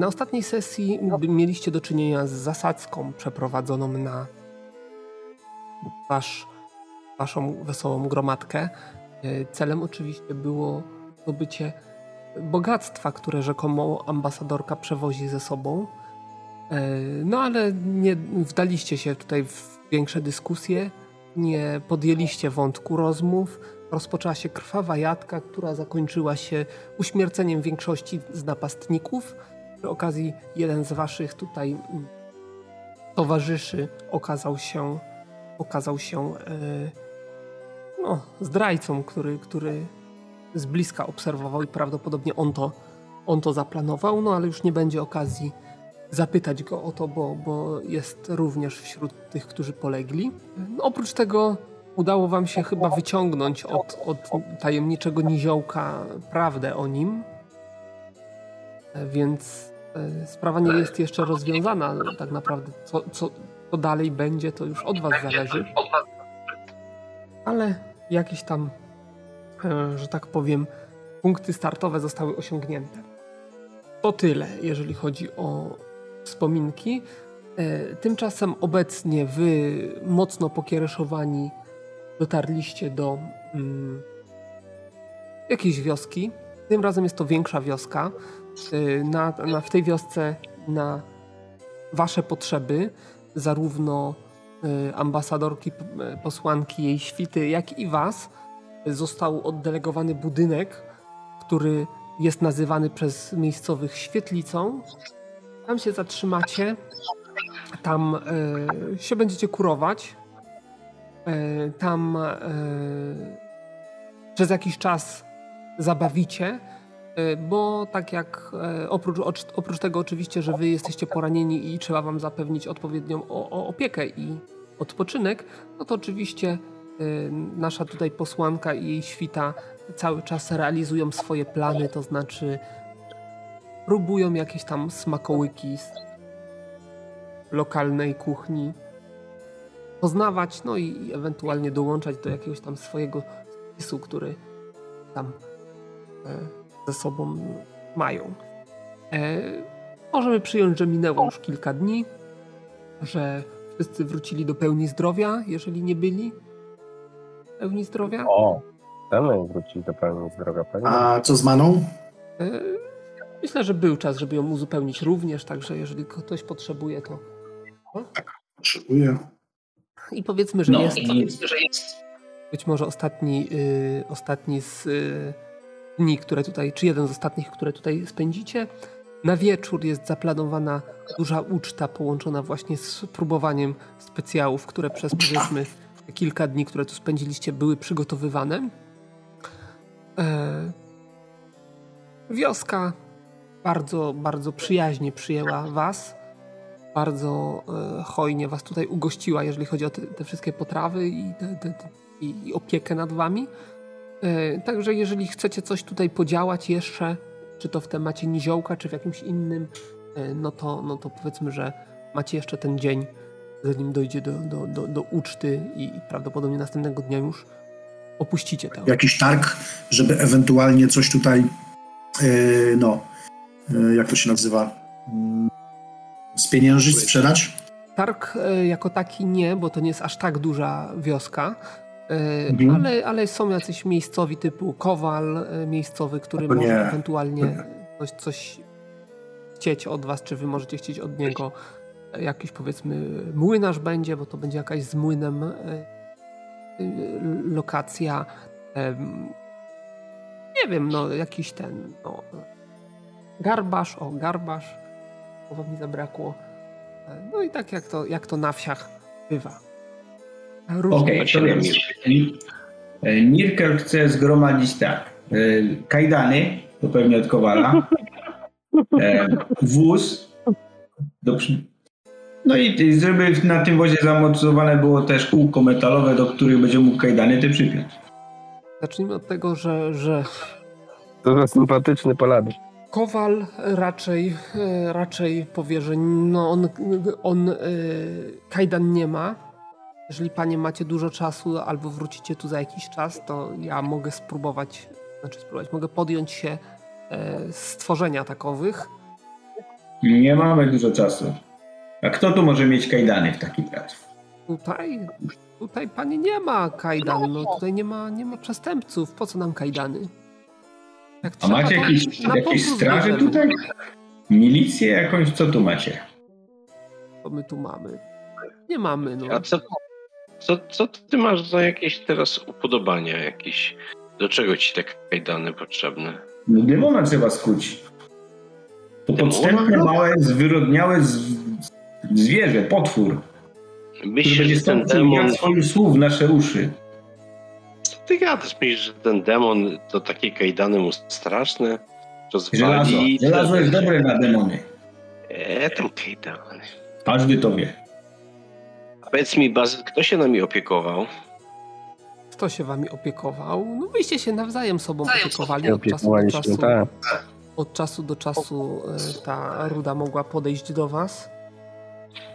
Na ostatniej sesji no. mieliście do czynienia z zasadzką przeprowadzoną na wasz, waszą wesołą gromadkę. E, celem oczywiście było zdobycie bogactwa, które rzekomo ambasadorka przewozi ze sobą. E, no ale nie wdaliście się tutaj w większe dyskusje, nie podjęliście wątku rozmów. Rozpoczęła się krwawa jadka, która zakończyła się uśmierceniem większości z napastników. Przy okazji jeden z waszych tutaj mm, towarzyszy okazał się, okazał się e, no, zdrajcą, który, który z bliska obserwował i prawdopodobnie on to, on to zaplanował, no ale już nie będzie okazji zapytać go o to, bo, bo jest również wśród tych, którzy polegli. No, oprócz tego udało wam się chyba wyciągnąć od, od tajemniczego niziołka prawdę o nim, więc e, sprawa nie jest jeszcze rozwiązana. Tak naprawdę co, co, co dalej będzie, to już od was zależy. Ale jakieś tam, e, że tak powiem, punkty startowe zostały osiągnięte. To tyle, jeżeli chodzi o wspominki. E, tymczasem obecnie wy, mocno pokiereszowani, dotarliście do mm, jakiejś wioski. Tym razem jest to większa wioska. E, na, na, w tej wiosce na wasze potrzeby, zarówno e, ambasadorki, posłanki jej świty, jak i was, został oddelegowany budynek, który jest nazywany przez miejscowych świetlicą. Tam się zatrzymacie, tam y, się będziecie kurować. Y, tam y, przez jakiś czas zabawicie, bo tak jak oprócz, oprócz tego oczywiście, że wy jesteście poranieni i trzeba wam zapewnić odpowiednią o, o opiekę i odpoczynek, no to oczywiście nasza tutaj posłanka i jej świta cały czas realizują swoje plany, to znaczy próbują jakieś tam smakołyki z lokalnej kuchni poznawać, no i ewentualnie dołączać do jakiegoś tam swojego spisu, który tam e, ze sobą mają. E, możemy przyjąć, że minęło już kilka dni, że wszyscy wrócili do pełni zdrowia, jeżeli nie byli pełni zdrowia. O, chcemy wrócić do pełni zdrowia. Pewnie. A co z Maną? E, Myślę, że był czas, żeby ją uzupełnić również, także jeżeli ktoś potrzebuje, to. No? Tak, potrzebuje. I powiedzmy, że, no, jest, powiedzmy, że jest. Być może ostatni, y, ostatni z y, dni, które tutaj, czy jeden z ostatnich, które tutaj spędzicie. Na wieczór jest zaplanowana duża uczta połączona właśnie z próbowaniem specjałów, które przez powiedzmy kilka dni, które tu spędziliście, były przygotowywane. E, wioska bardzo, bardzo przyjaźnie przyjęła was. Bardzo e, hojnie was tutaj ugościła, jeżeli chodzi o te, te wszystkie potrawy i, te, te, i, opiekę nad wami. E, także jeżeli chcecie coś tutaj podziałać jeszcze, czy to w temacie niziołka, czy w jakimś innym, e, no, to, no to powiedzmy, że macie jeszcze ten dzień, zanim dojdzie do, do, do, do uczty i prawdopodobnie następnego dnia już opuścicie to. Jakiś targ, żeby ewentualnie coś tutaj yy, no, E, jak to się nazywa, spieniężyć, sprzedać? Targ e, jako taki nie, bo to nie jest aż tak duża wioska, e, mhm. ale, ale są jacyś miejscowi typu Kowal miejscowy, który może nie. ewentualnie coś, coś chcieć od was, czy wy możecie chcieć od niego jakiś powiedzmy młynarz będzie, bo to będzie jakaś z młynem lokacja. Nie wiem, no jakiś ten, no, Garbasz, o garbasz, słowa mi zabrakło. No i tak jak to, jak to na wsiach bywa. Okej, okay, Mirkel chce zgromadzić tak. E, kajdany, to pewnie od Kowala. E, wóz. Do, no i żeby na tym wozie zamocowane było też kółko metalowe, do których będzie mógł kajdany te przypiąć. Zacznijmy od tego, że... że... To za sympatyczny Poladyk. Kowal raczej, e, raczej powie, że no on, on kajdan nie ma. Jeżeli panie macie dużo czasu albo wrócicie tu za jakiś czas, to ja mogę spróbować, znaczy spróbować, mogę podjąć się e, stworzenia takowych. Nie mamy dużo czasu. A kto tu może mieć kajdany w takim razie? Tutaj, tutaj panie nie ma kajdan, no tutaj nie ma, nie ma przestępców. Po co nam kajdany? Jak A trzeba, macie jakieś, jakieś bierzemy. tutaj? Milicję jakąś? Co tu macie? Co my tu mamy? Nie mamy, no. A co, co, co ty masz za jakieś teraz upodobania jakieś? Do czego ci te kajdany potrzebne? No demona trzeba skuć. To Demona? podstępne, małe, zwyrodniałe z... zwierzę, potwór, Myślisz, że ten demon... swoich słów w nasze uszy. Co ty gadasz? Myślisz, że ten demon to takie kajdany mu straszne? Żelazo. Rozwali... Żelazo jest dobre na demony. E, tam kajdany. Każdy to wie. Powiedz mi, Bazyl, kto się nami opiekował? Kto się wami opiekował? No wyście się nawzajem sobą opiekowali Nie od czasu do czasu. tak. Od czasu do czasu e, ta ruda mogła podejść do was.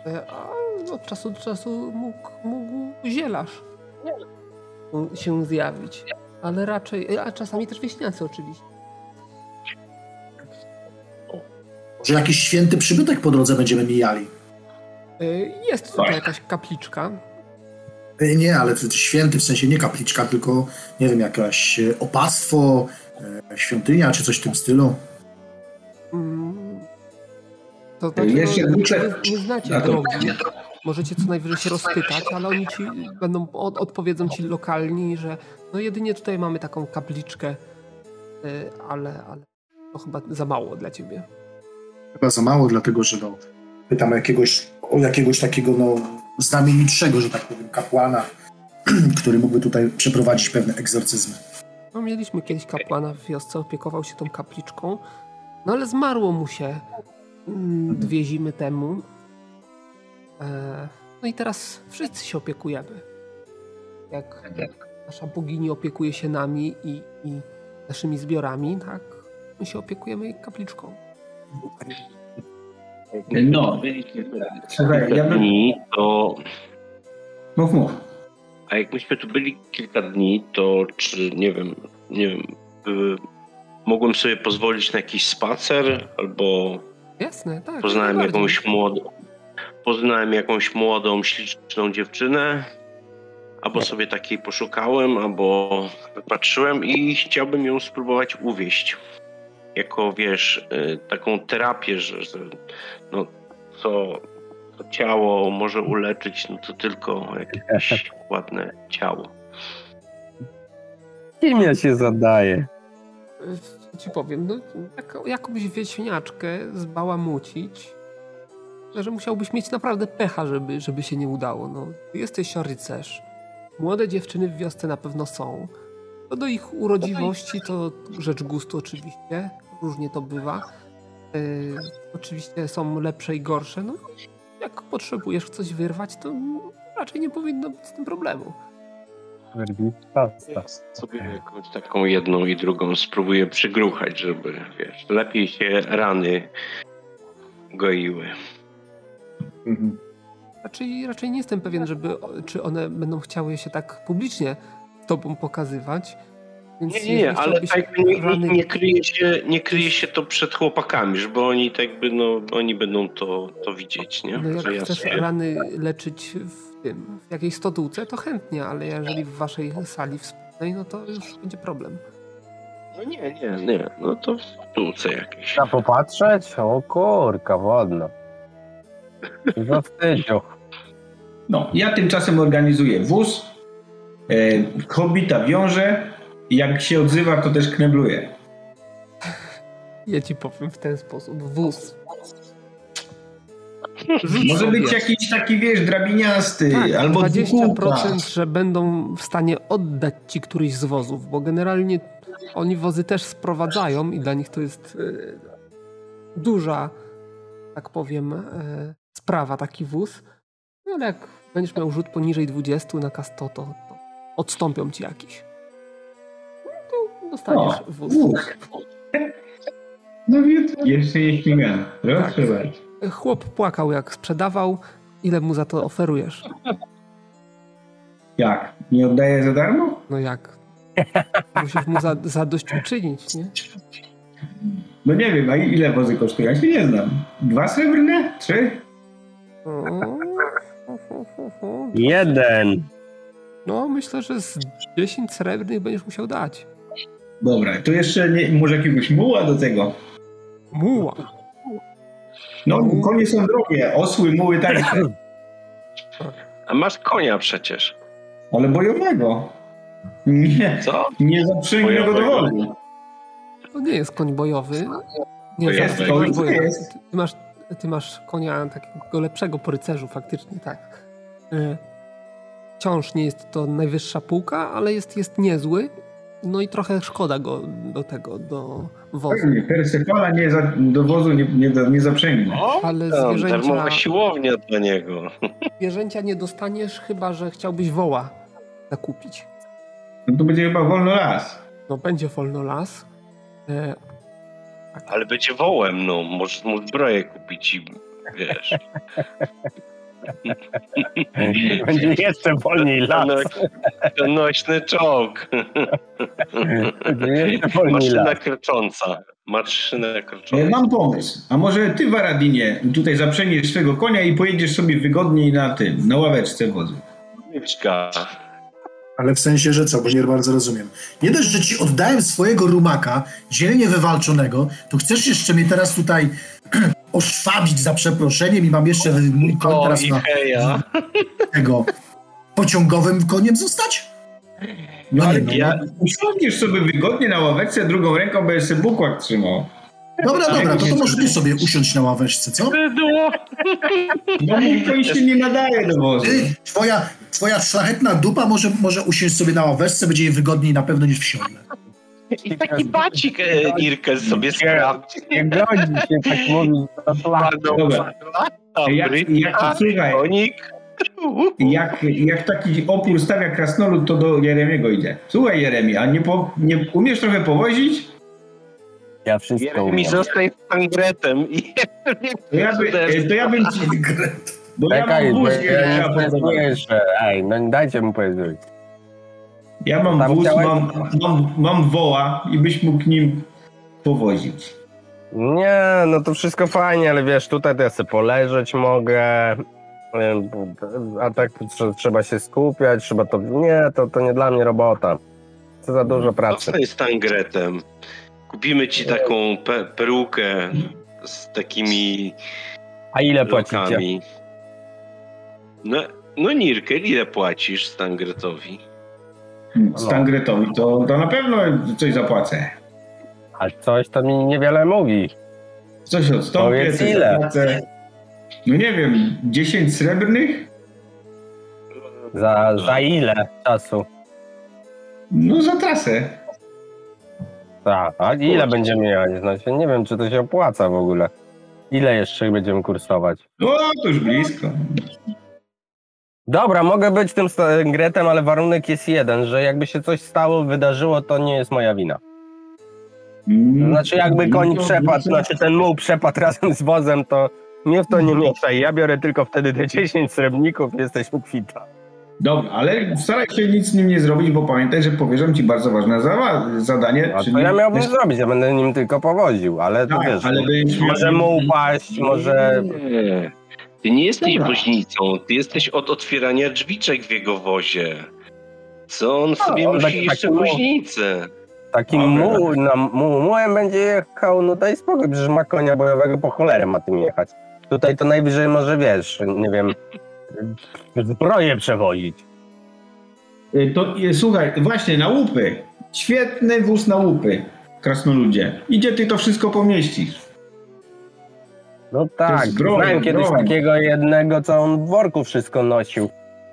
E, A od czasu do czasu mógł, mógł zielarz się zjawić. Ale raczej, a czasami też wieśniacy oczywiście. Może jakiś święty przybytek po drodze będziemy mijali. E, Jest tutaj jakaś kapliczka. E, Nie, ale to święty w sensie nie kapliczka, tylko nie wiem, jakieś e, opactwo, świątynia czy coś w tym stylu. Mm. To znaczy, Jeszcze no, nie, nie znacie drogi. Możecie co najwyżej się rozpytać, ale oni ci będą od, odpowiedzą ci lokalni, że no jedynie tutaj mamy taką kapliczkę, y, ale, ale to chyba za mało dla ciebie. Chyba za mało, dlatego że no, pytam o jakiegoś, o jakiegoś takiego no, znamienitszego, że tak powiem, kapłana, który mógłby tutaj przeprowadzić pewne egzorcyzmy. No, mieliśmy kiedyś kapłana w wiosce, opiekował się tą kapliczką, no ale zmarło mu się mm, dwie zimy temu. E, no i teraz wszyscy się opiekujemy. Jak nasza bogini opiekuje się nami i, i naszymi zbiorami, tak my się opiekujemy kapliczką. No. Słuchaj, ja bym... Dni, to... Mów, mów. A jak myśmy tu byli kilka dni, to czy, nie wiem, nie wiem, y, mogłem sobie pozwolić na jakiś spacer, albo Jasne, tak. poznałem jakąś młodą, poznałem jakąś młodą, śliczną dziewczynę, albo sobie takiej poszukałem, albo wypatrzyłem i chciałbym ją spróbować uwieść. Jako, wiesz, y, taką terapię, że, że no, co, co ciało może uleczyć, no to tylko jakieś ładne ciało. Kim ja się zadaję? Co ci powiem, no jak, jakąś wieśniaczkę zbałamucić, że musiałbyś mieć naprawdę pecha, żeby, żeby się nie udało. No, ty jesteś rycerz. Młode dziewczyny w wiosce na pewno są. Co do ich urodziwości to rzecz gustu oczywiście. Różnie to bywa. Yy, oczywiście są lepsze i gorsze. No, jak potrzebujesz coś wyrwać, to raczej nie powinno być z tym problemu. Pasta. Sobie jakąś taką jedną i drugą spróbuję przygruchać, żeby, wiesz, lepiej się rany goiły. Mhm. Raczej, raczej nie jestem pewien, żeby, czy one będą chciały się tak publicznie tobą pokazywać. Więc Nie, nie, nie, ale tak nie, nie, kryje się, nie kryje się to przed chłopakami, żeby oni tak by, no, oni będą to, to widzieć, nie? No jak ja chcesz rany leczyć w tym, w jakiejś stodółce, to chętnie, ale jeżeli w waszej sali wspólnej, no to już będzie problem. No nie, nie, nie, no to w sztuce jakieś. Na popatrzeć? O kurka wodna. Zawstydziu. No, ja tymczasem organizuję wóz, e, hobita wiąże i jak się odzywa, to też knebluję. Ja ci powiem w ten sposób. Wóz. Może być jakiś taki, wiesz, drabiniasty, tak, albo 20%, dwukółka. że będą w stanie oddać ci któryś z wozów, bo generalnie oni wozy też sprowadzają i dla nich to jest e, duża, tak powiem, e, sprawa taki wóz. No ale jak będziesz miał rzut poniżej 20 na K100, to, to odstąpią ci jakiś. To dostaniesz O, wóz. No więc jeszcze nie śmigam. Proszę Tak. bardzo. Chłop płakał jak sprzedawał. Ile mu za to oferujesz? Jak? Nie oddaję za darmo? No jak? Musisz mu za, zadośćuczynić, nie? No nie wiem, a ile wozy kosztują? Ja się nie znam. Dwa srebrne? Trzy? Jeden. No, myślę, że z 10 srebrnych będziesz musiał dać. Dobra, to jeszcze nie, może jakiegoś muła do tego. Muła. No, konie są drogie, osły, muły tańsze, A masz konia przecież. ale bojowego. Nie, Co? nie zaprzęgnego do Bojowego. wody. To nie jest koń bojowy. Nie, To jest koń, bojowy. jest. Ty, ty, masz, ty masz konia takiego lepszego po rycerzu, faktycznie, tak. Y, Wciąż nie jest to najwyższa półka, ale jest, jest niezły. No i trochę szkoda go do tego, do wozu. Pewnie, Persefala nie za, do wozu nie, nie, nie zaprzęgnie. Ale Tam, zwierzęcia, darmowa siłownia dla niego. zwierzęcia nie dostaniesz, chyba że chciałbyś woła zakupić. No to będzie chyba wolno las. No będzie wolno las. E, Ale będzie wołem, no. Możesz mu zbroję kupić i wiesz. Będzie jeszcze wolniej las. Ten nośny czołg. Będzie jeszcze wolniej Maszyna las. krocząca. Maszyna krocząca. Mam pomysł. A może ty, Waradinie, tutaj zaprzęgniesz swego konia i pojedziesz sobie wygodniej na tym, na ławeczce wozu. Myczka. Ale w sensie, że co, bo nie bardzo rozumiem. Nie dość, że ci oddałem swojego rumaka, dzielnie wywalczonego, to chcesz jeszcze mnie teraz tutaj oszwabić za przeproszeniem i mam jeszcze mój koń teraz na heja. tego pociągowym koniem zostać? No ale nie, no. ja usiądziesz sobie wygodnie na ławeczce, drugą ręką będziesz sobie bukłak trzymał. Dobra, dobra, to, to może ty sobie usiąść na ławeczce, co? Bydło. No mój koń się nie nadaje do wozu. Twoja, twoja szlachetna dupa może, może usiąść sobie na ławeczce, będzie jej wygodniej na pewno niż w siodle. I taki bacik e, Irkel sobie sprawdzi. Nie godzi się tak mówić. Dobra. Jak, jak, słuchaj, jak, jak taki opór stawia krasnolud, to do Jeremiego idzie. Słuchaj Jeremi, a nie, po, nie umiesz trochę powozić? Ja wszystko Mi umiem. zostań z Tangretem To ja, by, e, to ja bym ci... Bo ja Czekaj, mam bo wóz, nie ja trzeba nie powozić. słyszę. Ej, no dajcie mu powiedzieć. Ja mam Tam wóz, chciałeś- mam, mam, mam woła i byś mógł nim powozić. Nie, no to wszystko fajnie, ale wiesz, tutaj to ja sobie poleżeć mogę. A tak trze- trzeba się skupiać, trzeba to. Nie, to, to nie dla mnie robota. To za dużo pracy. Zostań z Tangretem. Kupimy ci taką pe perukę z takimi A ile płacicie? lokami. No, no Nirkel, ile płacisz Stangretowi? Stangretowi to, to na pewno coś zapłacę. A coś to mi niewiele mówi. Coś odstąpię, Powiedz coś ile? zapłacę. No nie wiem, 10 srebrnych? Za, za ile czasu? No za trasę. Tak, a ile będziemy jechać? Znaczy, nie wiem, czy to się opłaca w ogóle. Ile jeszcze będziemy kursować? No to już blisko. Dobra, mogę być tym Gretem, ale warunek jest jeden, że jakby się coś stało, wydarzyło, to nie jest moja wina. Mm. Znaczy jakby koń przepadł, znaczy ten muł przepadł razem z wozem, to mnie w to nie mieszaj. Ja biorę tylko wtedy te 10 srebrników, jesteśmy kwita. Dobra, ale staraj się nic z nim nie zrobić, bo pamiętaj, że powierzam ci bardzo ważne za zadanie. A to ja miałbym zrobić, ja będę nim tylko powoził, ale to Tak, wiesz, ale miał- może mu upaść, może... Nie. Ty nie jesteś Dobra. woźnicą, ty jesteś od otwierania drzwiczek w jego wozie. Co on A, sobie on musi tak- jeszcze taki- woźnicę? Takim muł, na, muł, mułem będzie jechał, no daj spokój, przecież ma konia bojowego, po cholerę ma tym jechać. Tutaj to najwyżej może, wiesz, nie wiem, zbroję przewozić. Y, To y, słuchaj, właśnie na łupy. Świetny wóz na łupy, krasnoludzie. Idzie ty to wszystko pomieścisz. No tak, broń, znałem kiedyś takiego jednego, co on w worku wszystko nosił.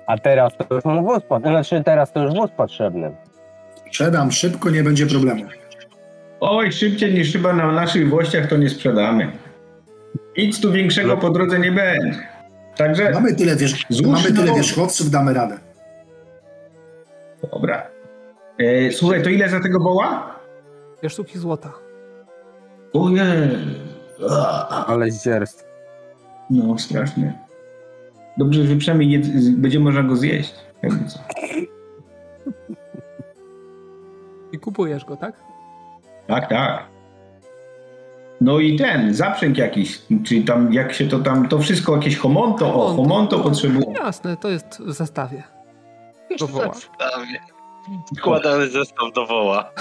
A teraz to już mu wóz, pot- znaczy teraz to już wóz potrzebny. Sprzedam szybko, nie będzie problemu. Oj, szybciej niż chyba na naszych włościach to nie sprzedamy. Nic tu większego po drodze nie będzie. Także, Mamy tyle, wierz... Złóż mamy tyle wierzchowców, damy radę. dobra. E, słuchaj, to ile za tego woła? Dwie sztuki złota. Ojej. Ale zdzierstw. No, strasznie. Dobrze, że przynajmniej jed... będzie można go zjeść. I kupujesz go, tak? Tak, tak. No i ten, zaprzęg jakiś, czyli tam jak się to tam, to wszystko jakieś homonto, o, homonto potrzebuje. Jasne, to jest w zestawie. Do woła. Zestawie. Składany zestaw do woła.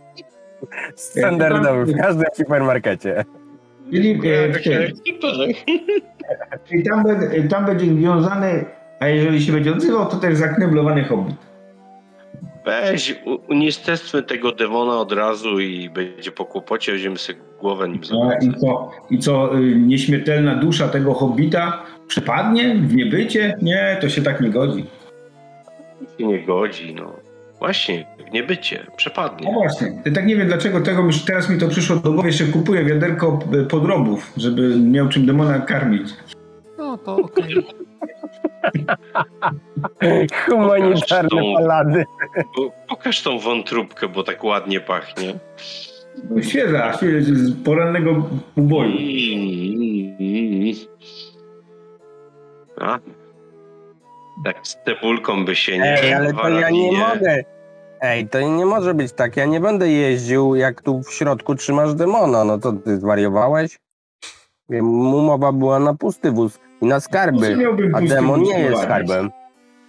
Standardowy w każdym hipermarkecie. Czyli, e, tym, czyli tam, będzie- tam będzie wiązany, a jeżeli się będzie odzywał, to też zakneblowany hobbit. Weź, unicestwmy tego demona od razu i będzie po kłopocie, weźmiemy sobie głowę nim No, zobaczyć. I co, i co y, nieśmiertelna dusza tego hobbita przypadnie w niebycie? Nie, to się tak nie godzi. się nie godzi, no. Właśnie, w niebycie, No przepadnie. właśnie, tak nie wiem dlaczego tego teraz mi to przyszło do głowy, jeszcze kupuję wiaderko y, podrobów, żeby miał czym demona karmić. No to okej. Humanitarne Zresztą- palady. Pokaż tą wątróbkę, bo tak ładnie pachnie. No, Świeża, świeża z porannego uboju. Mm. A? Tak z cebulką by się nie Ej, ale to ja nie warabinie. mogę. Ej, to nie może być tak. Ja nie będę jeździł, jak tu w środku trzymasz demona. No to ty zwariowałeś? Umowa była na pusty wóz i na skarby. miałbym A demon nie jest skarbem.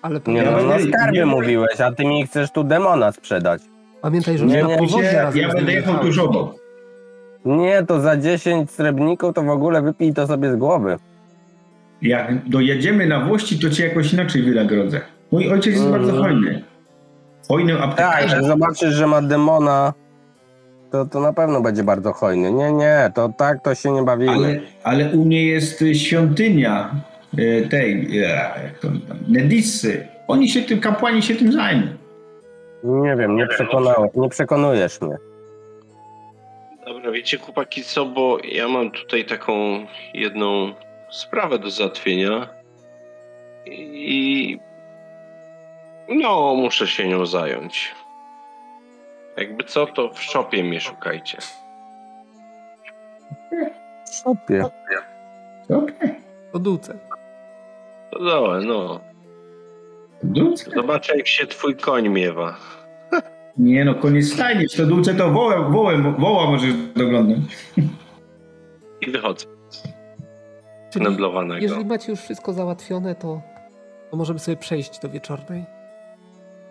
Ale Nie no, na skarby nie- mówiłeś, a ty mi chcesz tu demona sprzedać. pamiętaj że Nie, nie, powozie Ja, będę jechał obok. Nie, to za 10 srebrników to w ogóle wypij to sobie z głowy. Jak dojedziemy na Włości, to cię jakoś inaczej wynagrodzę. Mój ojciec jest Mhm. bardzo hojny. Hojnym Tak, aptekarzem. jak zobaczysz, że ma demona, to, to na pewno będzie bardzo hojny. Nie, nie, to tak to się nie bawimy. Ale, ale u mnie jest świątynia y, tej, y, jak to tam, Nedissy. Oni się tym, kapłani się tym zajmą. Nie wiem, nie, przekonałeś, nie przekonujesz mnie. Dobra, wiecie chłopaki co, bo ja mam tutaj taką jedną sprawę do załatwienia i no, muszę się nią zająć. Jakby co, to w szopie mnie szukajcie. Szopie. Okej. Po dółce. To dobra, no. Dulce? Zobaczę jak się twój koń miewa. Nie no, koniec stajnie. To dulce to wołem, wołem, woła możesz doglądać. I wychodzę. Czyli jeżeli macie już wszystko załatwione, to, to możemy sobie przejść do wieczornej.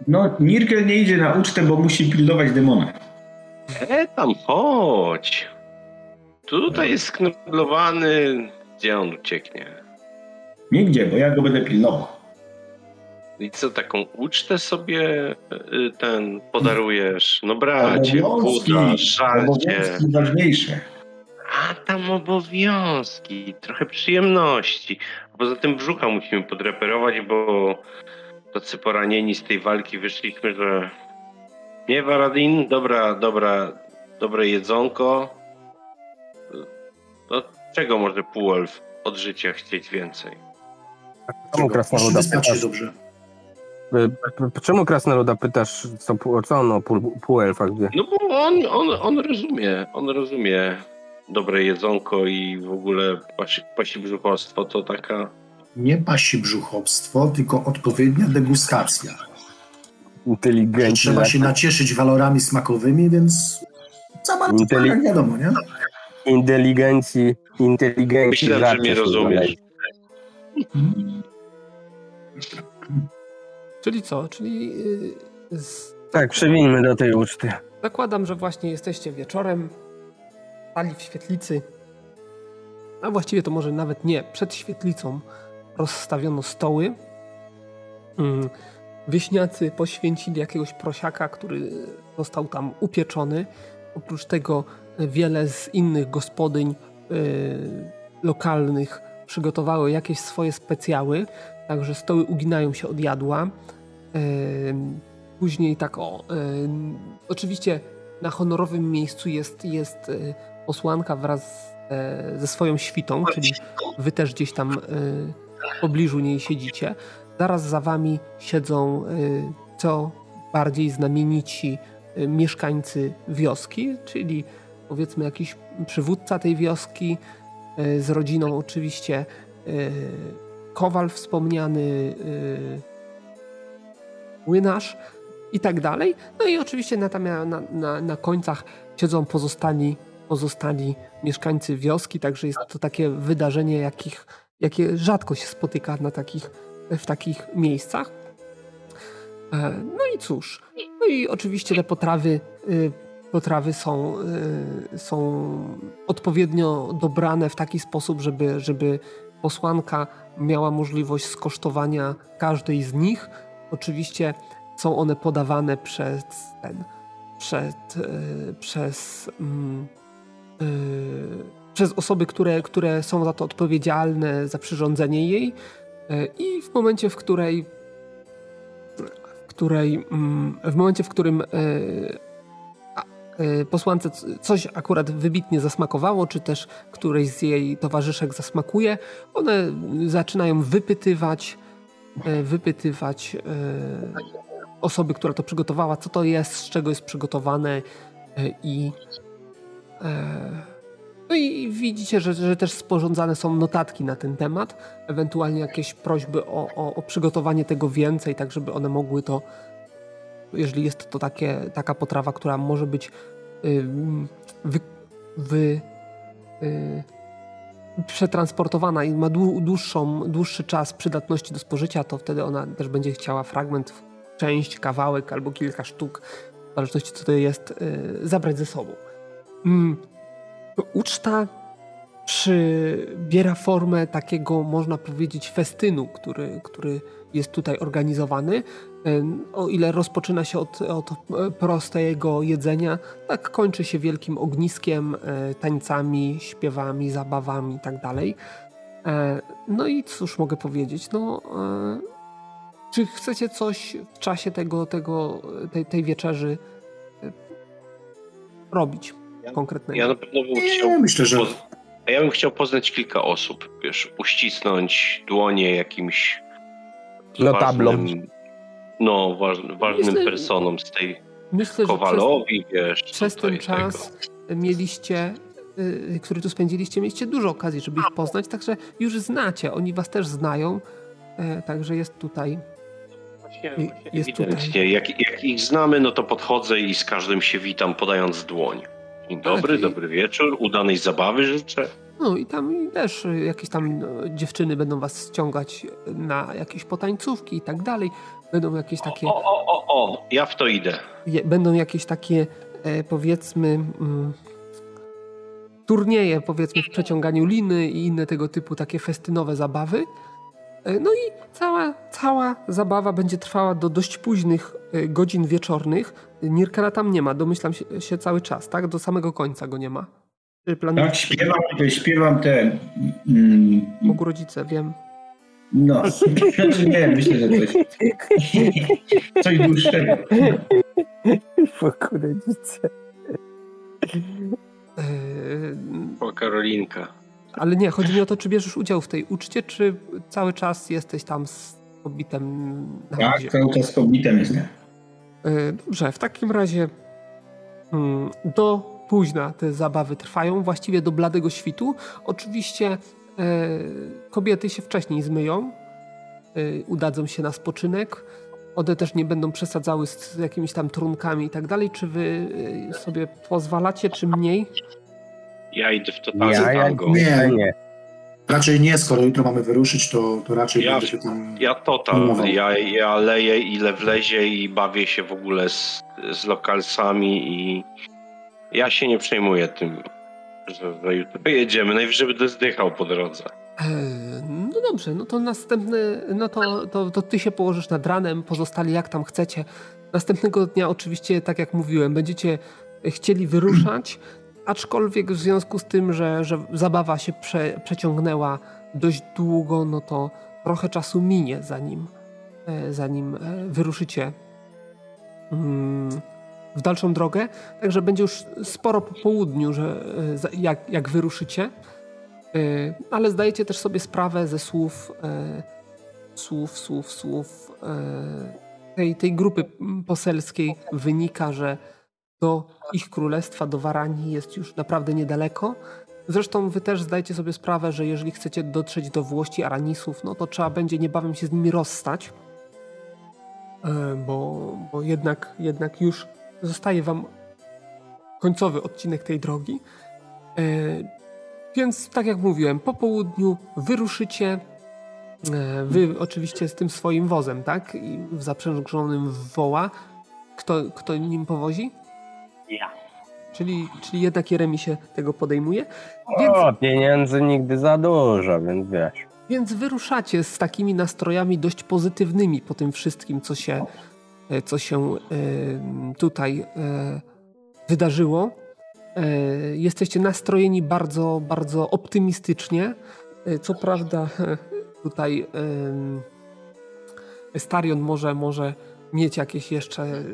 No, Nirkel nie idzie na ucztę, bo musi pilnować demona. E, tam chodź. Tutaj jest skneblowany. Gdzie on ucieknie? Nigdzie, bo ja go będę pilnował. I co, taką ucztę sobie y, ten podarujesz? No bracie, Buda, obowiązki ważniejsze. A tam obowiązki, trochę przyjemności. Poza tym brzucha musimy podreperować, bo tacy poranieni z tej walki wyszliśmy, że nie Waradin, dobra, dobra, dobre jedzonko. No czego może półelf od życia chcieć więcej? Czemu krasnoluda pytasz? dobrze. y, p- Czemu krasnoluda pytasz, co, co on o pół- półelfach wie? No bo on, on, on rozumie, on rozumie dobre jedzonko i w ogóle pasi, pasi brzuchostwo to taka Nie pasi brzuchobstwo, tylko odpowiednia degustacja. Inteligencja. Trzeba się nacieszyć walorami smakowymi, więc za bardzo Inteli- jak wiadomo, nie? Inteligencji, inteligencji. Myślałem, że mnie rozumiesz. Czyli co? Czyli yy, z... Tak, przewinmy do tej uczty. zakładam, że właśnie jesteście wieczorem, stali w świetlicy, a właściwie to może nawet nie, przed świetlicą rozstawiono stoły. Mm, Wieśniacy poświęcili jakiegoś prosiaka, który został tam upieczony. Oprócz tego wiele z innych gospodyń y, lokalnych przygotowały jakieś swoje specjały, także stoły uginają się od jadła. Ym, Później tak o. ym, Oczywiście na honorowym miejscu jest, jest posłanka wraz e, ze swoją świtą, czyli wy też gdzieś tam w pobliżu niej siedzicie. Zaraz za wami siedzą y, co bardziej znamienici y, mieszkańcy wioski, czyli powiedzmy jakiś przywódca tej wioski y, z rodziną oczywiście Kowal wspomniany, młynarz i tak dalej. No i oczywiście na, na, na, na końcach siedzą pozostali, pozostali mieszkańcy wioski, także jest to takie wydarzenie, jakich, jakie rzadko się spotyka na takich, w takich miejscach. No i cóż, no i oczywiście te potrawy, potrawy są, są odpowiednio dobrane w taki sposób, żeby, żeby posłanka miała możliwość skosztowania każdej z nich. Oczywiście są one podawane przez ten, przed, yy, przez, yy, przez osoby, które, które są za to odpowiedzialne, za przyrządzenie jej. Yy, I w momencie, w której w której mm, w momencie, w którym posłance coś akurat wybitnie zasmakowało, czy też którejś z jej towarzyszek zasmakuje, one zaczynają wypytywać, wypytywać osoby, która to przygotowała, co to jest, z czego jest przygotowane e, i e, no i widzicie, że, że też sporządzane są notatki na ten temat, ewentualnie jakieś prośby o, o, o przygotowanie tego więcej, tak żeby one mogły to, jeżeli jest to takie, taka potrawa, która może być wy, wy, y, przetransportowana i ma dłuższą, dłuższy czas przydatności do spożycia, to wtedy ona też będzie chciała fragment część, kawałek albo kilka sztuk, w zależności co to jest, y, zabrać ze sobą. Mm, uczta przybiera formę takiego, można powiedzieć, festynu, który, który jest tutaj organizowany. O ile rozpoczyna się od, od prostego jedzenia, tak kończy się wielkim ogniskiem, y, tańcami, śpiewami, zabawami itd. Tak no i cóż mogę powiedzieć? No, czy chcecie coś w czasie tego, tego, tej, tej wieczerzy e, robić konkretnego? Ja na pewno bym chciał. Nie, myślę, że. Ja bym chciał poznać kilka osób, wiesz, uścisnąć dłonie jakimś notablom. no, waż, ważnym myślę, personom z tej myślę, Kowalowi, przez, wiesz. Przez ten czas tego. mieliście, y, który tu spędziliście, mieliście dużo okazji, żeby ich poznać, także już znacie, oni was też znają, y, także jest tutaj jest ewidentnie. Jak, jak, ich znamy, no to podchodzę i z każdym się witam, podając dłoń. Dzień dobry, tak, dobry wieczór, udanej zabawy życzę. No i tam też jakieś tam no, dziewczyny będą was ściągać na jakieś potańcówki i tak dalej. Będą jakieś takie... O, o, o, o, ja w to idę. Będą jakieś takie, e, powiedzmy... Mm, turnieje, powiedzmy, w przeciąganiu liny i inne tego typu takie festynowe zabawy. E, no i cała, cała zabawa będzie trwała do dość późnych e, godzin wieczornych. Nirkana tam nie ma, domyślam się, się cały czas, tak? Do samego końca go nie ma. Tak, śpiewam, śpiewam te... Mm, Bogu rodzice, wiem. No, nie, myślę, że coś, coś dłuższego. Bogu rodzice. O Karolinka. Ale nie, chodzi mi o to, czy bierzesz udział w tej uczcie, czy cały czas jesteś tam z Hobbitem na Tak, cały czas z Hobbitem jestem. E, dobrze, w takim razie mm, do późna te zabawy trwają, właściwie do bladego świtu. Oczywiście e, kobiety się wcześniej zmyją, e, udadzą się na spoczynek. One też nie będą przesadzały z jakimiś tam trunkami i tak dalej. Czy wy sobie pozwalacie, czy mniej? Ja idę w totalny ja, ja, nie, nie. Raczej nie, skoro jutro mamy wyruszyć, to, to raczej ja, będę się tam... Ja total, ja, ja leję ile wlezie i bawię się w ogóle z, z lokalsami i ja się nie przejmuję tym, że, że jutro jedziemy. Najwyżej będę zdychał po drodze. E, no dobrze, no to następny, no to, to, to ty się położysz nad ranem, pozostali jak tam chcecie. Następnego dnia oczywiście, tak jak mówiłem, będziecie chcieli wyruszać, Aczkolwiek w związku z tym, że, że zabawa się prze, przeciągnęła dość długo, no to trochę czasu minie, zanim, e, zanim e, wyruszycie mm, w dalszą drogę. Także będzie już sporo po południu, że, e, jak, jak wyruszycie. Ale zdajecie też sobie sprawę ze słów, słów, słów, słów tej, tej grupy poselskiej wynika, że do ich królestwa, do Waranii jest już naprawdę niedaleko. Zresztą wy też zdajcie sobie sprawę, że jeżeli chcecie dotrzeć do Włości Aranisów, no to trzeba będzie niebawem się z nimi rozstać, e, bo, bo jednak, jednak już zostaje wam końcowy odcinek tej drogi. Więc tak jak mówiłem, po południu wyruszycie. Wy oczywiście z tym swoim wozem, tak? I zaprzężonym w woła. Kto, kto nim powozi? Czyli, czyli jednak Jeremi się tego podejmuje. Więc... O, pieniędzy nigdy za dużo, więc wiesz. Więc wyruszacie z takimi nastrojami dość pozytywnymi po tym wszystkim, co się, e, co się tutaj e, wydarzyło. E, jesteście nastrojeni bardzo, bardzo optymistycznie. Co prawda, tutaj Starion może, może mieć jakieś jeszcze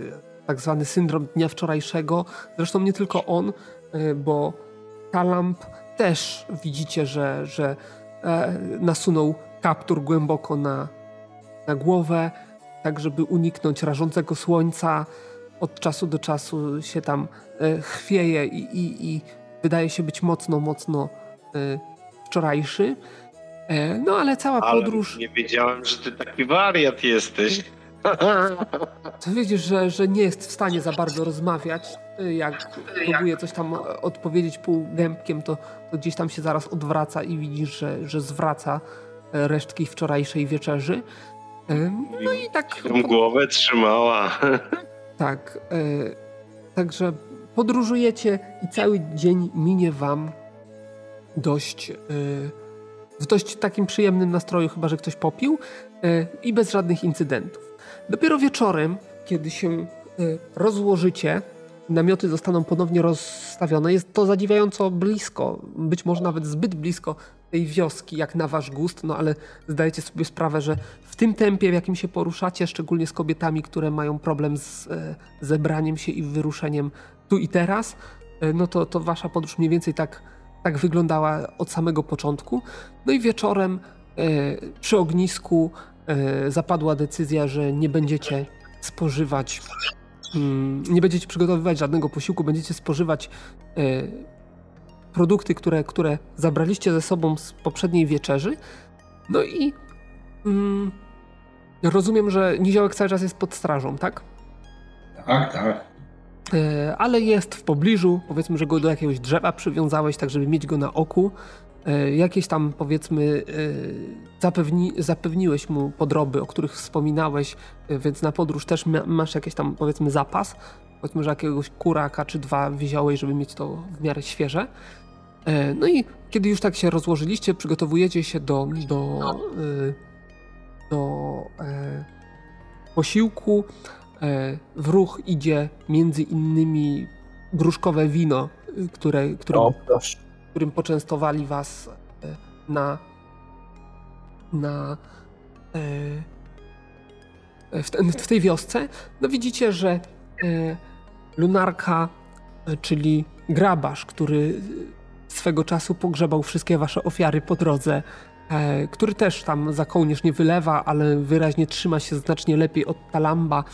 tak zwany syndrom dnia wczorajszego. Zresztą nie tylko on, bo Kalamp też widzicie, że, że E, nasunął kaptur głęboko na, na głowę, tak żeby uniknąć rażącego słońca. Od czasu do czasu się tam e, chwieje i, i, i wydaje się być mocno, mocno e, wczorajszy. No ale cała ale podróż. Nie wiedziałem, że ty taki wariat jesteś. To widzisz, że, że nie jest w stanie za bardzo rozmawiać. Jak próbuje coś tam odpowiedzieć półgębkiem, to, to gdzieś tam się zaraz odwraca i widzisz, że, że zwraca resztki wczorajszej wieczerzy. No i tak. Tą głowę trzymała. Tak. E, także podróżujecie i cały dzień minie wam dość e, w dość takim przyjemnym nastroju, chyba że ktoś popił e, i bez żadnych incydentów. Dopiero wieczorem, kiedy się e, rozłożycie, namioty zostaną ponownie rozstawione. Jest to zadziwiająco blisko, być może nawet zbyt blisko tej wioski, jak na wasz gust, no ale zdajecie sobie sprawę, że w tym tempie, w jakim się poruszacie, szczególnie z kobietami, które mają problem z e, zebraniem się i wyruszeniem tu i teraz, e, no to, to wasza podróż mniej więcej tak, tak wyglądała od samego początku. No i wieczorem przy ognisku E, zapadła decyzja, że nie będziecie spożywać, mm, nie będziecie przygotowywać żadnego posiłku, będziecie spożywać e, produkty, które, które zabraliście ze sobą z poprzedniej wieczerzy. No i mm, rozumiem, że Niziołek cały czas jest pod strażą, tak? Tak, tak. E, ale jest w pobliżu, powiedzmy, że go do jakiegoś drzewa przywiązałeś, tak żeby mieć go na oku. E, jakieś tam powiedzmy e, zapewni, zapewniłeś mu podroby, o których wspominałeś, e, więc na podróż też masz jakiś tam powiedzmy zapas. Powiedzmy, że jakiegoś kuraka czy dwa wziąłeś, żeby mieć to w miarę świeże. No i kiedy już tak się rozłożyliście, przygotowujecie się do, do, do posiłku. W ruch idzie między innymi gruszkowe wino, które, które, o, którym poczęstowali was e, na na e, w, w tej wiosce, no widzicie, że e, lunarka, czyli grabarz, który swego czasu pogrzebał wszystkie wasze ofiary po drodze, który też tam za kołnierz nie wylewa, ale wyraźnie trzyma się znacznie lepiej od Talamba,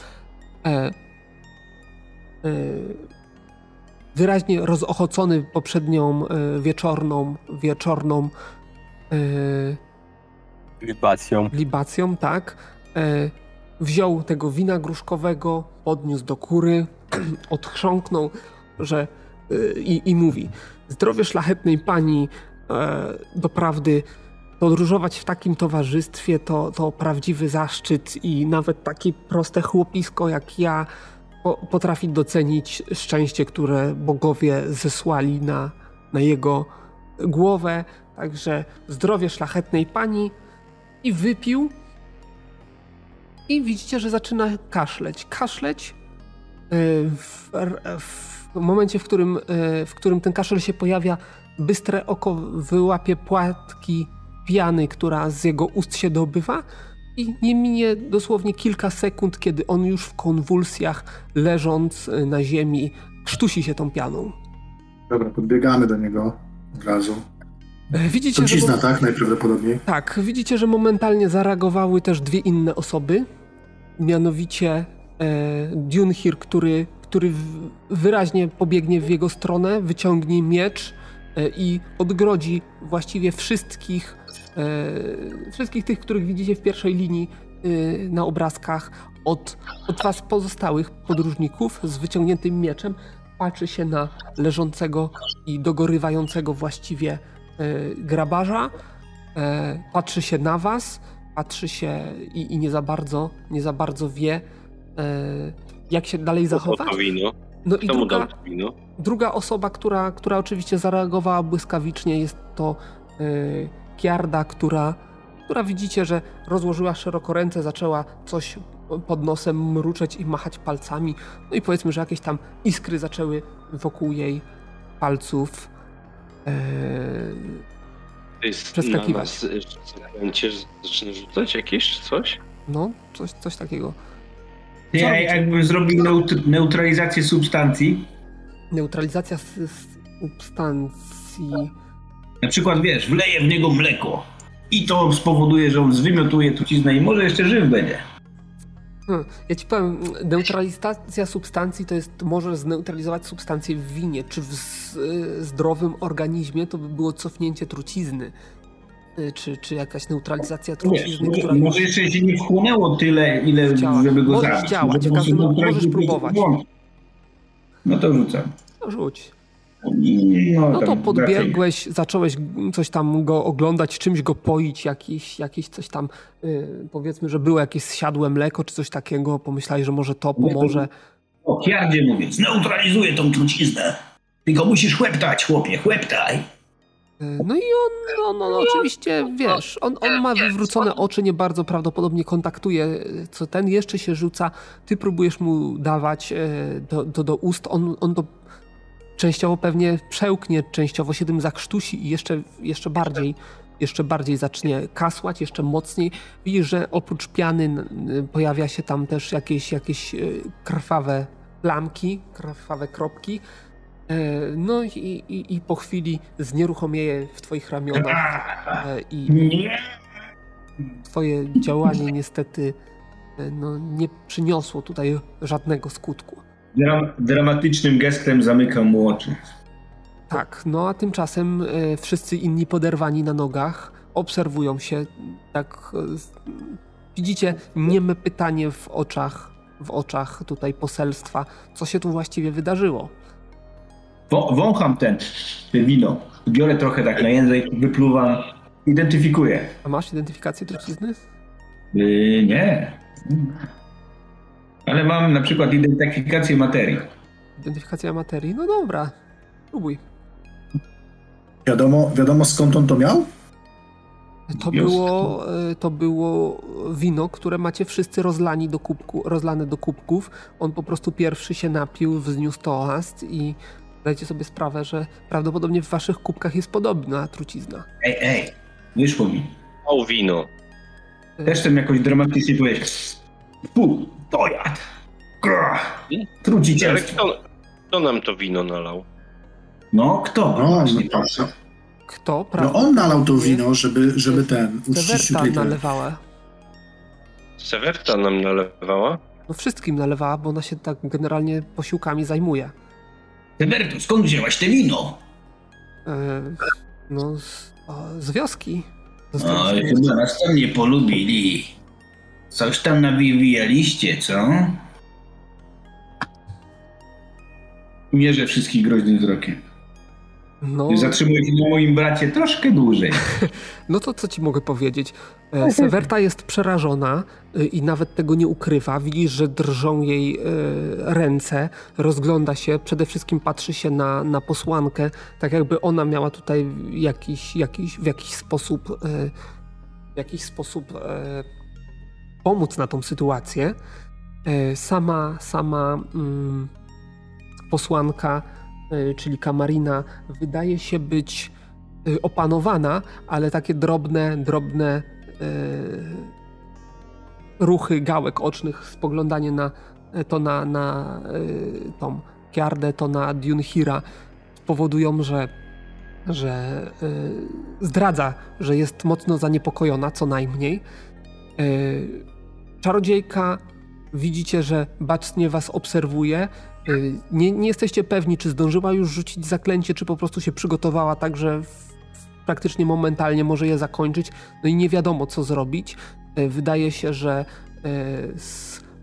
wyraźnie rozochocony poprzednią y, wieczorną, wieczorną y, libacją. libacją, tak. Y, wziął tego wina gruszkowego, podniósł do kury, odchrząknął, że i, i mówi: Zdrowie szlachetnej pani, doprawdy podróżować w takim towarzystwie to, to prawdziwy zaszczyt i nawet takie proste chłopisko jak ja potrafi docenić szczęście, które bogowie zesłali na, na jego głowę. Także zdrowie szlachetnej pani i wypił. I widzicie, że zaczyna kaszleć. Kaszleć e, w, w momencie, w którym, e, w którym ten kaszel się pojawia, bystre oko wyłapie płatki piany, która z jego ust się dobywa i nie minie dosłownie kilka sekund, kiedy on już w konwulsjach, leżąc y, na ziemi, krztusi się tą pianą. Dobra, podbiegamy do niego od razu. E, widzicie, to cizna, że... tak? Najprawdopodobniej. Tak, widzicie, że momentalnie zareagowały też dwie inne osoby. Mianowicie e, Dunhir, który, który wyraźnie pobiegnie w jego stronę, wyciągnie miecz i odgrodzi właściwie wszystkich E, wszystkich tych, których widzicie w pierwszej linii e, na obrazkach, od, od was pozostałych podróżników z wyciągniętym mieczem. patrzy się na leżącego i dogorywającego właściwie e, grabarza, e, patrzy się na was, patrzy się i, i nie za bardzo, nie za bardzo wie, e, jak się dalej zachować. To wino. No i Kto mu druga, wino? druga osoba, która, która oczywiście zareagowała błyskawicznie, jest to yy, Kiarda, która, która widzicie, że rozłożyła szeroko ręce, zaczęła coś pod nosem mruczeć i machać palcami. No i powiedzmy, że jakieś tam iskry zaczęły wokół jej palców. Yy, Przeskakiwać. na nas zaczyna rzucać jakieś coś? no, coś, coś takiego. Ja robicie? jakbym zrobił neut- neutralizację substancji, Neutralizacja substancji. na przykład wiesz, wleję w niego mleko i to spowoduje, że on zwymiotuje truciznę i może jeszcze żyw będzie. Hmm, ja ci powiem, neutralizacja substancji to jest, może zneutralizować substancję w winie, czy w z, y, zdrowym organizmie to by było cofnięcie trucizny. Y, Czy, czy jakaś neutralizacja trucizny, może, która może jeszcze się nie wchłonęło tyle, ile W ciałach. żeby go Możesz zabić. działać, Może w każdym możesz próbować. No to rzucam. No, rzuć. No, No to podbiegłeś, zacząłeś coś tam go oglądać, czymś go poić, jakiś, jakiś coś tam, y, powiedzmy, że było jakieś zsiadłe mleko, czy coś takiego, pomyślałeś, że może to pomoże. O Kiardzie mówię, zneutralizuję tą truciznę. Tylko musisz chłeptać, chłopie, chłeptaj. No i on, no, no, no oczywiście, wiesz, on, on ma wywrócone oczy, nie bardzo prawdopodobnie kontaktuje, co ten jeszcze się rzuca, ty próbujesz mu dawać e, do, do, do ust, on, on to częściowo pewnie przełknie, częściowo się tym zakrztusi i jeszcze, jeszcze bardziej jeszcze bardziej zacznie kasłać, jeszcze mocniej. Widzisz, że oprócz piany pojawia się tam też jakieś, jakieś e, krwawe plamki, krwawe kropki. E, No i, i, i po chwili znieruchomieje w twoich ramionach e, i twoje działanie niestety e, no, nie przyniosło tutaj żadnego skutku. Dram, dramatycznym gestem zamykam mu oczy. Tak, no a tymczasem wszyscy inni poderwani na nogach obserwują się tak widzicie nieme pytanie w oczach w oczach tutaj poselstwa, co się tu właściwie wydarzyło. Wą- Wącham ten, te wino. Biorę trochę tak na język, wypluwam. Identyfikuję. A masz identyfikację trucizny? Yy, nie. Ale mam na przykład identyfikację materii. Identyfikacja materii? No dobra, próbuj. Wiadomo, wiadomo skąd on to miał? To było, e, to było wino, które macie wszyscy rozlani do kubku, rozlane do kubków. On po prostu pierwszy się napił, wzniósł toast i dajcie sobie sprawę, że prawdopodobnie w waszych kubkach jest podobna trucizna. Ej, ej, wyszło mi. O wino. Też tam jakoś dramatycznie powiedzieć. Fu, to. Jarek, Trucicielstwo. kto, kto nam to wino nalał? No, kto? No, Właśnie, no patrzę. Kto? No on nalał to wino, żeby, żeby ten Sewerta tutaj ten. nalewała. Sewerta nam nalewała? No wszystkim nalewała, bo ona się tak generalnie posiłkami zajmuje. Seberto, skąd wzięłaś te wino? E, no, z, o, z wioski. Oj, chyba nas tam nie polubili. Coś tam nawijaliście, co? Mierzę wszystkich groźnym wzrokiem. No, Zatrzymuję się na moim bracie troszkę dłużej. No to co ci mogę powiedzieć? E, Sewerta jest przerażona e, i nawet tego nie ukrywa. Widzisz, że drżą jej e, ręce, rozgląda się, przede wszystkim patrzy się na, na posłankę, tak jakby ona miała tutaj jakiś, jakiś, w jakiś sposób, w jakiś sposób pomóc na tą sytuację. Sama, sama mm, posłanka, czyli Kamarina, wydaje się być y, opanowana, ale takie drobne, drobne y, ruchy gałek ocznych, spoglądanie na to na, na tą Kiardę, to na Dunhira powodują, że, że zdradza, że jest mocno zaniepokojona, co najmniej. Czarodziejka widzicie, że bacznie was obserwuje. Y, Nie, nie jesteście pewni, czy zdążyła już rzucić zaklęcie, czy po prostu się przygotowała tak, że praktycznie momentalnie może je zakończyć. No i nie wiadomo, co zrobić. Y, Wydaje się, że y,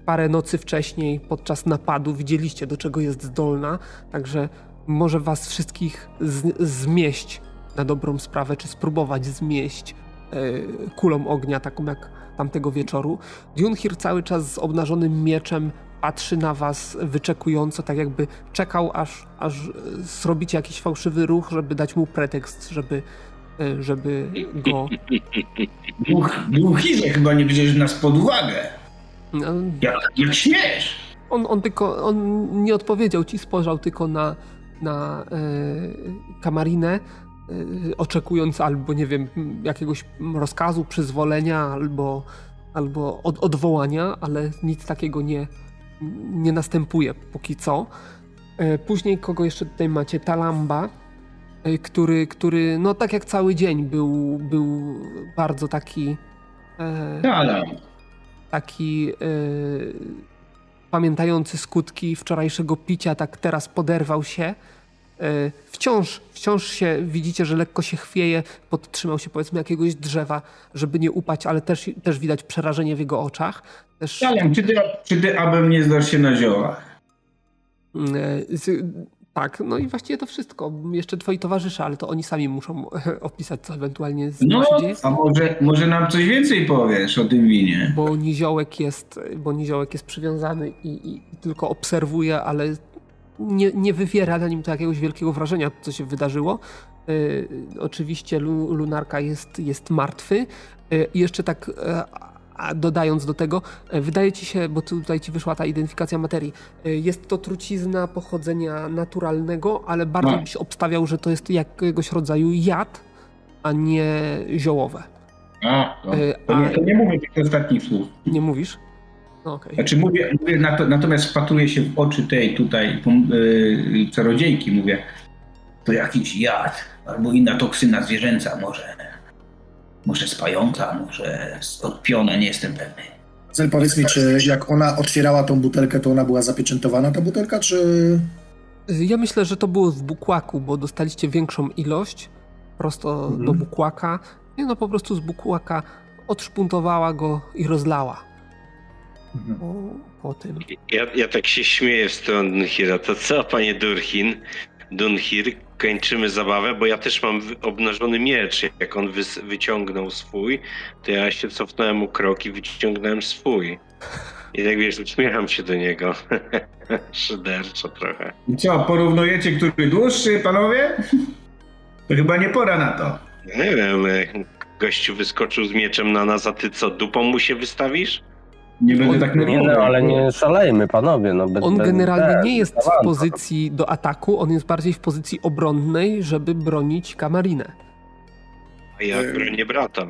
parę nocy wcześniej podczas napadu widzieliście, do czego jest zdolna, także może was wszystkich z, zmieść na dobrą sprawę, czy spróbować zmieść kulą ognia, taką jak tamtego wieczoru. Dunhir cały czas z obnażonym mieczem patrzy na was wyczekująco, tak jakby czekał, aż, aż zrobicie jakiś fałszywy ruch, żeby dać mu pretekst, żeby, e, żeby go... Dunhirze chyba nie bierzesz nas pod uwagę. No, jak, jak śmiesz? On, on tylko, on nie odpowiedział ci, spojrzał tylko na, na e, Kamarinę, e, oczekując albo, nie wiem, jakiegoś rozkazu, przyzwolenia, albo, albo od, odwołania, ale nic takiego nie, nie następuje póki co. E, później kogo jeszcze tutaj macie? Talamba, e, który, który no tak jak cały dzień był, był bardzo taki... E, Talam. Taki... Pamiętający skutki wczorajszego picia, tak teraz poderwał się. Wciąż, wciąż się widzicie, że lekko się chwieje, podtrzymał się powiedzmy jakiegoś drzewa, żeby nie upaść, ale też, też widać przerażenie w jego oczach. Też... Ale czy ty, czy ty abym nie zdasz się na ziołach? E, tak, no i właściwie to wszystko. Jeszcze twoi towarzysze, ale to oni sami muszą opisać, co ewentualnie z no, się dzieje. A może, może nam coś więcej powiesz o tym winie? Bo niziołek jest, bo niziołek jest przywiązany i, i tylko obserwuje, ale nie, nie wywiera na nim to jakiegoś wielkiego wrażenia, co się wydarzyło. Yy, oczywiście Lunarka jest, jest martwy. Yy, I jeszcze tak a dodając do tego, e, wydaje ci się, bo tutaj ci wyszła ta identyfikacja materii, e, jest to trucizna pochodzenia naturalnego, ale bardziej no. byś obstawiał, że to jest jakiegoś rodzaju jad, a nie ziołowe. A, to, e, to, nie, to nie mówię tych ostatnich słów. Nie mówisz? No, okay. Znaczy mówię, mówię natomiast wpatruję się w oczy tej tutaj yy, czarodziejki, mówię, to jakiś jad, albo inna toksyna zwierzęca może. Może spająca, może odpiona, nie jestem pewny. Zel, powiedz mi, czy jak ona otwierała tą butelkę, to ona była zapieczętowana, ta butelka, czy... Ja myślę, że to było w bukłaku, bo dostaliście większą ilość prosto mhm. do bukłaka. I no po prostu z bukłaka odszpuntowała go i rozlała. Mhm. Po, po, tym. Ja, ja tak się śmieję w stronę Dunhira. To co, panie Durhin? Dunhir, kończymy zabawę, bo ja też mam obnażony miecz. Jak on wy, wyciągnął swój, to ja się cofnąłem mu krok i wyciągnąłem swój. I tak wiesz, uśmiecham się do niego. Szyderczo trochę. I co, porównujecie, który dłuższy, panowie? To chyba nie pora na to. Nie wiem, gościu wyskoczył z mieczem na nas, a ty co, dupą mu się wystawisz? Nie będę tak nie, no, ale nie szalejmy, panowie. No, bez, on bez, generalnie bez, nie jest w pozycji do ataku, on jest bardziej w pozycji obronnej, żeby bronić Kamarinę. A ja bronię brata.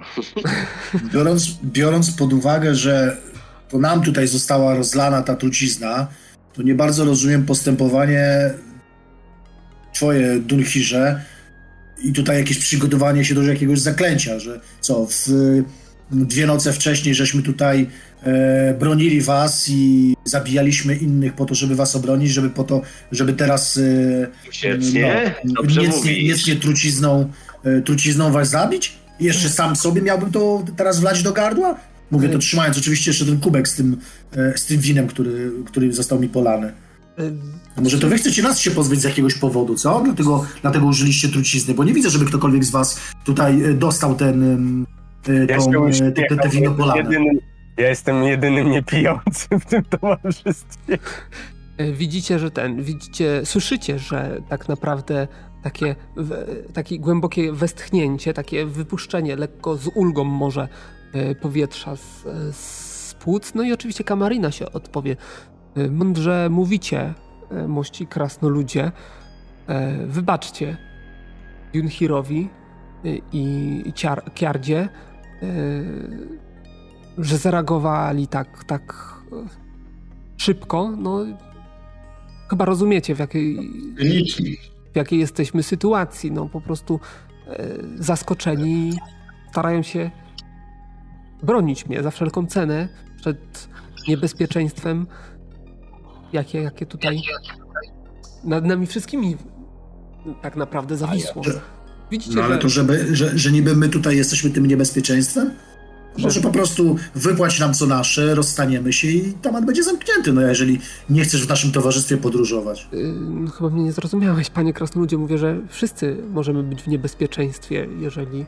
Biorąc, biorąc pod uwagę, że to nam tutaj została rozlana ta trucizna, to nie bardzo rozumiem postępowanie twoje, Dunhirze, i tutaj jakieś przygotowanie się do jakiegoś zaklęcia, że co, w dwie noce wcześniej żeśmy tutaj e, bronili was i zabijaliśmy innych po to, żeby was obronić, żeby po to, żeby teraz e, no, niecnie trucizną, e, trucizną was zabić? I jeszcze sam sobie miałbym to teraz wlać do gardła? Mówię to trzymając oczywiście jeszcze ten kubek z tym, e, z tym winem, który, który został mi polany. A może to wy chcecie nas się pozbyć z jakiegoś powodu, co? Dlatego, dlatego użyliście trucizny, bo nie widzę, żeby ktokolwiek z was tutaj e, dostał ten, e, ja tą, e, te, te wino polane. Jedynym, ja jestem jedynym niepijącym w tym towarzystwie. Widzicie, że ten, widzicie, słyszycie, że tak naprawdę takie, takie głębokie westchnięcie, takie wypuszczenie lekko z ulgą może powietrza z, z płuc. No i oczywiście Kamarina się odpowie. Mądrze mówicie, E, mości krasnoludzie. E, wybaczcie Junhirowi e, i Kiardzie, że zareagowali tak, tak szybko. No, chyba rozumiecie, w jakiej, w jakiej jesteśmy sytuacji. No, po prostu zaskoczeni starają się bronić mnie za wszelką cenę przed niebezpieczeństwem jakie, jakie tutaj nad nami wszystkimi tak naprawdę zawisło. Widzicie, no ale że... to, żeby, że, że niby my tutaj jesteśmy tym niebezpieczeństwem? Może po prostu wypłać nam co nasze, rozstaniemy się i temat będzie zamknięty, no jeżeli nie chcesz w naszym towarzystwie podróżować. Yy, chyba mnie nie zrozumiałeś, panie krasnoludzie. Mówię, że wszyscy możemy być w niebezpieczeństwie, jeżeli,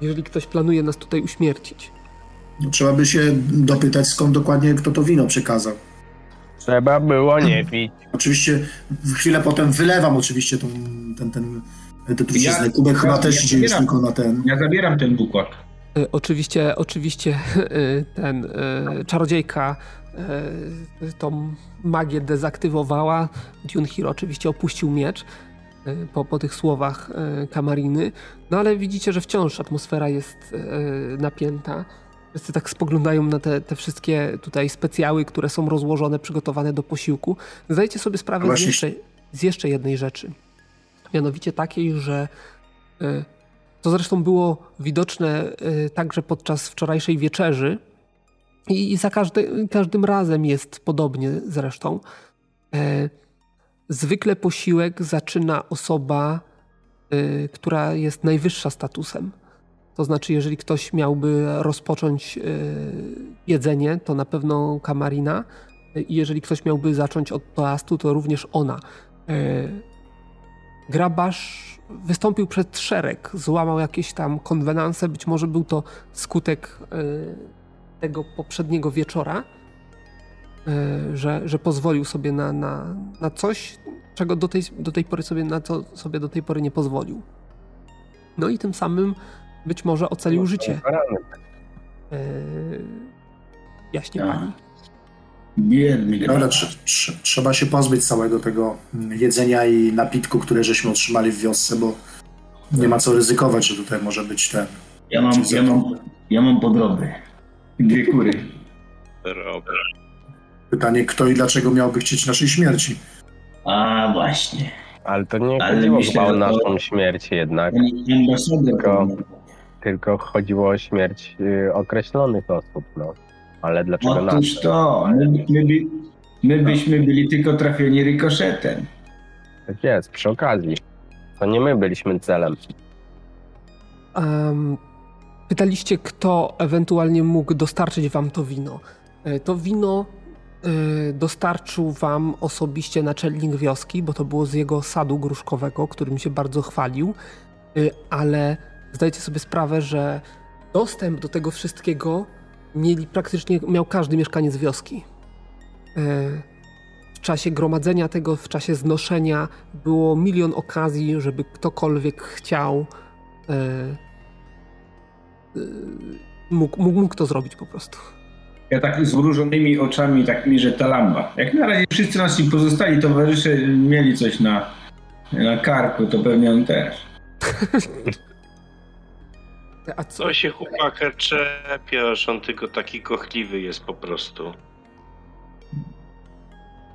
jeżeli ktoś planuje nas tutaj uśmiercić. No, trzeba by się dopytać, skąd dokładnie kto to wino przekazał. Trzeba było nie pić. Oczywiście chwilę potem wylewam oczywiście tą, ten, ten, truciznę. Ja- Kubek chyba ja- też ja idzie już tylko na ten. Ja zabieram ten bukłak. E, Oczywiście, oczywiście e, ten e, czarodziejka e, tą magię dezaktywowała. Dunhir oczywiście opuścił miecz po, po tych słowach Kamariny. No ale widzicie, że wciąż atmosfera jest napięta. Wszyscy tak spoglądają na te, te wszystkie tutaj specjały, które są rozłożone, przygotowane do posiłku. Zdajcie sobie sprawę z jeszcze, z jeszcze jednej rzeczy. Mianowicie takiej, że e, to zresztą było widoczne e, także podczas wczorajszej wieczerzy i, za każdy, każdym razem jest podobnie zresztą. E, Zwykle posiłek zaczyna osoba, e, która jest najwyższa statusem. To znaczy, jeżeli ktoś miałby rozpocząć e, jedzenie, to na pewno Kamarina. E, I jeżeli ktoś miałby zacząć od toastu, to również ona. Grabarz wystąpił przed szereg, złamał jakieś tam konwenanse, być może był to skutek e, tego poprzedniego wieczora, e, że, że pozwolił sobie na, na, na coś, czego do tej, do tej pory sobie, na co sobie do tej pory nie pozwolił. No i tym samym być może ocalił życie. E, jaśnie Tak. pani. Biedny gra. trze, trze, trzeba się pozbyć całego tego mm, jedzenia i napitku, które żeśmy otrzymali w wiosce, bo nie ma co ryzykować, że tutaj może być ten. Ja mam, ja mam, ja mam podroby. Dwie kury. Dobra. Pytanie, kto i dlaczego miałby chcieć naszej śmierci? A właśnie. Ale to nie Ale chodziło myślę, chyba o że to- naszą śmierć jednak. Tylko- tylko chodziło o śmierć y, określonych osób, no. Ale dlaczego? Otóż to. My, my, by, my byśmy byli tylko trafieni rykoszetem. Tak jest, przy okazji. To nie my byliśmy celem. Em, pytaliście, kto ewentualnie mógł dostarczyć wam to wino. E, To wino e, dostarczył wam osobiście naczelnik wioski, bo to było z jego sadu gruszkowego, którym się bardzo chwalił, E, ale zdajcie sobie sprawę, że dostęp do tego wszystkiego mieli praktycznie, miał każdy mieszkaniec wioski. E, W czasie gromadzenia tego, w czasie znoszenia było milion okazji, żeby ktokolwiek chciał e, e, mógł, mógł, mógł to zrobić po prostu. Ja tak z mrużonymi oczami, takimi, że talamba. Jak na razie wszyscy nasi pozostali towarzysze mieli coś na, na karku, to pewnie on też. A co? Co się chłopaka czepiasz, on tylko taki kochliwy jest po prostu.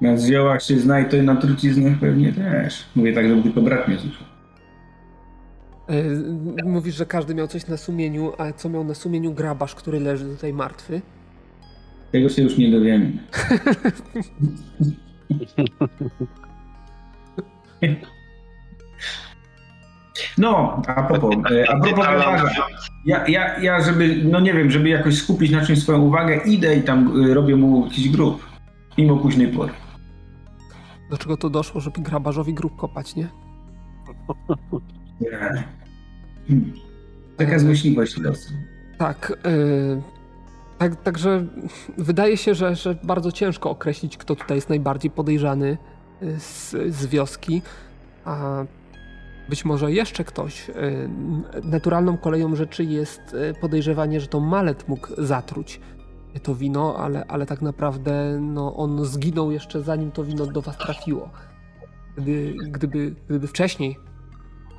Na ziołach się zna i to na truciznach pewnie też. Mówię tak, żeby tylko brat nie słyszał. E, Mówisz, że każdy miał coś na sumieniu, a co miał na sumieniu grabarz, który leży tutaj martwy? Tego się już nie dowiemy. No, a propos, e, a propos grabarza. Ja, ja, ja, żeby, no nie wiem, żeby jakoś skupić na czymś swoją uwagę, idę i tam y, robię mu jakiś grób. Mimo późnej pory. Do czego to doszło, żeby grabarzowi grób kopać, nie? Hmm. Taka złośliwość losu. Tak. e, tak także wydaje się, że, że bardzo ciężko określić, kto tutaj jest najbardziej podejrzany e, z, z wioski. A być może jeszcze ktoś. e, Naturalną koleją rzeczy jest e, podejrzewanie, że to Malet mógł zatruć to wino, ale, ale tak naprawdę no, on zginął jeszcze zanim to wino do was trafiło. Gdy, gdyby, gdyby wcześniej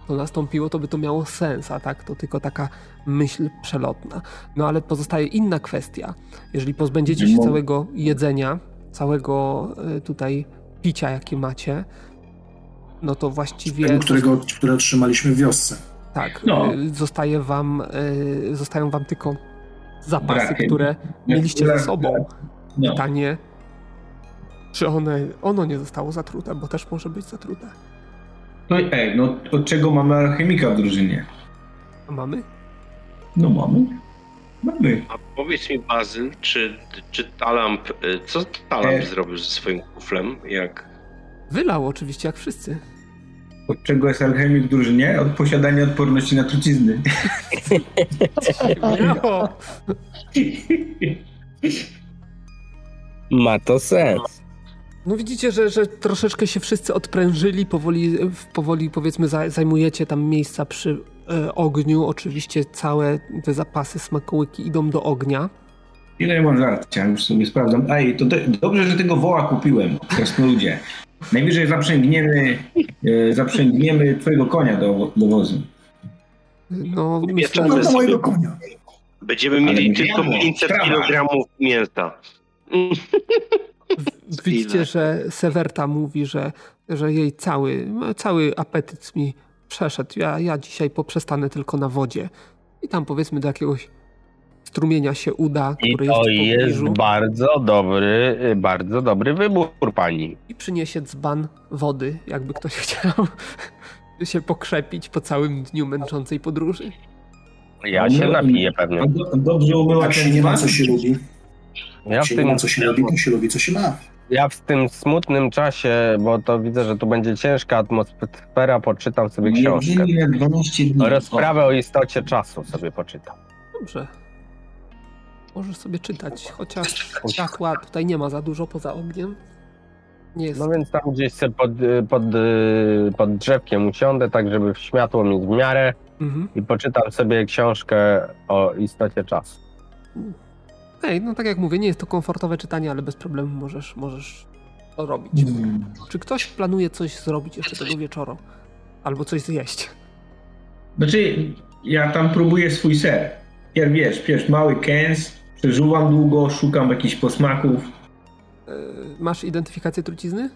to nastąpiło, to by to miało sens, a tak to tylko taka myśl przelotna. No ale pozostaje inna kwestia. Jeżeli pozbędziecie się Mo- całego jedzenia, całego y, tutaj picia, jakie macie, no to właściwie Tego, którego, które otrzymaliśmy w wiosce. tak, No. y, zostaje wam, y, zostają wam tylko zapasy, Brakiem. które mieliście ze sobą. No. Pytanie, czy one, ono nie zostało zatrute, bo też może być zatrute. No i ej, no od czego mamy alchemika w drużynie? A mamy? No mamy. Mamy. A powiedz mi, Bazyl, czy, czy Talamp, y, co Talamp E. zrobił ze swoim kuflem? Jak Wylał oczywiście, jak wszyscy. Od czego jest alchemik drużynie? Od posiadania odporności na trucizny. Śmiało. Ma to sens. No widzicie, że, że troszeczkę się wszyscy odprężyli, powoli, powoli powiedzmy za- zajmujecie tam miejsca przy e, ogniu. Oczywiście całe te zapasy smakołyki idą do ognia. Ile ja mam żarcia? Już sobie sprawdzam. Ej, to do, dobrze, że tego woła kupiłem, krasnoludzie. Najwyżej zaprzęgniemy, e, zaprzęgniemy twojego konia do, do wozu. No myślę, że to sobie- mojego konia. będziemy mieli tylko wiadomo, 500 sprawa. kg mięsa? widzicie, że Sewerta mówi, że, że jej cały, cały apetyt mi przeszedł. Ja, ja dzisiaj poprzestanę tylko na wodzie. I tam powiedzmy do jakiegoś strumienia się uda, I który to jest w jest bardzo dobry, bardzo dobry wybór, pani. i przyniesie dzban wody, jakby ktoś chciał się pokrzepić po całym dniu męczącej podróży. Ja się napiję pewnie. Dobrze umyła Jak się nie ma, co się lubi. Ja Jak w się nie ma, tym, co się lubi, to się lubi, co się ma. ja w tym smutnym czasie, bo to widzę, że tu będzie ciężka atmosfera, poczytam sobie książkę. Niedzieli na 12 dni. Rozprawę o istocie czasu sobie poczytam. Dobrze. Możesz sobie czytać, chociaż światła tutaj nie ma za dużo poza ogniem. Nie jest. No więc tam gdzieś sobie pod, pod, pod drzewkiem usiądę, tak żeby światło mieć w miarę Mhm. i poczytam sobie książkę o istocie czasu. Ej, no tak jak mówię, nie jest to komfortowe czytanie, ale bez problemu możesz, możesz to robić. Hmm. Czy ktoś planuje coś zrobić jeszcze tego wieczoru? Albo coś zjeść? Znaczy, ja tam próbuję swój ser. Ja wiesz, wiesz, mały kęs, przeżuwam długo, szukam jakichś posmaków. Yy, Masz identyfikację trucizny?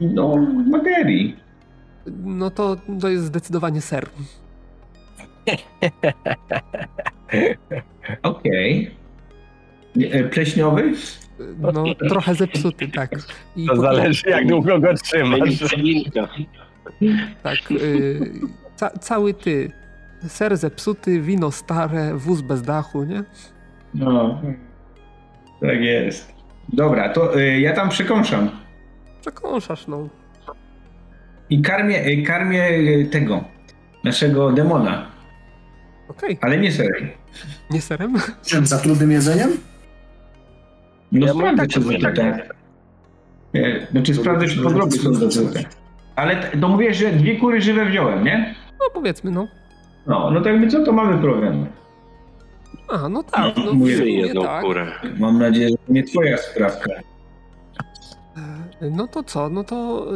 No, materii. No to, to jest zdecydowanie ser. Okej. Nie, e, Pleśniowy? Yy, No trochę zepsuty, tak. I To zależy jak długo go trzymasz. Tak, yy, ca, cały ty. Ser zepsuty, wino stare, wóz bez dachu, nie? No. Tak jest. Dobra, to y, ja tam przekąszam. Przekąszasz, no. I karmię, y, karmię y, tego, naszego demona, Okej, ale nie serem. nie serem? Czym, za trudnym jedzeniem? No Ja sprawdzę, czy takie to tak. Nie, Znaczy sprawdzę, czy podroby są. Ale t- to mówię, że dwie kury żywe wziąłem, nie? No powiedzmy, no. No, no to jakby co, to mamy problem. A, no tak, no, sumie jedną tak. kurę. Mam nadzieję, że to nie twoja sprawka. E, No to co? No to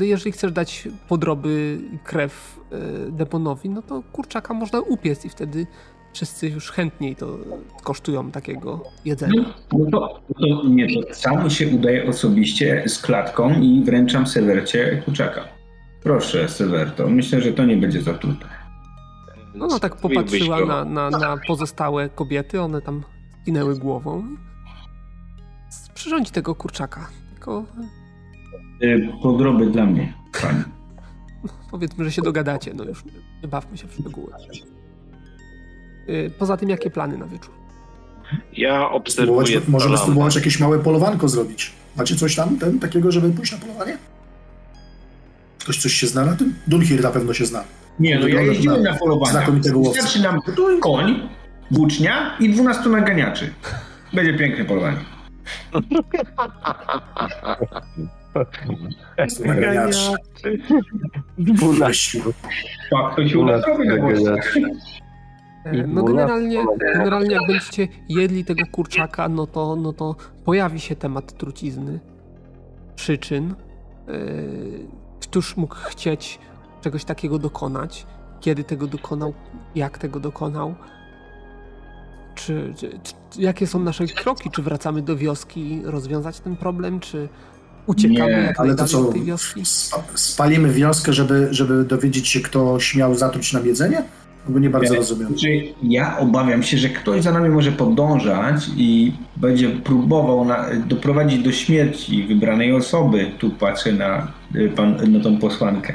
e, jeżeli chcesz dać podroby krew e, demonowi, no to kurczaka można upiec i wtedy wszyscy już chętniej to kosztują takiego jedzenia. No to, to nie, to sam się udaje osobiście z klatką i wręczam Sewercie kurczaka. Proszę, Sewerto, myślę, że to nie będzie za trudne. No ona tak popatrzyła na, na, na pozostałe kobiety, one tam skinęły głową. Przyrządź tego kurczaka. Tylko Y, Podroby dla mnie, pani. powiedzmy, że się dogadacie, no już nie bawmy się w szczegóły. E, Poza tym, jakie plany na wieczór? Ja obserwuję możemy spróbować jakieś małe polowanko zrobić. Macie coś tam ten, takiego, żeby pójść na polowanie? Ktoś coś się zna na tym? Dunhir na pewno się zna. Nie, no ja jeździłem na na polowania. znakomitego łowcę. Wystarczy nam koń, włócznia i 12 naganiaczy. Będzie piękne polowanie. Naganiacz. Weź- Tak, to się uda zrobić. no E, No generalnie, generalnie jak będziecie jedli tego kurczaka, no to, no to pojawi się temat trucizny, przyczyn. Yy, Któż mógł chcieć czegoś takiego dokonać? Kiedy tego dokonał? Jak tego dokonał? Czy, czy, czy jakie są nasze kroki? Czy wracamy do wioski rozwiązać ten problem? Czy uciekamy Nie, jak Ale to najdalej co, tej wioski? sp- spalimy wioskę, żeby, żeby dowiedzieć się, kto śmiał zatruć nam jedzenie? Bo nie bardzo Nie. rozumiem. Znaczy, ja obawiam się, że ktoś za nami może podążać i będzie próbował na, doprowadzić do śmierci wybranej osoby. Tu patrzę na, y, pan, na tą posłankę.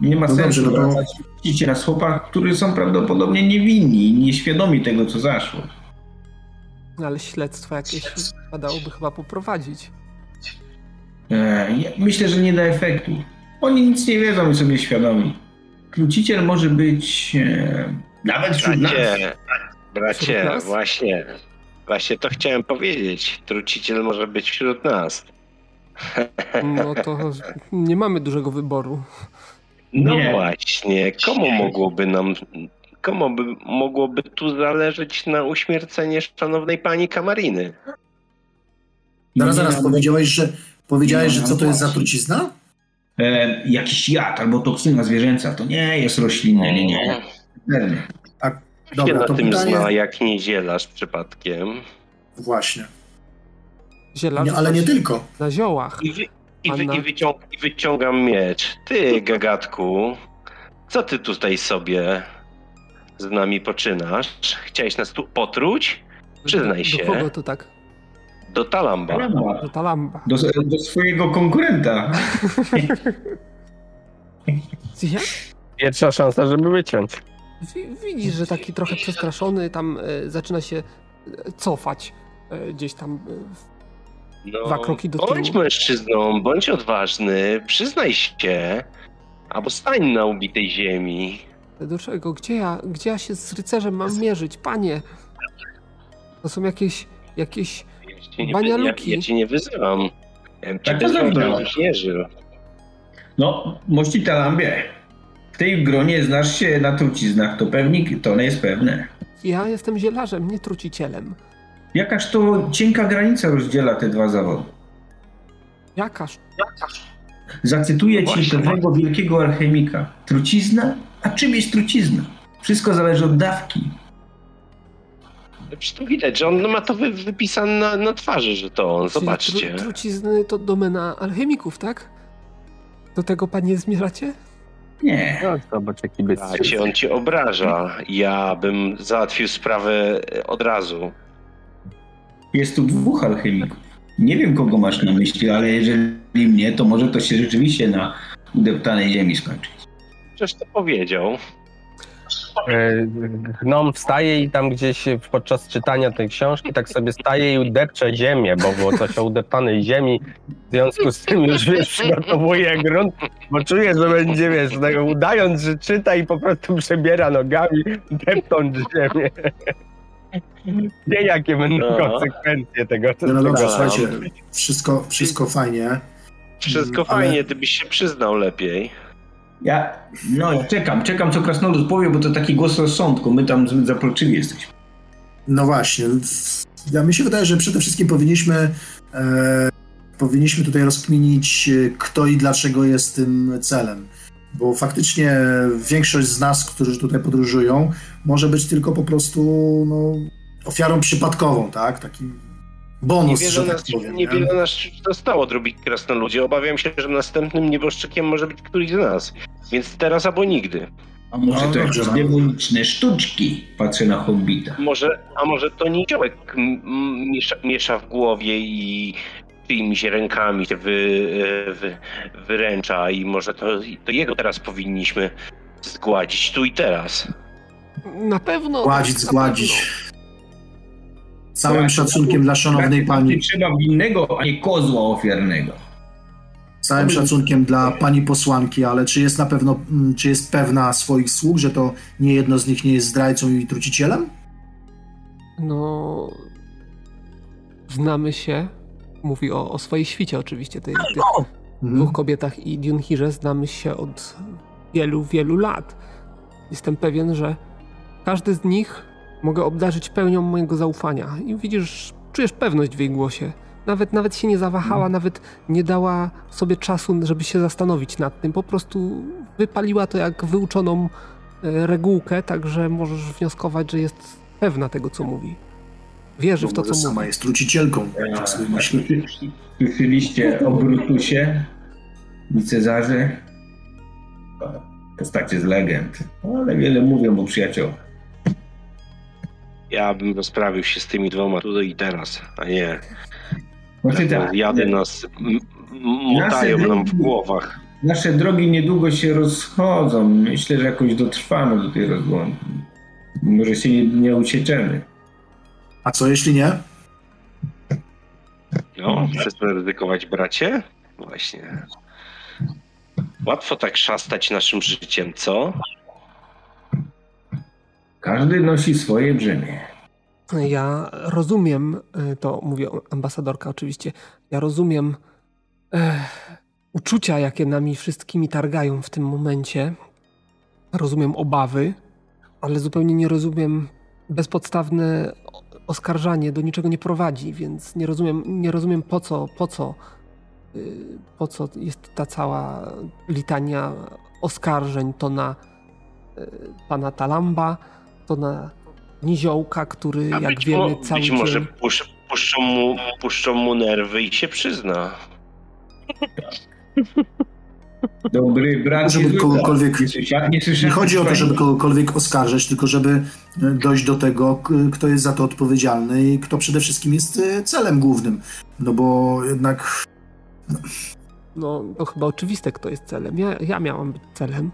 Nie ma No sensu dobrze, no wracać iście na chłopach, którzy są prawdopodobnie niewinni i nieświadomi tego, co zaszło. No, Ale śledztwo jakieś padałoby chyba poprowadzić. E, ja myślę, że nie da efektu. Oni nic nie wiedzą i są nieświadomi. Truciciel może być e, nawet wśród nas. Bracie, nas? właśnie. Właśnie to chciałem powiedzieć. Truciciel może być wśród nas. No to nie mamy dużego wyboru. No Nie. właśnie, komu mogłoby nam. Komu by mogłoby tu zależeć na uśmiercenie szanownej pani Kamariny? Zaraz, Nie, zaraz, no, powiedziałeś, że, powiedziałeś, że co to jest za trucizna? E, jakiś jad albo toksyna zwierzęca. To nie jest roślinne, nie, nie. Się Dobra, na to tym pytanie... zna, jak nie zielarz przypadkiem. Właśnie. Zielarz Nie, ale nie tylko. na ziołach. I, wy, i, wy, i, wyciąg, I wyciągam miecz. Ty, gagatku, co ty tutaj sobie z nami poczynasz? Chciałeś nas tu potruć? Przyznaj Do się. kogo to tak? Do Talamba. Do Talamba. Do, do swojego konkurenta. Jak? Pierwsza szansa, żeby wyciąć. Wi- Widzisz, że taki trochę przestraszony tam e, zaczyna się e, cofać e, gdzieś tam. No, Dwa kroki do bądź tyłu. mężczyzną, bądź odważny, przyznaj się, albo stań na ubitej ziemi. Do czego? Gdzie ja, gdzie ja się z rycerzem mam mierzyć? Panie! To są jakieś, jakieś... Ja nie, ja, Banialuki. ja cię nie wyzywam. Ja Tak to żył. No, mości Talambie. W tej gronie znasz się na truciznach, to pewnik, to nie jest pewne. Ja jestem zielarzem, nie trucicielem. Jakaż to cienka granica rozdziela te dwa zawody. Jakaż? Zacytuję ci Właśnie. pewnego wielkiego alchemika. Trucizna? A czym jest trucizna? Wszystko zależy od dawki. Przecież tu widać, że on ma to wy, wypisane na, na twarzy, że to on. Czyli Zobaczcie. Tru, trucizny to domena alchemików, tak? Do tego panie zmierzacie? Nie. No, zobacz jaki bez on ci obraża. Ja bym załatwił sprawę od razu. Jest tu dwóch alchemików. Nie wiem, kogo masz na myśli, ale jeżeli mnie, to może to się rzeczywiście na udeptanej ziemi skończyć. Przecież to powiedział. E, Gnom wstaje i tam gdzieś podczas czytania tej książki tak sobie staje i depcze ziemię, bo było coś o udeptanej ziemi. W związku z tym już wiesz, przygotowuje grunt, bo czuje, że będzie, wiesz, tak udając, że czyta i po prostu przebiera nogami, depcząc ziemię. Nie jakie będą No. konsekwencje tego. No, no dobrze, tego- słuchajcie, wszystko, wszystko fajnie. Wszystko Ale- fajnie, ty byś się przyznał lepiej. Ja, no ja czekam, czekam co Krasnolud powie, bo to taki głos rozsądku. My tam zbyt zapalczywi jesteśmy. No właśnie. Ja mi się wydaje, że przede wszystkim powinniśmy e, powinniśmy tutaj rozkminić, e, kto i dlaczego jest tym celem. Bo faktycznie większość z nas, którzy tutaj podróżują, może być tylko po prostu no, ofiarą przypadkową, tak? Taki bonus, Niewiele że tak nas, powiem. nie? niewiele nas zostało drobić krasnoludzie. Obawiam się, że następnym nieboszczykiem może być któryś z nas. Więc teraz albo nigdy. A może No to jakieś no. demoniczne sztuczki? Patrzę na Hobbita. Może, a może to niziołek miesza, miesza w głowie i czyimiś rękami się wy, e, wy, wyręcza i może to, to jego teraz powinniśmy zgładzić tu i teraz. Na pewno. Gładzić, na zgładzić. Całym Tak, szacunkiem dla szanownej pani, Trzeba winnego, a nie kozła ofiarnego. całym szacunkiem dla pani posłanki, ale czy jest na pewno, mm, czy jest pewna swoich sług, że to nie jedno z nich nie jest zdrajcą i trucicielem? No. Znamy się. Mówi o, o swojej świcie, oczywiście, tej, tych Mhm. dwóch kobietach i Dunhirze. Znamy się od wielu, wielu lat. Jestem pewien, że każdy z nich mogę obdarzyć pełnią mojego zaufania. I widzisz, czujesz pewność w jej głosie. Nawet, nawet się nie zawahała, nawet nie dała sobie czasu, żeby się zastanowić nad tym. Po prostu wypaliła to jak wyuczoną e, regułkę, także możesz wnioskować, że jest pewna tego, co mówi. Wierzy w to, co sama mówi. jest trucicielką, tak myślę. Słyszeliście o Brutusie i Cezarze? Postacie z legend. Ale wiele mówią o przyjaciołach. Ja bym rozprawił się z tymi dwoma tu i teraz, a nie Właśnie tak. jady nas m- m- motają nam w głowach. nasze drogi niedługo się rozchodzą. Myślę, że jakoś dotrwamy do tej rozłąki. Może się nie, nie ucieczemy. A co jeśli nie? No, chcesz ryzykować, bracie? Właśnie. Łatwo tak szastać naszym życiem, co? Każdy nosi swoje brzemię. Ja rozumiem, e, to mówię ambasadorka oczywiście, ja rozumiem e, uczucia, jakie nami wszystkimi targają w tym momencie. Rozumiem obawy, ale zupełnie nie rozumiem bezpodstawne oskarżanie do niczego nie prowadzi, więc nie rozumiem, nie rozumiem po co, po co, y, po co jest ta cała litania oskarżeń to na y, pana Talamba, to na Niziołka, który A jak być, wiemy mo- cały być może dzień... pusz, puszczą, mu, puszczą mu nerwy i się przyzna. Dobry brat. Żeby kogokolwiek- Nie słyszałem, nie Nie chodzi o to, żeby kogokolwiek oskarżać, tylko żeby e, dojść do tego, kto jest za to odpowiedzialny i kto przede wszystkim jest e, celem głównym. No bo jednak No to chyba oczywiste, kto jest celem. Ja, ja miałam być celem.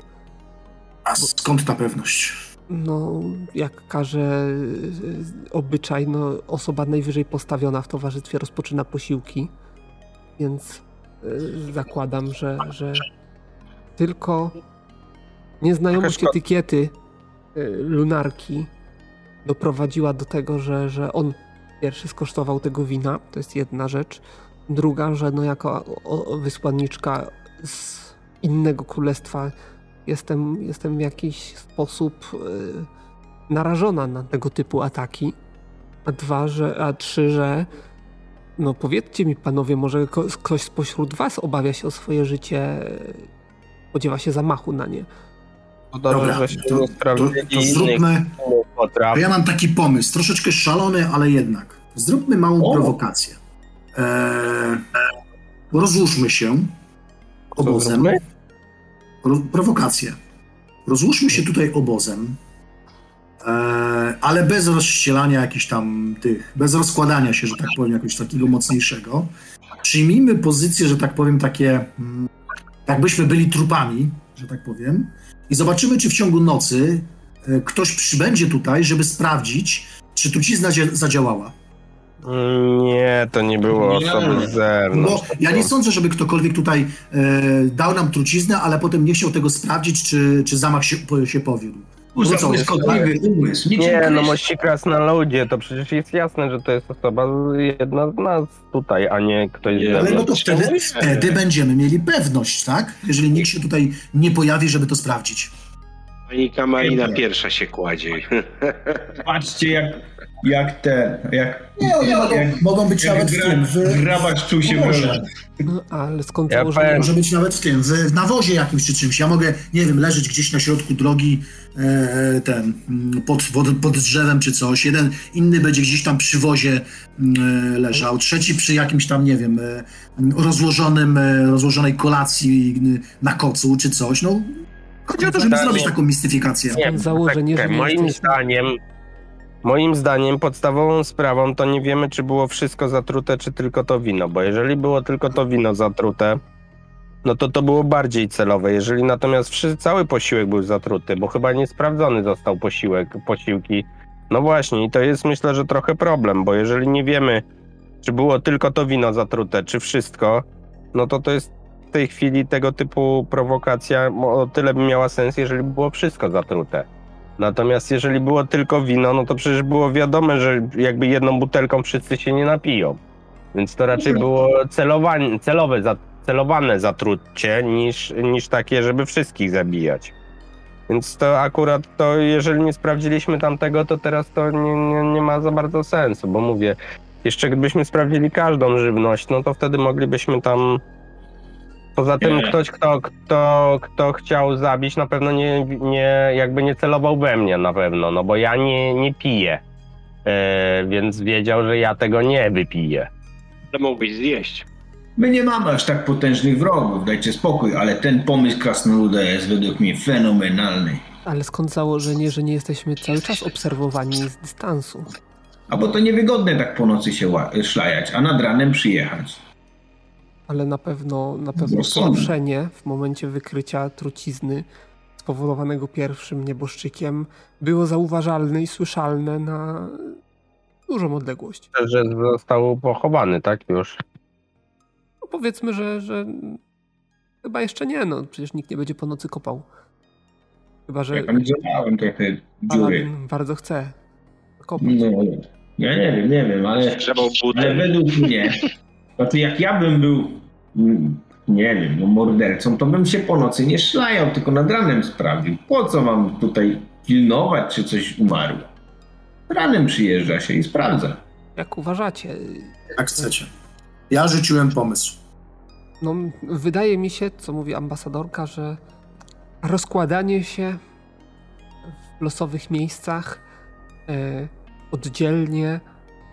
a skąd ta pewność? No, jak każe y, obyczaj, no, osoba najwyżej postawiona w towarzystwie rozpoczyna posiłki, więc zakładam, że, że tylko nieznajomość etykiety y, lunarki doprowadziła do tego, że, że on pierwszy skosztował tego wina. To jest jedna rzecz. Druga, że no jako wysłanniczka z innego królestwa jestem, jestem w jakiś sposób y, narażona na tego typu ataki. A dwa, że, a trzy, że no powiedzcie mi panowie, może ktoś spośród was obawia się o swoje życie, spodziewa się zamachu na nie. To Dobra, że się to, nie to, to innych zróbmy. To ja mam taki pomysł, troszeczkę szalony, ale jednak. Zróbmy małą O! prowokację. Eee, rozłóżmy się obozem. zróbmy? Ro, prowokację. Rozłóżmy się tutaj obozem, ale bez rozścielania jakichś tam tych, bez rozkładania się, że tak powiem, jakoś takiego mocniejszego. Przyjmijmy pozycję, że tak powiem, takie, mm, jakbyśmy byli trupami, że tak powiem, i zobaczymy, czy w ciągu nocy e, ktoś przybędzie tutaj, żeby sprawdzić, czy trucizna dzia- zadziałała. Nie, to nie było Nie. osoby z zewnątrz. Bo ja nie sądzę, żeby ktokolwiek tutaj e, dał nam truciznę, ale potem nie chciał tego sprawdzić, czy, czy zamach się, się powiódł. Uza, błyskotliwy umysł. niczym Nie, no Kryst. mości krasnoludzie, to przecież jest jasne, że to jest osoba jedna z nas tutaj, a nie ktoś Nie, z Ale no to wtedy, wtedy będziemy mieli pewność, tak? Jeżeli nikt się tutaj nie pojawi, żeby to sprawdzić. Pani Kamarina pierwsza się kładzie. Patrzcie jak, jak ten, jak, Nie, oni mogą, jak, mogą być jak nawet w tym, w, grabarz czuł się Może. No, ale skąd Ja założenie? powiem- może być nawet w tym, w, nawozie jakimś czy czymś. Ja mogę, nie wiem, leżeć gdzieś na środku drogi, ten, mm, pod, pod, pod drzewem czy coś. Jeden, inny będzie gdzieś tam przy wozie mm, e, leżał. Trzeci przy jakimś tam, nie wiem, e, rozłożonym, e, rozłożonej kolacji mm, na kocu czy coś. No, chodzi o to, żeby zrobić taką mistyfikację. Nie, założenie, że nie moim zdaniem, moim zdaniem podstawową sprawą to nie wiemy, czy było wszystko zatrute, czy tylko to wino, bo jeżeli było tylko to wino zatrute, no to to było bardziej celowe. Jeżeli natomiast wszy- cały posiłek był zatruty, bo chyba niesprawdzony został posiłek, posiłki, no właśnie i to jest myślę, że trochę problem, bo jeżeli nie wiemy, czy było tylko to wino zatrute, czy wszystko, no to to jest w tej chwili tego typu prowokacja o tyle by miała sens, jeżeli by było wszystko zatrute. Natomiast jeżeli było tylko wino, no to przecież było wiadome, że jakby jedną butelką wszyscy się nie napiją. Więc to raczej było celowanie, celowe, celowane zatrucie niż, niż takie, żeby wszystkich zabijać. Więc to akurat to, jeżeli nie sprawdziliśmy tamtego, to teraz to nie, nie, nie ma za bardzo sensu, bo mówię, jeszcze gdybyśmy sprawdzili każdą żywność, no to wtedy moglibyśmy tam. Poza tym ktoś, kto, kto, kto chciał zabić, na pewno nie, nie, jakby nie celował we mnie na pewno, no bo ja nie, nie piję. E, więc wiedział, że ja tego nie wypiję. To mógłbyś zjeść. My nie mamy aż tak potężnych wrogów, dajcie spokój, ale ten pomysł krasnoluda jest według mnie fenomenalny. Ale skąd założenie, że nie jesteśmy cały czas obserwowani z dystansu? A bo to niewygodne tak po nocy się szlajać, a nad ranem przyjechać. ale na pewno, na pewno poruszenie w momencie wykrycia trucizny spowodowanego pierwszym nieboszczykiem było zauważalne i słyszalne na dużą odległość. Że został pochowany, tak już. Powiedzmy, że, że chyba jeszcze nie, no przecież nikt nie będzie po nocy kopał. Chyba, że Ja tam działałem trochę dziury. Bardzo chce kopać. No, ja nie wiem, nie wiem, ale, Trzeba ale według mnie, no to jak ja bym był, mm, nie wiem, no mordercą, to bym się po nocy nie szlajał, tylko nad ranem sprawdził. Po co mam tutaj pilnować, czy coś umarło? Ranem przyjeżdża się i sprawdza. Jak uważacie? Jak chcecie. Ja rzuciłem pomysł. No, wydaje mi się, co mówi ambasadorka, że rozkładanie się w losowych miejscach e, oddzielnie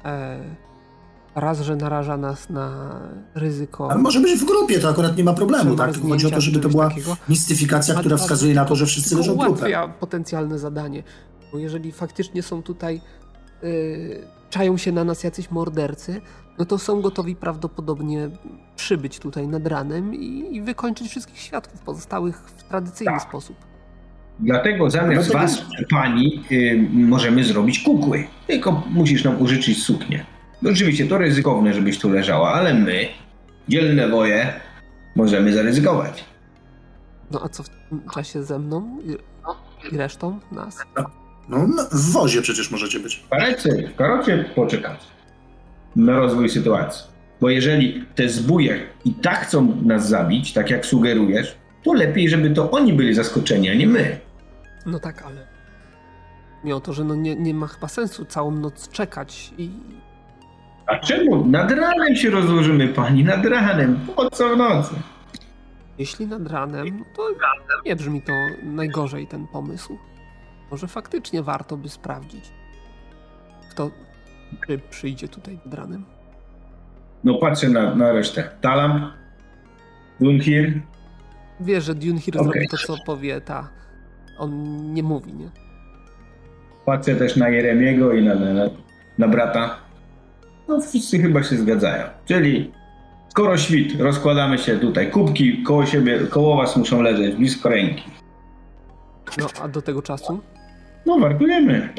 e, raz, że naraża nas na ryzyko. Ale może być w grupie, to akurat nie ma problemu, tak? Tylko chodzi o to, żeby to była takiego, mistyfikacja, która wskazuje na to, że wszyscy leżą trupem. potencjalne zadanie. Bo jeżeli faktycznie są tutaj, y, czają się na nas jacyś mordercy, no to są gotowi prawdopodobnie przybyć tutaj nad ranem i, i wykończyć wszystkich świadków pozostałych w tradycyjny Tak. sposób. Dlatego zamiast Dlatego- was, pani, y, możemy zrobić kukły. Tylko musisz nam użyczyć suknię. No Oczywiście to ryzykowne, żebyś tu leżała, ale my, dzielne woje, możemy zaryzykować. No a co w tym czasie ze mną i, i resztą nas? No, no, w wozie przecież możecie być. W karecie, w karocie poczekać na rozwój sytuacji. Bo jeżeli te zbóje i tak chcą nas zabić, tak jak sugerujesz, to lepiej, żeby to oni byli zaskoczeni, a nie my. No tak, ale mimo to, że no nie, nie ma chyba sensu całą noc czekać i A czemu? Nad ranem się rozłożymy, pani, nad ranem. Po co w nocy? Jeśli nad ranem, to nie brzmi to najgorzej ten pomysł. Może faktycznie warto by sprawdzić, kto przyjdzie tutaj nad ranem. No patrzę na, na resztę. Talam, Dunhir, Wiesz, że Dunhir Okej. zrobi to, co powie ta. On nie mówi, nie? patrzę też na Jeremiego i na, na, na brata. No wszyscy chyba się zgadzają. Czyli skoro świt, rozkładamy się tutaj. Kubki koło siebie, koło was muszą leżeć, blisko ręki. No a do tego czasu No wartujemy.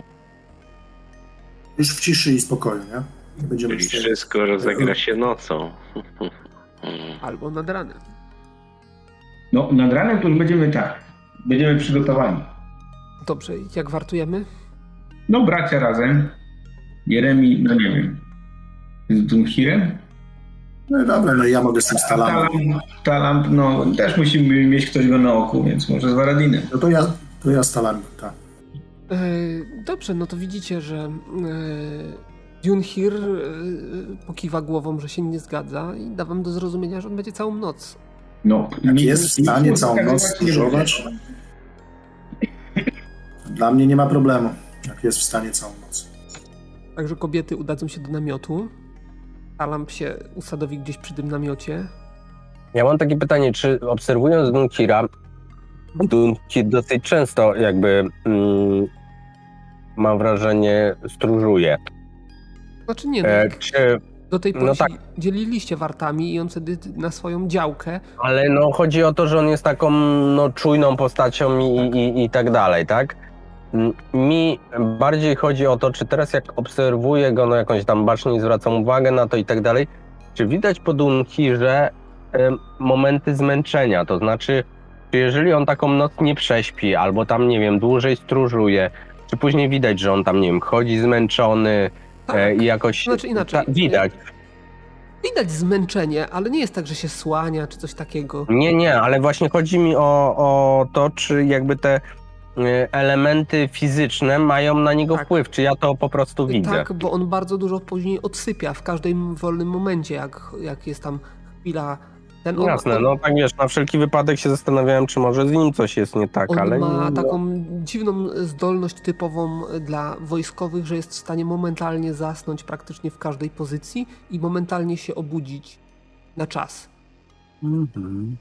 Już w ciszy i spokoju, nie? Nie będziemy Czyli wszystko rozegra się nocą. albo nad ranem. No nad ranem to już będziemy tak. Będziemy przygotowani. Dobrze, jak wartujemy? No bracia razem. Jeremi, no nie wiem. Z Dunhirem? No dobra, no ja mogę z tym. Talam, Talam, no też musimy mieć ktoś go na oku, więc może z Waradinem. No to ja, to ja stalam, tak. E, dobrze, no to widzicie, że e, Dunhir e, pokiwa głową, że się nie zgadza i da wam do zrozumienia, że on będzie całą noc. No, Jak jest w stanie całą noc stróżować. Dla mnie nie ma problemu, jak jest w stanie całą noc. Także kobiety udadzą się do namiotu. Talamp się usadowi gdzieś przy tym namiocie. Ja mam takie pytanie, czy obserwując Dunkira, Dunkir dosyć często jakby mm, mam wrażenie stróżuje. Znaczy nie, no, E, czy, do tej pory no tak. dzieliliście wartami i on wtedy na swoją działkę. ale no chodzi o to, że on jest taką no, czujną postacią i, i, i tak dalej, tak? Mi bardziej chodzi o to, czy teraz jak obserwuję go, no jakąś tam bacznie zwracam uwagę na to i tak dalej, czy widać po Dunkirze em, momenty zmęczenia, to znaczy, czy jeżeli on taką noc nie prześpi, albo tam, nie wiem, dłużej stróżuje, czy później widać, że on tam, nie wiem, chodzi zmęczony Tak, e, i jakoś... Znaczy inaczej. Ta, widać. widać zmęczenie, ale nie jest tak, że się słania czy coś takiego. Nie, nie, ale właśnie chodzi mi o, o to, czy jakby te y, elementy fizyczne mają na niego Tak. wpływ, czy ja to po prostu widzę. Tak, bo on bardzo dużo później odsypia w każdym wolnym momencie, jak, jak jest tam chwila. Ten on, Jasne, on, no tak wiesz, na wszelki wypadek się zastanawiałem, czy może z nim coś jest nie tak, on ale... ma nie- taką dziwną zdolność typową dla wojskowych, że jest w stanie momentalnie zasnąć praktycznie w każdej pozycji i momentalnie się obudzić na czas. Mhm.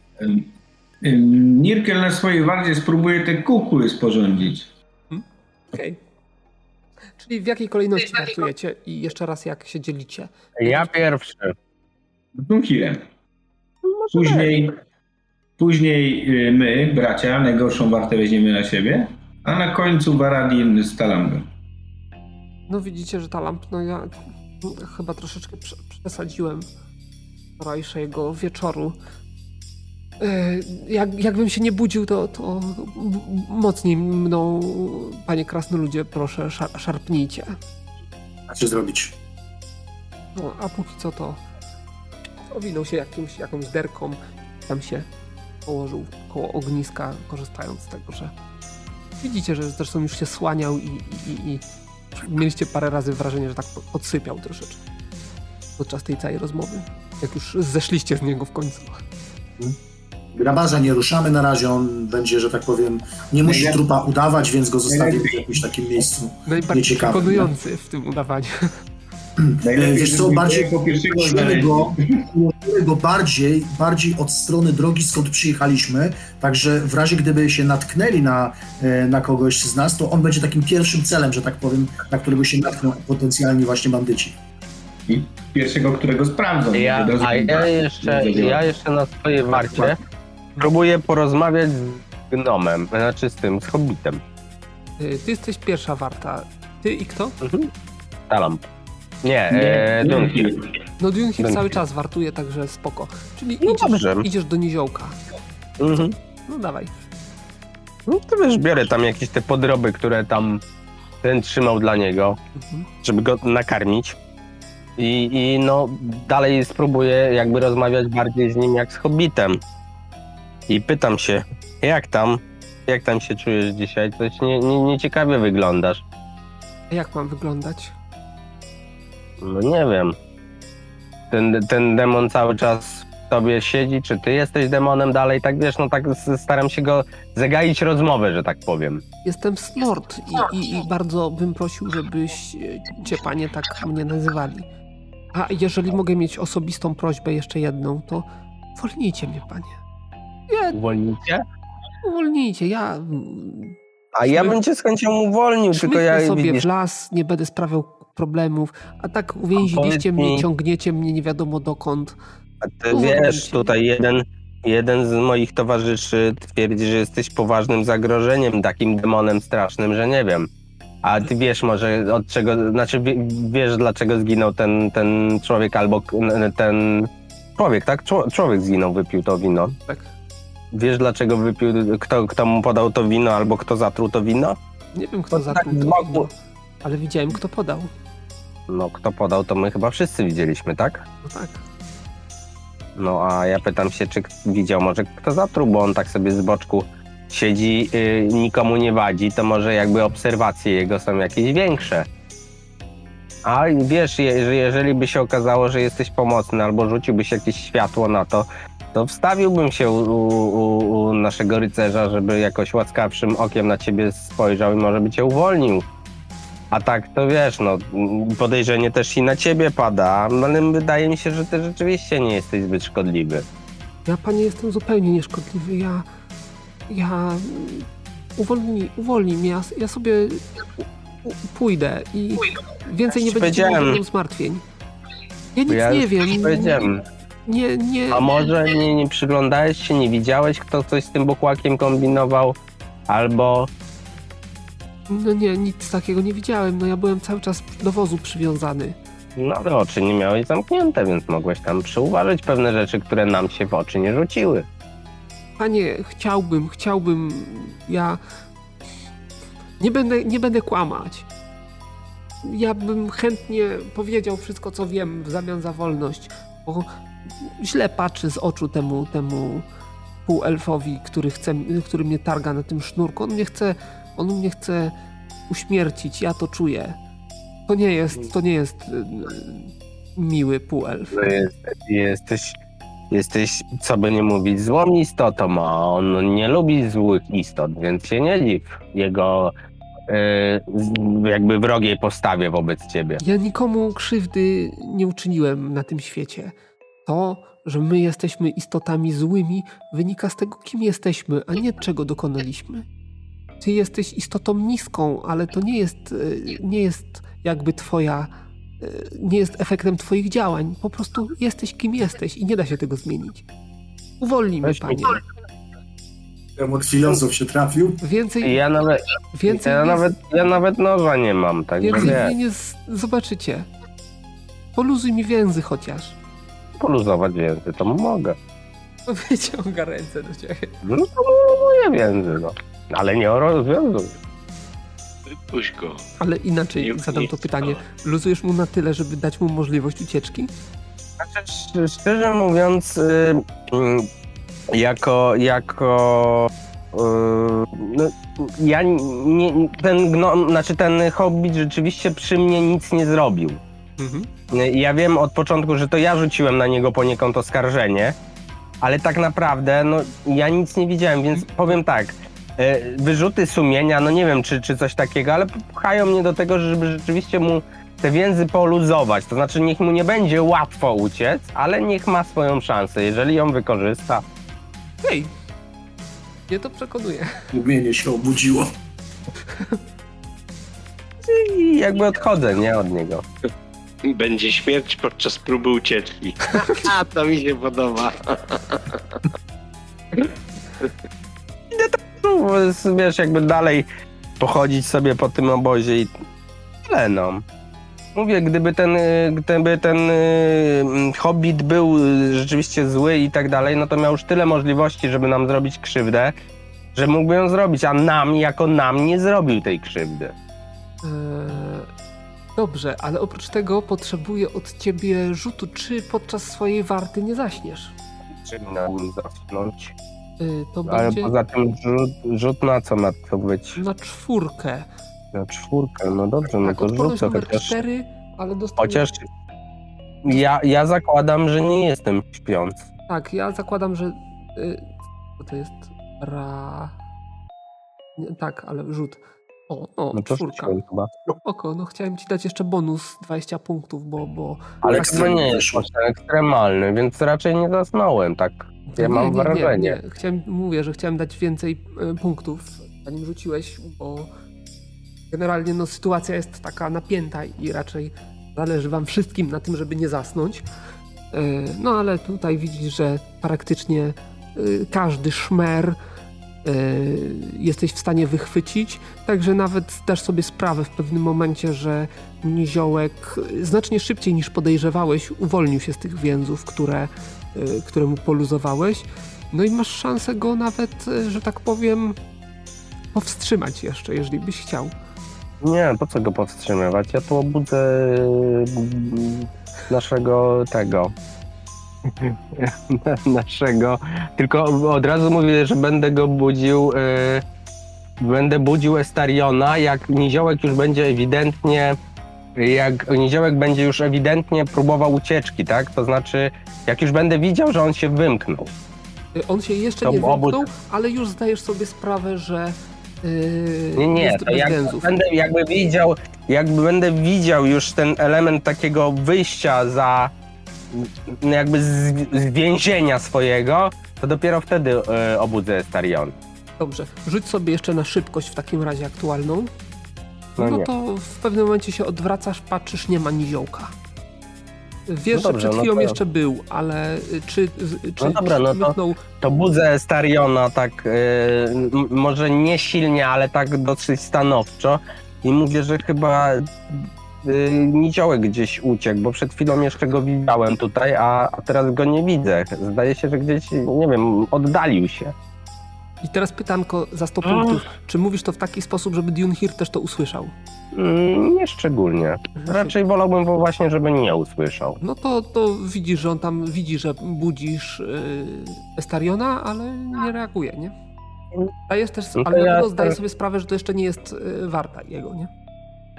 Nirkel na swojej wardzie spróbuje te kukły sporządzić. Okej. Czyli w jakiej kolejności wartujecie i jeszcze raz jak się dzielicie? Ja pierwszy. Dunhirem. Później, później y, my, bracia, najgorszą wartę weźmiemy na siebie, a na końcu Varadin z Talambem. No widzicie, że ta lamp, no ja chyba troszeczkę prze- przesadziłem wczorajszego wieczoru. E, Jak, jakbym się nie budził, to, to mocniej mną, panie krasnoludzie, proszę, szar- szarpnijcie. A co zrobić? No, a póki co to owinął się jakimś, jakąś derką, tam się położył koło ogniska, korzystając z tego, że widzicie, że zresztą już się słaniał i, i, i, i mieliście parę razy wrażenie, że tak podsypiał troszeczkę podczas tej całej rozmowy. Jak już zeszliście z niego w końcu. Grabarza nie ruszamy na razie, on będzie, że tak powiem, nie musi trupa udawać, więc go zostawimy w jakimś takim miejscu. Najbardziej Nieciekawy, przekonujący w tym udawaniu. Najlepiej, Wiesz co, bardziej ułożymy go, ułożymy go bardziej, bardziej od strony drogi, skąd przyjechaliśmy, także w razie gdyby się natknęli na, e, na kogoś z nas, to on będzie takim pierwszym celem, że tak powiem, na którego się natkną potencjalni właśnie bandyci. I pierwszego, którego sprawdzą. Ja, a ja tak, jeszcze, ja jeszcze na swojej warcie próbuję porozmawiać z gnomem, znaczy z tym, z hobbitem. Ty jesteś pierwsza warta. Ty i kto? Mhm. Talam. Nie, Nie, e, Dunkir. No Dunkir. cały czas wartuje, także spoko. Czyli No idziesz, dobrze. idziesz do niziołka. Mhm. No dawaj. No to wiesz, biorę tam jakieś te podroby, które tam ten trzymał dla niego, Mhm. żeby go nakarmić. I, I no dalej spróbuję jakby rozmawiać bardziej z nim jak z hobbitem. I pytam się, jak tam? Jak tam się czujesz dzisiaj? Coś nie, nie, nieciekawie wyglądasz. Jak mam wyglądać? No nie wiem. Ten, ten demon cały czas w tobie siedzi, czy ty jesteś demonem dalej? Tak wiesz, no tak staram się go zagaić rozmowę, że tak powiem. Jestem Snort i, i, i bardzo bym prosił, żebyś e, cię panie tak mnie nazywali. A jeżeli mogę mieć osobistą prośbę jeszcze jedną, to uwolnijcie mnie, panie. Ja, Uwolnicie? uwolnijcie, ja mm, A ja bym cię z chęcią uwolnił, tylko ja sobie widzisz, w las, nie będę sprawiał problemów, a tak uwięziliście mnie, ciągniecie mnie nie wiadomo dokąd. a ty wiesz, tutaj jeden, jeden z moich towarzyszy twierdzi, że jesteś poważnym zagrożeniem, takim demonem strasznym, że nie wiem. A ty wiesz może od czego, znaczy wie- wiesz dlaczego zginął ten, ten człowiek albo ten człowiek, tak? Czło- Człowiek zginął, wypił to wino. Tak. Wiesz dlaczego wypił, kto, kto mu podał to wino albo kto zatruł to wino? Nie wiem, kto To tak zatruł z to wino, ale widziałem, kto podał. No kto podał to my chyba wszyscy widzieliśmy, tak? No tak. No a ja pytam się, czy widział może kto zatruł, bo on tak sobie z boczku siedzi, yy, nikomu nie wadzi, to może jakby obserwacje jego są jakieś większe. A wiesz, je, że jeżeli by się okazało, że jesteś pomocny albo rzuciłbyś jakieś światło na to, to wstawiłbym się u, u, u naszego rycerza, żeby jakoś łaskawszym okiem na ciebie spojrzał i może by cię uwolnił. A tak to wiesz, no podejrzenie też i na ciebie pada, ale wydaje mi się, że ty rzeczywiście nie jesteś zbyt szkodliwy. Ja, panie, jestem zupełnie nieszkodliwy. Ja. Ja. Uwolnij, uwolnij mnie. Ja, ja sobie u, u, pójdę i więcej nie ci będziecie mną zmartwień. Ja nic ja nie wiem. Nie, nie. A może nie, nie przyglądałeś się, nie widziałeś, kto coś z tym bukłakiem kombinował? Albo No nie, nic takiego nie widziałem. No ja byłem cały czas do wozu przywiązany. no ale oczy nie miałeś zamknięte, więc mogłeś tam przyuważyć pewne rzeczy, które nam się w oczy nie rzuciły. Panie, chciałbym, chciałbym. Ja. Nie będę, nie będę kłamać. Ja bym chętnie powiedział wszystko, co wiem w zamian za wolność, bo źle patrzy z oczu temu, temu półelfowi, który, chce, który mnie targa na tym sznurku. On mnie chce, on mnie chce uśmiercić, ja to czuję. To nie jest, to nie jest y, miły półelf. No jest, jesteś, jesteś, co by nie mówić, złą istotą, a on nie lubi złych istot, więc się nie dziw jego z- jakby wrogiej postawie wobec ciebie. Ja nikomu krzywdy nie uczyniłem na tym świecie. To, że my jesteśmy istotami złymi, wynika z tego, kim jesteśmy, a nie czego dokonaliśmy. Ty jesteś istotą niską, ale to nie jest, e, nie jest jakby twoja, e, nie jest efektem twoich działań. Po prostu jesteś kim jesteś i nie da się tego zmienić. Uwolnij mnie, panie. Demon filozof się trafił. Więcej, Ja nawet, więcej, ja nie, nawet, ja nawet noża nie mam, także więcej mnie nie. nie z... zobaczycie. Poluzuj mi więzy chociaż. Poluzować więzy, to mogę. Wyciąga ręce do ciebie. No to poluzuję więzy, no. Ale nie rozwiązuj. Wypuść go. Ale inaczej Nie- zadam nie to pytanie. Luzujesz mu na tyle, żeby dać mu możliwość ucieczki? Znaczy, sz- szczerze mówiąc, y, mm, jako, jako y, no, ja nie, ten, gno, znaczy ten hobbit rzeczywiście przy mnie nic nie zrobił. Mhm. Y, Ja wiem od początku, że to ja rzuciłem na niego poniekąd oskarżenie, ale tak naprawdę no, ja nic nie widziałem, więc powiem tak. Y, Wyrzuty sumienia, no nie wiem czy, czy coś takiego, ale pchają mnie do tego, żeby rzeczywiście mu te więzy poluzować. To znaczy, niech mu nie będzie łatwo uciec, ale niech ma swoją szansę. Jeżeli ją wykorzysta, Hej! Mnie to przekonuje. Umienie się obudziło. i jakby odchodzę, nie od niego. Będzie śmierć podczas próby ucieczki. A to mi się podoba. No, wiesz, jakby dalej pochodzić sobie po tym obozie i tyle, no. Mówię, gdyby ten, y, gdyby ten y, hobbit był y, rzeczywiście zły i tak dalej, no to miał już tyle możliwości, żeby nam zrobić krzywdę, że mógłby ją zrobić, a nam, jako nam, nie zrobił tej krzywdy. Eee, dobrze, ale oprócz tego potrzebuję od ciebie rzutu, czy podczas swojej warty nie zaśniesz. Czyli miałbym zasnąć. Eee, to Ale będzie poza tym rzut, rzut na co ma to być? na czwórkę. Na czwórkę, no dobrze, no tak, to odporność rzucę chociaż. cztery, ale dostaniesz... Chociaż ja, ja zakładam, że nie jestem śpiący. Tak, ja zakładam, że... Y, co to jest? Ra... Nie, tak, ale rzut. O, o, No to czwórka. chyba. Oko, no chciałem ci dać jeszcze bonus 20 punktów, bo... bo Ale tak- to nie jest ekstremalny, więc raczej nie zasnąłem, tak. Ja nie, mam nie, wrażenie. Nie. Chciałem, mówię, że chciałem dać więcej e, punktów, zanim rzuciłeś, bo generalnie no, sytuacja jest taka napięta i raczej zależy wam wszystkim na tym, żeby nie zasnąć. E, No ale tutaj widzisz, że praktycznie e, każdy szmer jesteś w stanie wychwycić, także nawet zdasz sobie sprawę w pewnym momencie, że niziołek znacznie szybciej niż podejrzewałeś uwolnił się z tych więzów, które, y, które mu poluzowałeś. No i masz szansę go nawet, y, że tak powiem, powstrzymać jeszcze, jeżeli byś chciał. Nie, po co go powstrzymywać? Ja tu obudzę mm, naszego tego. naszego. Tylko od razu mówię, że będę go budził. y, będę budził Estariona, jak Niziołek już będzie ewidentnie. Jak Niziołek będzie już ewidentnie próbował ucieczki, tak? To znaczy, jak już będę widział, że on się wymknął. Y, On się jeszcze To nie obóz- wymknął, ale już zdajesz sobie sprawę, że y, Nie, nie, to jak będę jakby widział, jakby będę widział już ten element takiego wyjścia za m, jakby z, z więzienia swojego, to dopiero wtedy e, obudzę Starion. Dobrze, rzuć sobie jeszcze na szybkość w takim razie aktualną. No No, to w pewnym momencie się odwracasz, patrzysz, nie ma niziołka. Wiesz, No dobrze, że przed no chwilą to- jeszcze był, ale y, czy, czy No dobra, no to- To budzę Stariona tak, m, może nie silnie, ale tak dosyć stanowczo i mówię, że chyba e, niziołek gdzieś uciekł, bo przed chwilą jeszcze go widziałem tutaj, a, a teraz go nie widzę. Zdaje się, że gdzieś, nie wiem, oddalił się. I teraz pytanko za 100 punktów. Czy mówisz to w taki sposób, żeby Dunhir też to usłyszał? Mm, Nie szczególnie. Raczej wolałbym wo- właśnie, żeby nie usłyszał. No to, to widzisz, że on tam widzi, że budzisz yy, Estariona, ale nie reaguje, nie? Zdajesz też, No to ale ja zdaje teraz- sobie sprawę, że to jeszcze nie jest yy, warta jego, nie?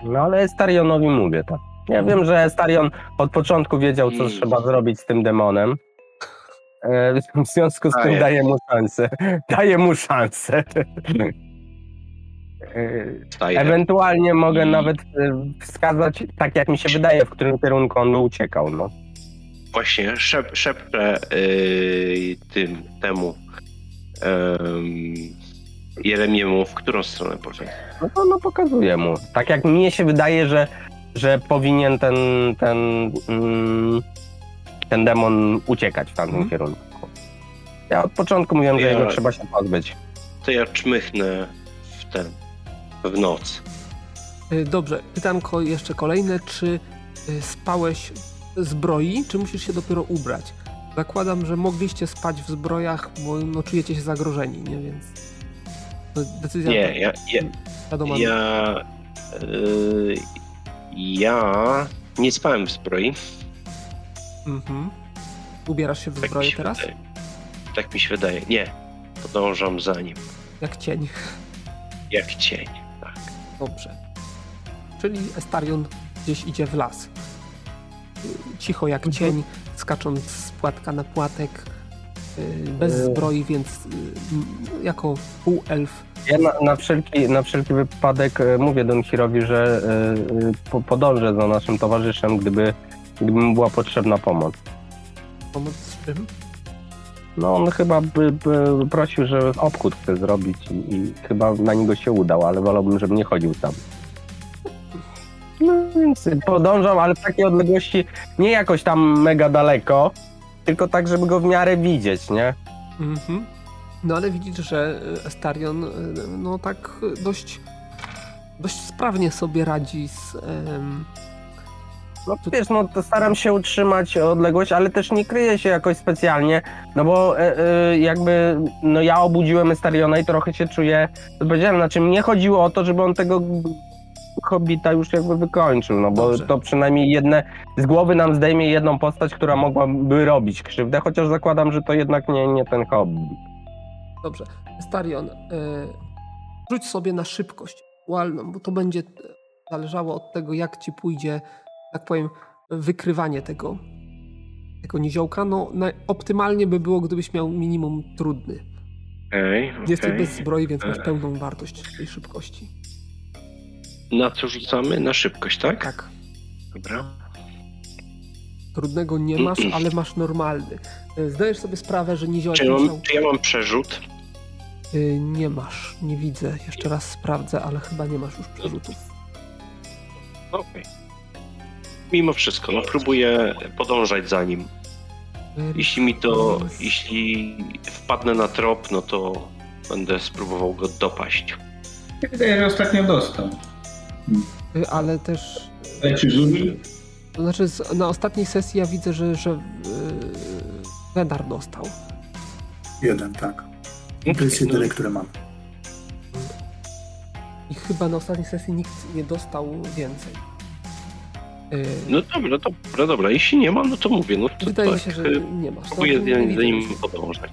No ale Starionowi mówię tak. Ja wiem, że Starion od początku wiedział, co trzeba zrobić z tym demonem. E, W związku z tym Daję. mu szansę. Daję mu szansę. E, Staję. Ewentualnie mogę I- nawet e, wskazać, tak jak mi się wydaje, w którym kierunku on uciekał. No. Właśnie szep, szepczę yy, tym, temu yy, Jeremiemu, w którą stronę poszedł. No to no, pokazuję mu. Tak jak mnie się wydaje, że, że powinien ten, ten, mm, ten demon uciekać w tamtym Mhm. kierunku. Ja od początku mówiłem, że Ja- jego trzeba się pozbyć. To ja czmychnę w ten, w noc. Y, Dobrze, pytanko jeszcze kolejne. Czy y, spałeś w zbroi, czy musisz się dopiero ubrać? Zakładam, że mogliście spać w zbrojach, bo no, czujecie się zagrożeni, nie? Więc to decyzja Nie, ja, ja, wiadoma. ja, yy, ja nie spałem w zbroi. Mhm. Ubierasz się w Tak zbroję się teraz? wydaje. Tak mi się wydaje. Nie, podążam za nim. Jak cień. Jak cień. Tak. Dobrze. Czyli Estarion gdzieś idzie w las. Y, Cicho jak cień, skacząc z płatka na płatek, y, bez E. zbroi, więc y, jako półelf Ja na, na, wszelki, na wszelki wypadek e, mówię Don Hirowi, że po, podążę za naszym towarzyszem, gdyby, gdyby mu była potrzebna pomoc. pomóc z czym? No on chyba by, by prosił, że obchód chce zrobić i, i chyba na niego się udał, ale wolałbym, żeby nie chodził sam. No więc podążam, ale w takiej odległości nie jakoś tam mega daleko, tylko tak, żeby go w miarę widzieć, nie? Mhm. No ale widzisz, że Estarion y, no tak dość dość sprawnie sobie radzi z em, No wiesz, no staram się utrzymać odległość, ale też nie kryję się jakoś specjalnie, no bo e, e, jakby no ja obudziłem Estariona i trochę się czuję, to powiedziałem, znaczy mnie chodziło o to, żeby on tego Hobbita już jakby wykończył, no bo Dobrze. to przynajmniej jedne, z głowy nam zdejmie jedną postać, która mogłaby robić krzywdę, chociaż zakładam, że to jednak nie, nie ten Hobbit. Dobrze. Starion, y, rzuć sobie na szybkość aktualną, bo to będzie e, zależało od tego, jak ci pójdzie, tak powiem, wykrywanie tego, tego niziołka. No, optymalnie by było, gdybyś miał minimum trudny. Okej, Jesteś okej. bez zbroi, więc masz E. pełną wartość tej szybkości. Na co rzucamy? Na szybkość, tak? Tak. Dobra. Trudnego nie masz, ale masz normalny. Y, Zdajesz sobie sprawę, że niziołek Czy, musiał... czy ja mam przerzut? Y, Nie masz, nie widzę. Jeszcze raz sprawdzę, ale chyba nie masz już przerzutów. Okej. Mimo wszystko, no próbuję podążać za nim. Jeśli mi to, jeśli wpadnę na trop, no to będę spróbował go dopaść. Się wydaje, że ostatnio dostał. Ale też Ale czy zużył? To znaczy, na ostatniej sesji ja widzę, że, że yy, Wedar dostał. Jeden, tak. I to jest No, jedyny, który mam. I chyba na ostatniej sesji nikt nie dostał więcej. Yy, No dobra, dobra, dobra. Jeśli nie mam, no to mówię. No to wydaje tak, się, że e, nie masz. No, próbuję nie za nim podążać.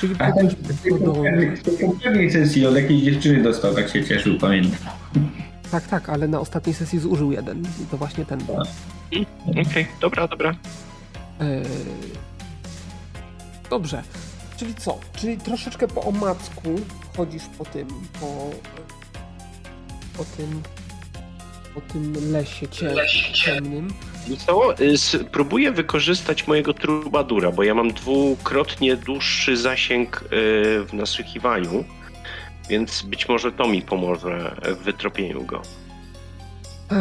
Czyli A w podążać. poprzedniej- sesji od jakiejś dziewczyny dostał, tak się cieszył, pamiętam. Tak, tak, ale na ostatniej sesji zużył jeden. I to właśnie ten był. Okej, dobra, dobra. Yy, Dobrze. Czyli co? Czyli troszeczkę po omacku chodzisz po tym, po, po tym, po tym lesie cie- ciemnym. No Co? Spróbuję wykorzystać mojego trubadura, bo ja mam dwukrotnie dłuższy zasięg y, w nasłuchiwaniu, więc być może to mi pomoże w wytropieniu go. Yy,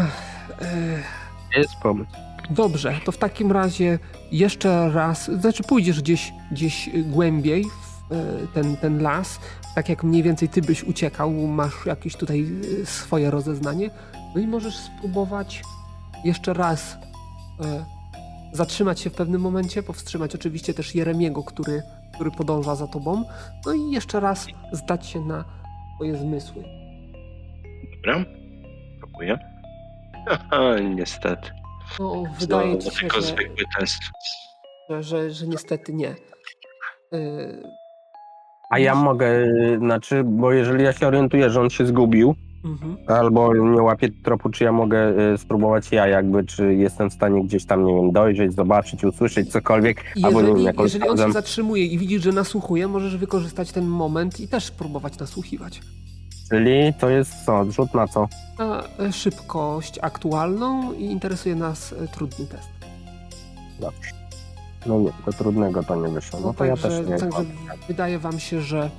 Jest pomysł. Dobrze, to w takim razie jeszcze raz, znaczy pójdziesz gdzieś, gdzieś głębiej w e, ten, ten las, tak jak mniej więcej ty byś uciekał, masz jakieś tutaj e, swoje rozeznanie, no i możesz spróbować jeszcze raz e, zatrzymać się w pewnym momencie, powstrzymać oczywiście też Jeremiego, który, który podąża za tobą, no i jeszcze raz zdać się na twoje zmysły. Dobra? Próbuję. Aha, niestety. No, wydaje ci się, tylko że... zwykły test. że, że, że niestety nie. Yy, A ja mogę, znaczy, bo jeżeli ja się orientuję, że on się zgubił, mhm. albo nie łapie tropu, czy ja mogę y, spróbować ja jakby, czy jestem w stanie gdzieś tam, nie wiem, dojrzeć, zobaczyć, usłyszeć cokolwiek, albo nie wiem, Jeżeli, jakąś jeżeli on się zatrzymuje i widzisz, że nasłuchuje, możesz wykorzystać ten moment i też spróbować nasłuchiwać. Czyli to jest co, rzut na co? Na e, szybkość aktualną i interesuje nas e, trudny test. Dobrze. No nie, to trudnego to nie wyszło. No, No to ja też nie także wydaje wam się, że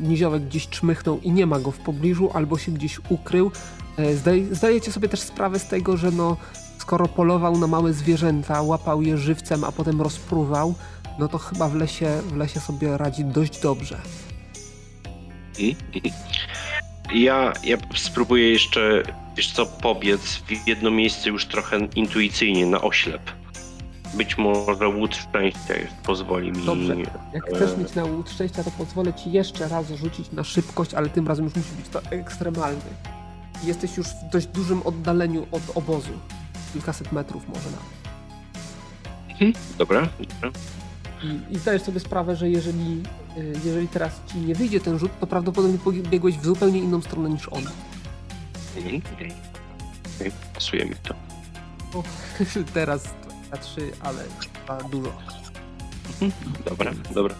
niziołek gdzieś czmychnął i nie ma go w pobliżu, albo się gdzieś ukrył. E, Zdaj, zdajecie sobie też sprawę z tego, że no, skoro polował na małe zwierzęta, łapał je żywcem, a potem rozpruwał, no to chyba w lesie, w lesie sobie radzi dość dobrze. Ja, ja spróbuję jeszcze, wiesz co, pobiec w jedno miejsce już trochę intuicyjnie, na oślep. Być może łód szczęścia już pozwoli mi... Dobrze. Jak chcesz mieć na łód szczęścia, to pozwolę ci jeszcze raz rzucić na szybkość, ale tym razem już musi być to ekstremalny. Jesteś już w dość dużym oddaleniu od obozu. Kilkaset metrów może nawet. Mhm. Dobra, dobra. I, I zdajesz sobie sprawę, że jeżeli, y, jeżeli teraz ci nie wyjdzie ten rzut, to prawdopodobnie biegłeś w zupełnie inną stronę niż on. Mhm. Okej, Pasuje mi to. O, teraz na trzy, ale chyba dużo. Dobra, dobra.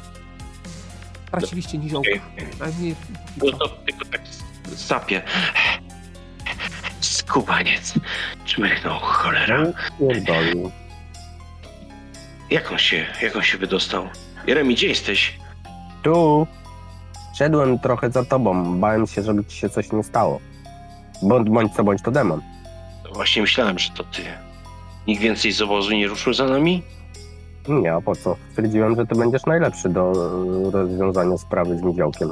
Traciliście niziołka. Okej. Najmniej No to tylko tak sapie. Skubaniec. Czmychnął, cholera. Pierdolił. Jak on się, jak on się wydostał? Jeremi, gdzie jesteś? Tu szedłem trochę za tobą. Bałem się, żeby ci się coś nie stało. Bądź, bądź co bądź to demon. Właśnie myślałem, że to ty. Nikt więcej z obozu nie ruszył za nami? Nie, a po co? Stwierdziłem, że ty będziesz najlepszy do e, rozwiązania sprawy z niziołkiem.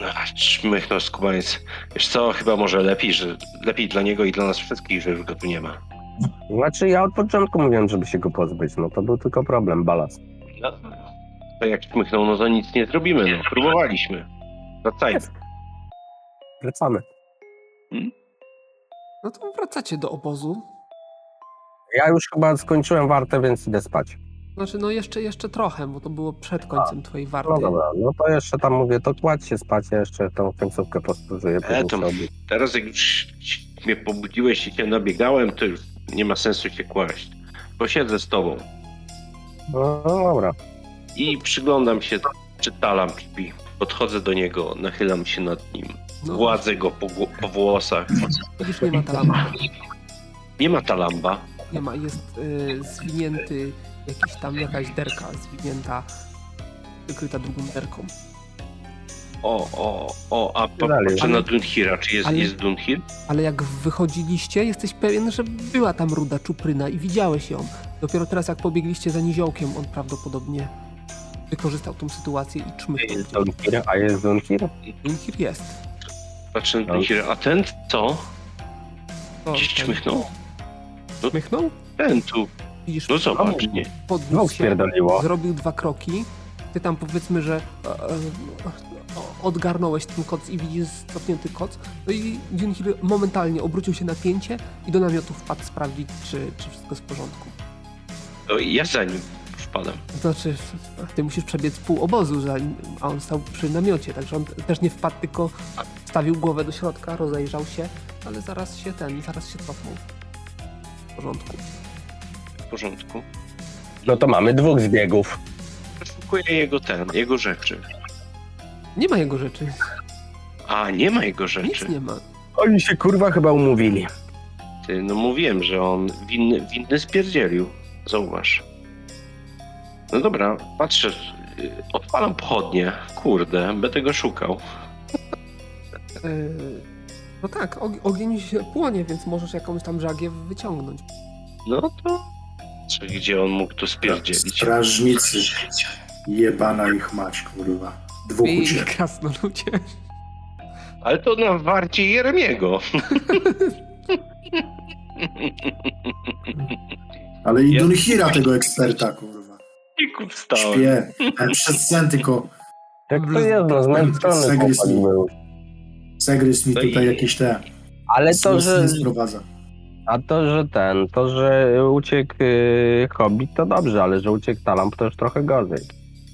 No, czmychnął skubaniec. Wiesz co, chyba może lepiej, że lepiej dla niego i dla nas wszystkich, że już go tu nie ma. Znaczy ja od początku mówiłem, żeby się go pozbyć. No to był tylko problem, balast. No, to jak czmychnął, no to nic nie zrobimy, no. Próbowaliśmy. Wracajmy. Wracamy. No to wracacie do obozu. Ja już chyba skończyłem wartę, więc idę spać. Znaczy, no jeszcze, jeszcze trochę, bo to było przed końcem twojej warty. No dobra, no to jeszcze tam mówię, to kładź się spać, ja jeszcze tą końcówkę to- się obudzę. Teraz jak już mnie pobudziłeś i cię nabiegałem, to już nie ma sensu się kłaść. Posiedzę z tobą No, no dobra. i przyglądam się, czy Talam śpi. Podchodzę do niego, nachylam się nad nim. No, Władzę go po, po włosach. Widzisz, nie ma talamba. Nie ma Talamba. Nie ma, jest y, zwinięty, jakiś tam, jakaś derka zwinięta, wykryta drugą derką. O, o, o, a pa- Dalej. patrzę na Dunhira. Czy jest, Ale- jest Dunhir? Ale jak wychodziliście, jesteś pewien, że była tam ruda czupryna i widziałeś ją. Dopiero teraz, jak pobiegliście za niziołkiem, on prawdopodobnie wykorzystał tą sytuację i czmychnął. Jest Dunkir, a jest Dunkir? Dunkir jest. Patrzę na. Dunhira. A ten co? Gdzieś ten czmychnął? Czmychnął? Ten tu. Widzisz, No zobacz, nie. No podniósł się, spierdoliło. zrobił dwa kroki. Ty tam powiedzmy, że e, e, o- odgarnąłeś ten koc i widzisz cofnięty koc. No i Junhir momentalnie obrócił się na pięcie i do namiotu wpadł sprawdzić, czy, czy wszystko jest w porządku. To ja za nim wpadam. Znaczy, ty musisz przebiec pół obozu, zanim- a on stał przy namiocie, także on też nie wpadł, tylko stawił głowę do środka, rozejrzał się, ale zaraz się ten, zaraz się cofnął. W porządku. W porządku. No to mamy dwóch zbiegów. Przeszukuję jego ten, jego rzeczy. Nie ma jego rzeczy, A, nie ma jego nic rzeczy. nie ma. Oni się kurwa chyba umówili. Ty, no mówiłem, że on winny, winny spierdzielił. Zauważ. No dobra, patrzę. y, Odpalam pochodnie. Kurde, będę go szukał. No tak, og- ogień się płonie, więc możesz jakąś tam żagiew wyciągnąć. No to... Czy gdzie on mógł tu spierdzielić? Strażnicy. Jebana ich mać, kurwa. Dwóch I krasnoludzie. Ale to na warcie Jeremiego. Ale i Dunhira tego eksperta, kurwa. I wstałem. Śpię. Ale przez sen tylko Jak to jest, no chłopak mi- był. Segrys mi No tutaj jakieś te Ale to, że... sprowadza. A to, że ten, to, że uciekł yy, Hobbit, to dobrze, ale że uciekł Talamp, to już trochę gorzej.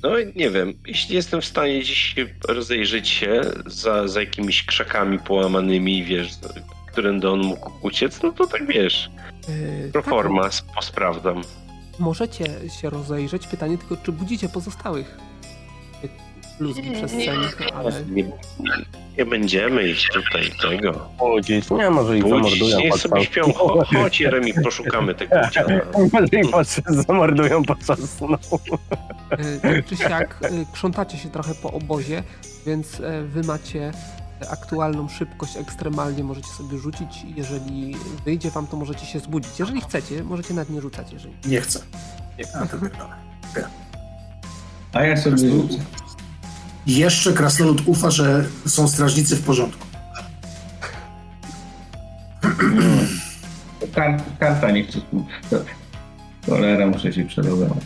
No nie wiem, jeśli jestem w stanie dziś rozejrzeć się za, za jakimiś krzakami połamanymi, wiesz, którędy on mógł uciec, no to tak wiesz, Yy, pro tak, forma sp- sprawdzam. możecie się rozejrzeć. Pytanie tylko, czy budzicie pozostałych bluzgi przestrzennych, ale... Nie, nie, nie będziemy iść tutaj tego. Nie, może ich zamordują niech sobie śpią. Cho- Chodź Jeremi, poszukamy tego działa. Może ich podczas zamordują podczas snu. E, Tak czy siak e, krzątacie się trochę po obozie, więc e, wy macie aktualną szybkość ekstremalnie, możecie sobie rzucić. Jeżeli wyjdzie wam, to możecie się zbudzić. Jeżeli chcecie, możecie nawet nie rzucać, jeżeli. Nie chcę. A, to. A ja sobie rzucę. Jeszcze krasnolud ufa, że są strażnicy w porządku. Kar, karta nie chce. Cholera, muszę się przelogować.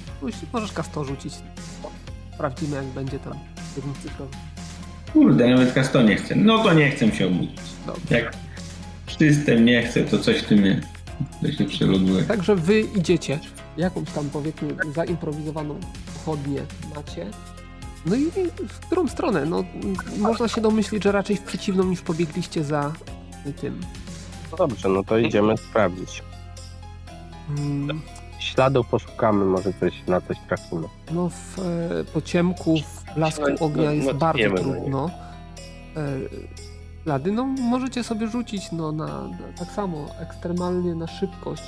Możesz kasto rzucić. Sprawdzimy, jak będzie tam. Kurde, nawet kasto nie chcę. No to nie chcę się obudzić. Dobrze. Jak system nie chce, to coś w tym jest. To się przeloguje. Także wy idziecie, jakąś tam powiedzmy zaimprowizowaną pochodnię macie. No i w którą stronę? No, można się domyślić, że raczej w przeciwną niż pobiegliście za tym. No dobrze, no to idziemy sprawdzić. mm, Śladów poszukamy, może coś na coś trafimy. No w e, pociemku, w blasku No, ognia no, jest no, bardzo no trudno. E, Ślady, no możecie sobie rzucić no, na, na tak samo ekstremalnie na szybkość.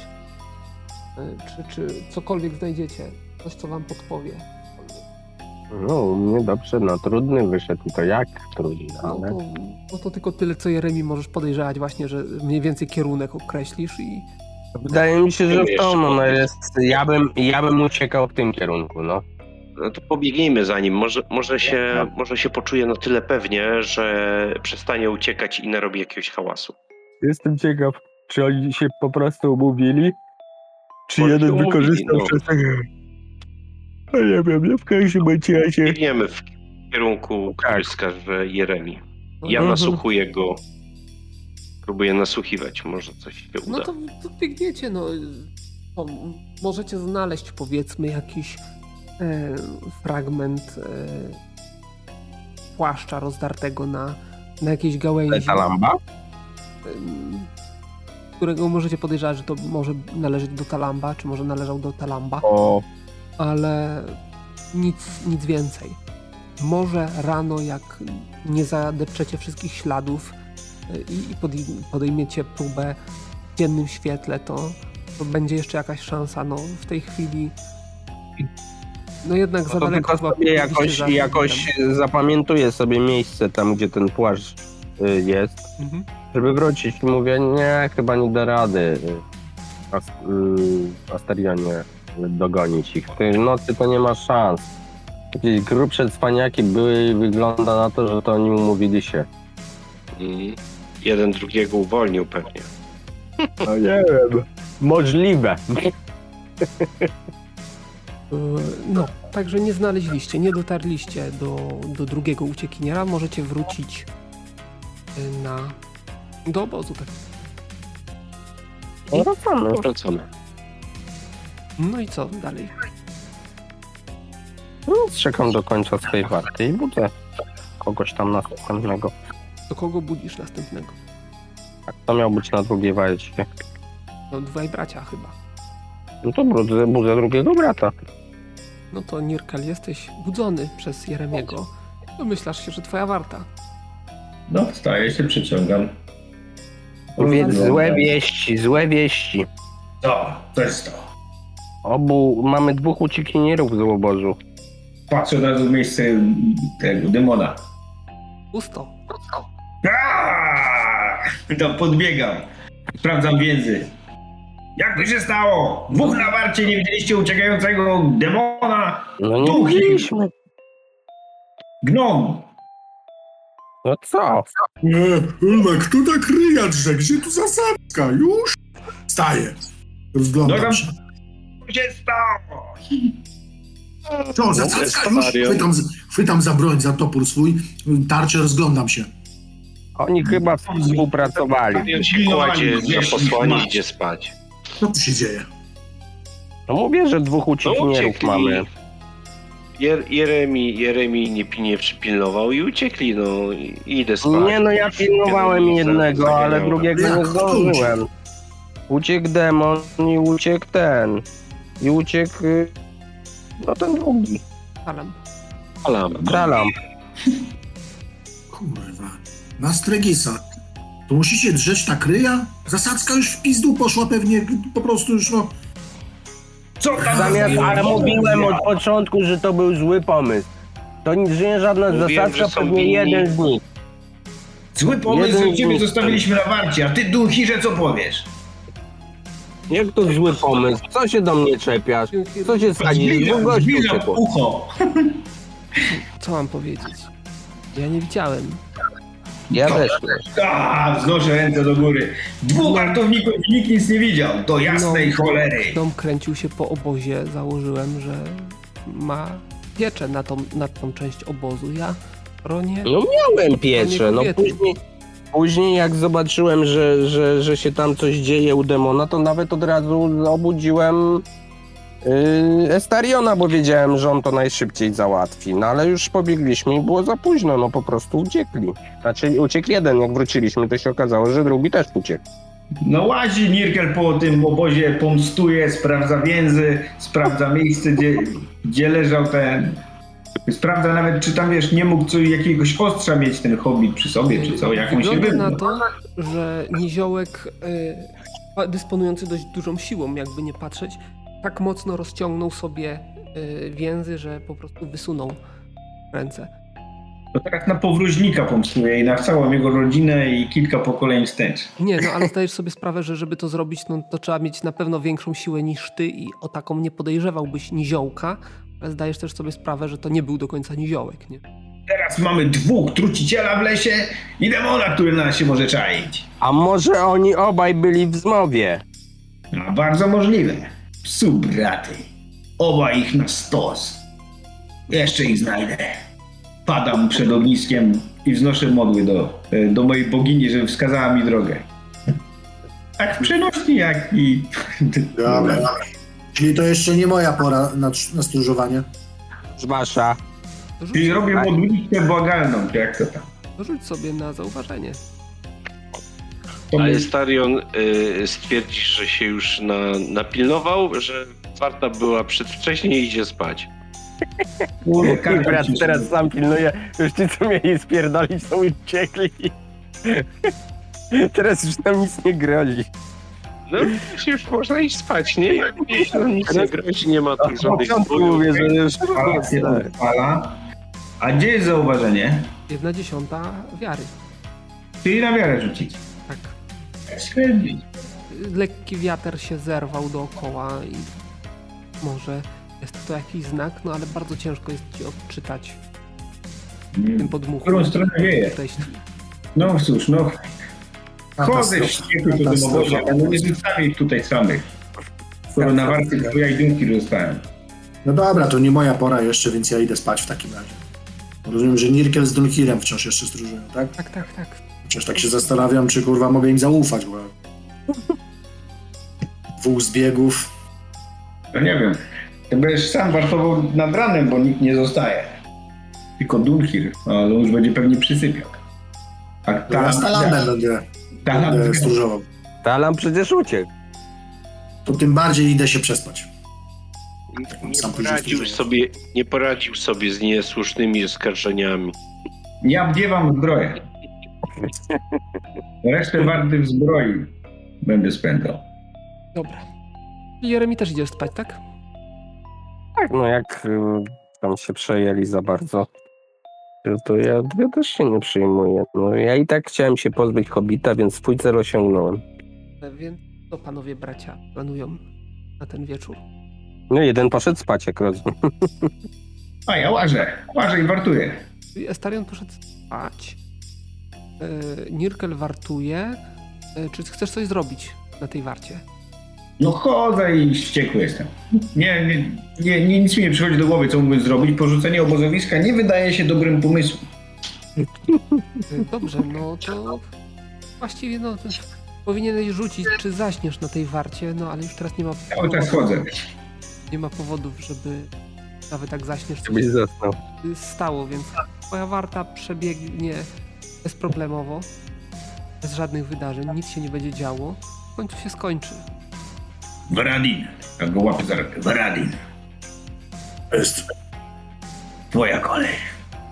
E, Czy, czy cokolwiek znajdziecie, coś co wam podpowie. No, u mnie dobrze, no trudny wyszedł, to jak trudny, No ale... to, no to tylko tyle co Jeremi możesz podejrzewać właśnie, że mniej więcej kierunek określisz i Wydaje mi się, że to, no, no jest, ja bym, ja bym uciekał w tym kierunku, no. No to pobiegnijmy za nim. Może, może, się, może się poczuje na tyle pewnie, że przestanie uciekać i narobi jakiegoś hałasu. Jestem ciekaw, czy oni się po prostu umówili, czy Może jeden umówili, wykorzystał no. przez tego... nie wiem, ja w każdym razie... Biegniemy w kierunku, który Tak. wskaże Jeremi. Ja Mhm. nasłuchuję go. Próbuję nasłuchiwać, może coś się uda. No to, to biegniecie, no. O, możecie znaleźć powiedzmy jakiś e, fragment e, płaszcza rozdartego na, na jakiejś gałęzi, Ta lamba? którego możecie podejrzewać, że to może należeć do Talamba, czy może należał do Talamba, O, ale nic, nic więcej. Może rano, jak nie zadepczecie wszystkich śladów y, i, i podej- podejmiecie próbę w dziennym świetle, to, to będzie jeszcze jakaś szansa. No, w tej chwili no jednak no za daleko sobie jakoś, za jakoś zapamiętuję sobie miejsce tam, gdzie ten płaszcz y, jest, Mhm. żeby wrócić i mówię, nie, chyba nie da rady y, Asterionie dogonić ich. W tej nocy to nie ma szans. Jakieś grubsze cwaniaki były i wygląda na to, że to oni umówili się. Mm. Jeden drugiego uwolnił pewnie. No nie wiem. Możliwe. Y, No, także nie znaleźliście, nie dotarliście do, do drugiego uciekiniera. Możecie wrócić y, na do obozu. Tak. No wracamy. Wracamy. No i co dalej? No, czekam do końca swojej warty i budzę kogoś tam następnego. Do kogo budzisz następnego? Tak, to miał być na drugiej walcie. No dwaj bracia chyba. No to budzę, budzę drugiego brata. No to Nirkel, jesteś budzony przez Jeremiego. Domyślasz się, że twoja warta. No, wstaję się, przyciągam. Więc No, złe wieści, złe wieści. To, to jest to. Obu, mamy dwóch uciekinierów z obozu. Patrzę od razu w miejsce tego demona. Pusto. Aaaa! To podbiegam. Sprawdzam więzy. Jak to się stało? Dwóch na warcie nie widzieliście uciekającego demona? No nie widzieliśmy. Gnom! No co? Nie, ale kto tak ryja drze? Gdzie tu zasadzka? Już? Staję. Rozglądam się. Co się stało? Co, już? Marion. Chwytam, chwytam za broń, za topór swój, tarczę, rozglądam się. Oni chyba współpracowali. Kładzie za posłanie idzie spać. Co tu się dzieje? No mówię, że dwóch No uciekinierów uciekli. mamy. Jer, Jeremi, Jeremi nie, nie przypilnował i uciekli, no i idę spać. Nie no, ja pilnowałem jednego, ale drugiego nie zdążyłem. Uciekł demon i uciekł ten. I uciekł... y, No ten drugi. Alam. Alam. Tralam. Kurwa. Na Stregisa. To musicie drzeć tak ryja? Zasadzka już w pizdu poszła pewnie, po prostu już no... Co tam? Zamiast, za- ale mówiłem od początku, że to był zły pomysł. To nic, że nie żadna Mówiłem, zasadzka, że są pewnie winni. jeden z nich. Zły pomysł, Jeden że ciebie zostawiliśmy na warcie, a ty duchirze co powiesz? Jak to zły pomysł? Co się do mnie czepiasz? Co się sadzisz? Dwóch gości Zbliżam uciekło. ucho. Co mam powiedzieć? Ja nie widziałem. Ja też. A, wznoszę ręce do góry. Dwóch wartowników i nikt nic nie widział. Do jasnej No. cholery. Dom kręcił się po obozie. Założyłem, że ma pieczę na tą, na tą część obozu. Ja, Ronie, No miałem piecze, no później, później jak zobaczyłem, że, że, że się tam coś dzieje u demona, to nawet od razu obudziłem yy, Estariona, bo wiedziałem, że on to najszybciej załatwi. No ale już pobiegliśmy i było za późno, no po prostu uciekli. Znaczy uciekł jeden, jak wróciliśmy, to się okazało, że drugi też uciekł. No łazi Nirkel po tym obozie, pomstuje, sprawdza więzy, sprawdza miejsce, gdzie, gdzie leżał ten... Sprawdza nawet, czy tam, wiesz, nie mógł co, jakiegoś ostrza mieć ten hobbit przy sobie, czy co, jak on się wygląda na to, że niziołek y, dysponujący dość dużą siłą, jakby nie patrzeć, tak mocno rozciągnął sobie y, więzy, że po prostu wysunął ręce. To teraz na powróźnika pomstuje i na całą jego rodzinę i kilka pokoleń wstecz. Nie, no ale zdajesz sobie sprawę, że żeby to zrobić, no to trzeba mieć na pewno większą siłę niż ty i o taką nie podejrzewałbyś niziołka, zdajesz też sobie sprawę, że to nie był do końca niziołek, nie? Teraz mamy dwóch truciciela w lesie i demona, który na nas się może czaić. A może oni obaj byli w zmowie? No, bardzo możliwe. Psu braty. Oba ich na stos. Jeszcze ich znajdę. Padam przed ogniskiem i wznoszę modły do, e, do mojej bogini, żeby wskazała mi drogę. Tak w przenośni, jak i... Dobra. Czyli to jeszcze nie moja pora na, na stróżowanie. Rzuć, Czyli robię modlitwę błagalną, czy jak to tam. rzuć sobie na zauważenie. Ale Starion y, stwierdzisz, że się już na, napilnował, że warta była przedwcześnie i idzie spać. Brat teraz sam pilnuje, już ci co mieli spierdolić, to uciekli. Teraz już tam nic nie grozi. No już- już można iść spać, nie? Tam nic nie grozi, nie ma tam żadnych mówię, że już... Fala odpala. A gdzie jest zauważenie? Jedna dziesiąta wiary. Czyli na wiarę rzucić. Tak. Średni. Lekki wiatr się zerwał dookoła i może jest to jakiś znak, no ale bardzo ciężko jest ci odczytać w tym podmuchu. W którą stronę wieje? No cóż, no chodzę Katastrofa. obozie, ale nie zostawię ich tutaj samych. Skoro na warty twoja jedynki dostałem. No dobra, to nie moja pora jeszcze, więc ja idę spać w takim razie. Rozumiem, że Nirkel z Dunkirem wciąż jeszcze stróżują, tak? Tak, tak, tak. Chociaż tak się zastanawiam, czy kurwa mogę im zaufać, bo... Dwóch zbiegów. No nie wiem. Ty będziesz sam wartował nad ranem, bo nikt nie zostaje. Tylko Dunkir, ale on już będzie pewnie przysypiał. A Ja ta, z Talamem będę, ta, będę stróżował. Talam przecież uciekł. To tym bardziej idę się przespać. Nie Sam później poradził, sobie, nie poradził sobie z niesłusznymi oskarżeniami. Ja wdziewam zbroję. Resztę warty w zbroi będę spędzał. Dobra. I Jeremi też idziesz spać, tak? Tak, no jak y, tam się przejęli za bardzo, to ja, ja też się nie przyjmuję. No ja i tak chciałem się pozbyć hobita, więc swój cel osiągnąłem. Więc co panowie bracia planują na ten wieczór? No jeden poszedł spać, jak rozumiem. A ja łażę, łażę i wartuję. Estarion poszedł spać. E, Nirkel wartuje. E, Czy chcesz coś zrobić na tej warcie? No chodzę i wściekły jestem. Nie, nie, nie, nie, nic mi nie przychodzi do głowy, co mógłbym zrobić. Porzucenie obozowiska nie wydaje się dobrym pomysłem. Dobrze, no to właściwie no to powinieneś rzucić, czy zaśniesz na tej warcie, no ale już teraz nie ma, Cały czas chodzę. nie ma powodów, żeby nawet tak zaśniesz coś Żebyś zasnął. stało, więc twoja warta przebiegnie bezproblemowo, bez żadnych wydarzeń, nic się nie będzie działo, w końcu się skończy. Varadin. Ja go łapię za rękę. Varadin. To jest... Twoja kolej.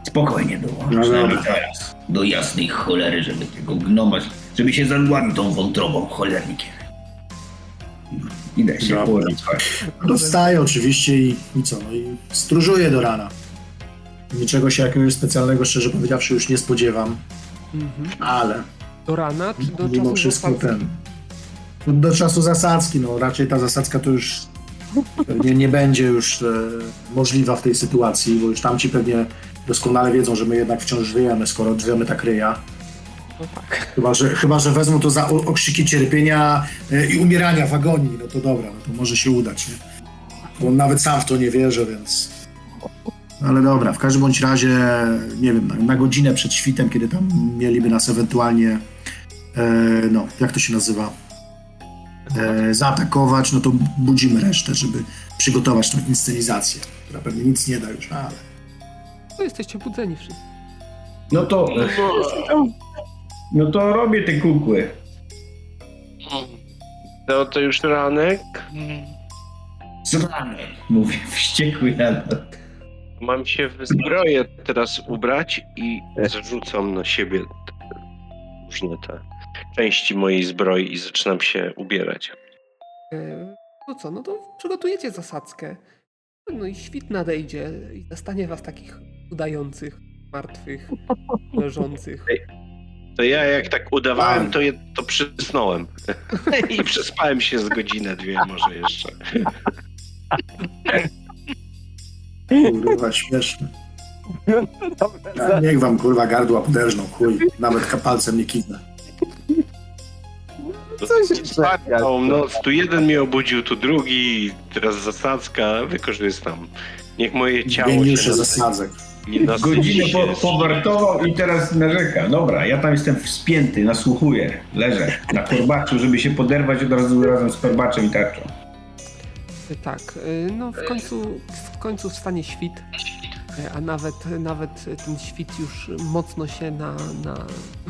Spokojnie było. No Przynajmniej dobra. teraz. Do jasnej cholery, żeby tego gnoma, żeby się zadławił tą wątrobą cholernikiem. Idę się Dobra. położyć spać. Wstaję oczywiście i, i co, no i stróżuję do rana. Niczego się jakiegoś specjalnego, szczerze powiedziawszy, już nie spodziewam, Mhm. ale Do rana, czy do mimo czasu wszystko ten... Do, czasu zasadzki, no raczej ta zasadzka to już pewnie nie będzie już e, możliwa w tej sytuacji, bo już tamci pewnie doskonale wiedzą, że my jednak wciąż żyjemy, skoro drzemy tak ryja. No tak. Chyba, że, chyba, że wezmą to za okrzyki cierpienia e, i umierania w agonii, no to dobra, no to może się udać, nie? Bo nawet sam w to nie wierzy, więc... Ale dobra, w każdym bądź razie, nie wiem, na, na godzinę przed świtem, kiedy tam mieliby nas ewentualnie, e, no, jak to się nazywa, e, zaatakować, no to budzimy resztę, żeby przygotować tą inscenizację, która pewnie nic nie da już, ale... To jesteście budzeni wszyscy. No to... No to robię te kukły. To, to już ranek. Zrany, mówię, wściekły to. Mam się w zbroję teraz ubrać i zrzucam na siebie te- różne te części mojej zbroi i zaczynam się ubierać. E, No co, no to przygotujecie zasadzkę. No i świt nadejdzie i zastanie was takich udających, martwych, leżących. To ja jak tak udawałem, to, je, to przysnąłem. I przespałem się z godzinę, dwie może jeszcze. Kurwa, śmieszne. Ja, niech wam kurwa gardła poderżną, chuj. Nawet kapalcem nie kiwnę. Co się Spałem czeka? całą noc, tu jeden mnie obudził, tu drugi, teraz zasadzka, wykorzystam. Niech moje ciało Geniusze się zasadzek. nie nasyci Godzinę po, powartował i teraz narzeka. Dobra, ja tam jestem wspięty, nasłuchuję, leżę na korbaczu, żeby się poderwać od razu razem z korbaczem i tarczą. E, Tak, e, no w końcu, w końcu wstanie świt, e, a nawet, nawet ten świt już mocno się na, na,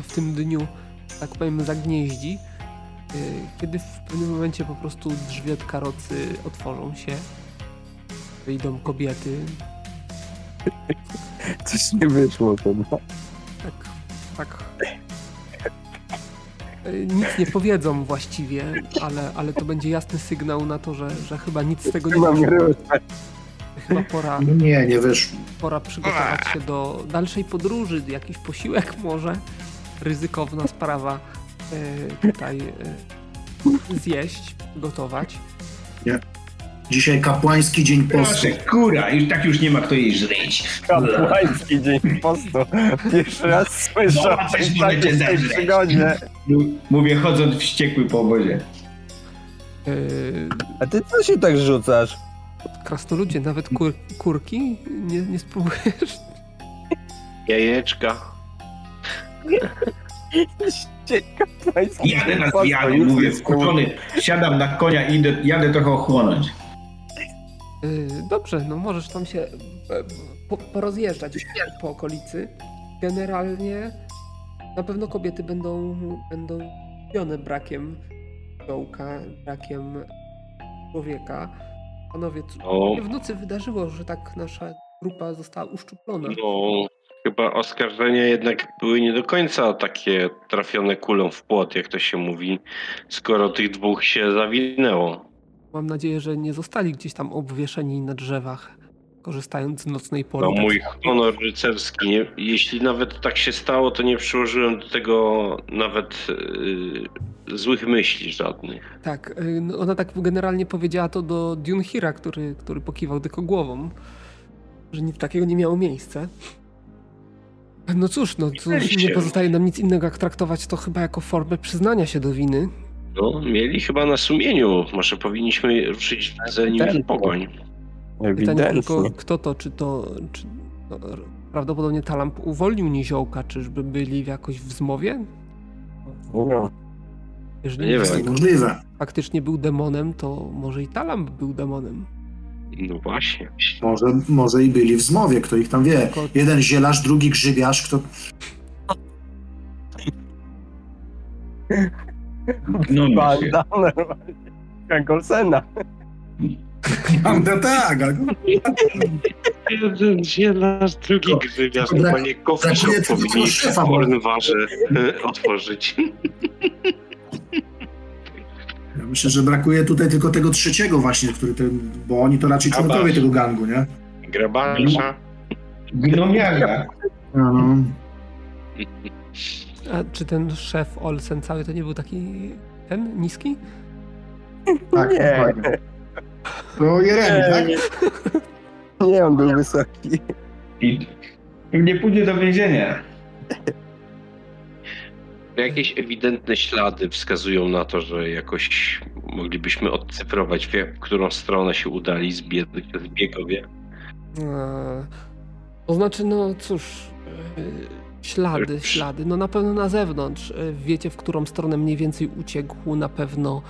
w tym dniu, tak powiem, zagnieździ, kiedy w pewnym momencie po prostu drzwi od karocy otworzą się, wyjdą kobiety, Coś nie wyszło chyba. tak, tak. E, Nic nie powiedzą właściwie, ale, ale to będzie jasny sygnał na to, że, że chyba nic z tego nie wyszło. Chyba pora, Nie, nie wyszło. pora przygotować się do dalszej podróży, jakiś posiłek może. Ryzykowna sprawa tutaj e, zjeść, gotować. Dzisiaj kapłański dzień postu. Proszę, kura, już tak już nie ma kto jej żryć. Kapłański dzień postu. Pierwszy raz słyszę o tej możecie takiej tej zeżreć. przygodzie. Mówię, chodząc wściekły po obozie. E, A ty co się tak rzucasz? krasnoludzie, nawet kur, kurki nie, nie spróbujesz. Jajeczka. Jadę na nic mówię, wkurzony, siadam na konia i idę, jadę trochę ochłonąć. E, dobrze, no możesz tam się e, po, porozjeżdżać po okolicy. Generalnie na pewno kobiety będą, będą zdziwione brakiem dołka, brakiem człowieka. Panowie, co No, się w nocy wydarzyło, że tak nasza grupa została uszczuplona? no, chyba oskarżenia jednak były nie do końca takie trafione kulą w płot, jak to się mówi, skoro tych dwóch się zawinęło. Mam nadzieję, że nie zostali gdzieś tam obwieszeni na drzewach, korzystając z nocnej pory. No, mój honor rycerski. Nie, jeśli nawet tak się stało, to nie przyłożyłem do tego nawet yy, złych myśli żadnych. Tak, y, no ona tak generalnie powiedziała to do Dunhira, który, który pokiwał tylko głową, że nic takiego nie miało miejsca. No cóż, no cóż, nie pozostaje nam nic innego jak traktować to chyba jako formę przyznania się do winy. No, mieli chyba na sumieniu. Może powinniśmy ruszyć za nimi w pogoń. Pytanie tylko, kto to, czy to, czy no, prawdopodobnie Talamp uwolnił niziołka, czyżby byli w jakoś w zmowie? No. Jeżeli Nie wiem. Faktycznie był demonem, to może i Talamp był demonem. No właśnie. Może, może i byli w zmowie, kto ich tam wie. Jeden zielarz, drugi grzybiarz, kto... No normalnie. Kangolsena. No tak, ale Jeden zielarz, drugi grzybiarz. to brak- Normalnie coffee brakuje shop myślę, że brakuje tutaj tylko tego trzeciego właśnie, który ten... Bo oni to raczej Grabarz. członkowie tego gangu, nie? Grabarza. Gnomiarza. No, no. A czy ten szef Olsen cały to nie był taki ten niski? Tak, Nie. dokładnie. To Jeremi, tak? Nie, on był wysoki. I nie pójdzie do więzienia. Jakieś ewidentne ślady wskazują na to, że jakoś moglibyśmy odcyfrować, w którą stronę się udali zbie- zbiegowie. Eee, To znaczy, no cóż, e, ślady, ślady. No na pewno na zewnątrz. E, Wiecie, w którą stronę mniej więcej uciekł na pewno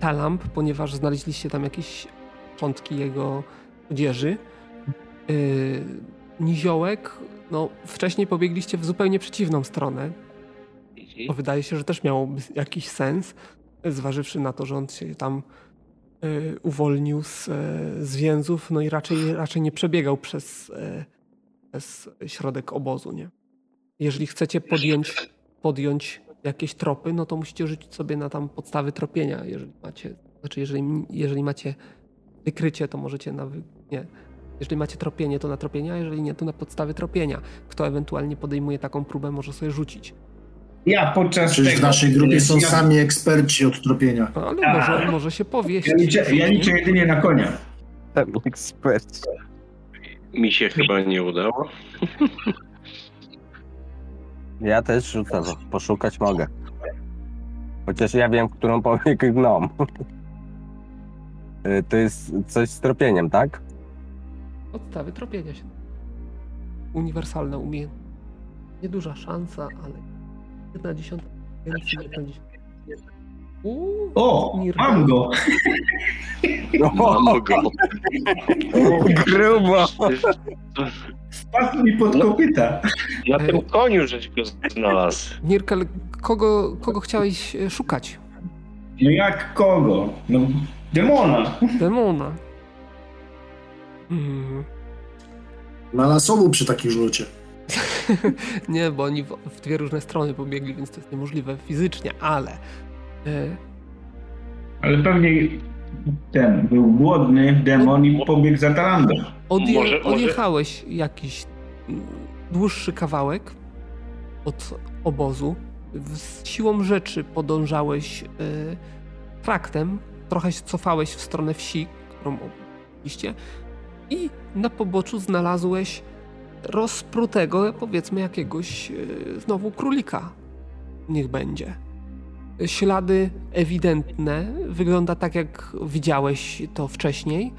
Talamp, ponieważ znaleźliście tam jakieś szczątki jego odzieży. E, Niziołek, no wcześniej pobiegliście w zupełnie przeciwną stronę. To wydaje się, że też miałoby jakiś sens, zważywszy na to, że on się tam y, uwolnił z, e, z więzów, no i raczej, raczej nie przebiegał przez, e, przez środek obozu, nie? Jeżeli chcecie podjąć, podjąć jakieś tropy, no to musicie rzucić sobie na tam podstawy tropienia, jeżeli macie, znaczy jeżeli, jeżeli macie wykrycie, to możecie na, wy, nie, jeżeli macie tropienie, to na tropienia, a jeżeli nie, to na podstawy tropienia. Kto ewentualnie podejmuje taką próbę, może sobie rzucić. Ja podczas Przecież w tego... naszej grupie są ja, sami eksperci od tropienia. No, ale Tak. może, może się powieść. Ja liczę, ja liczę jedynie na konia. Tam eksperci. Mi się chyba nie udało. Ja też rzucę, bo poszukać mogę. Chociaż ja wiem, w którą pobiegł gnom. Y, To jest coś z tropieniem, tak? Podstawy tropienia się. Uniwersalna umiejętność. Nieduża szansa, ale jedna dziesiąta więcej jedna dziesiąta. Uuu, O, Nirgal. mam go! Mam go. Grubo! Wpadł mi pod kopyta. Na tym koniu żeś go znalazł. Nirkel, kogo, kogo chciałeś e, szukać? No jak kogo? No demona. Demona. Mm. Na lasowu przy takim rzucie. Nie, bo oni w, w dwie różne strony pobiegli, więc to jest niemożliwe fizycznie, ale e, Ale pewnie ten był głodny demon i pobiegł za Talandą. odje, Może- może- odjechałeś jakiś dłuższy kawałek od obozu. Z siłą rzeczy podążałeś e, traktem, trochę się cofałeś w stronę wsi, którą obiliście i na poboczu znalazłeś rozprutego, powiedzmy, jakiegoś e, znowu królika. Niech będzie. Ślady ewidentne, wygląda tak jak widziałeś to wcześniej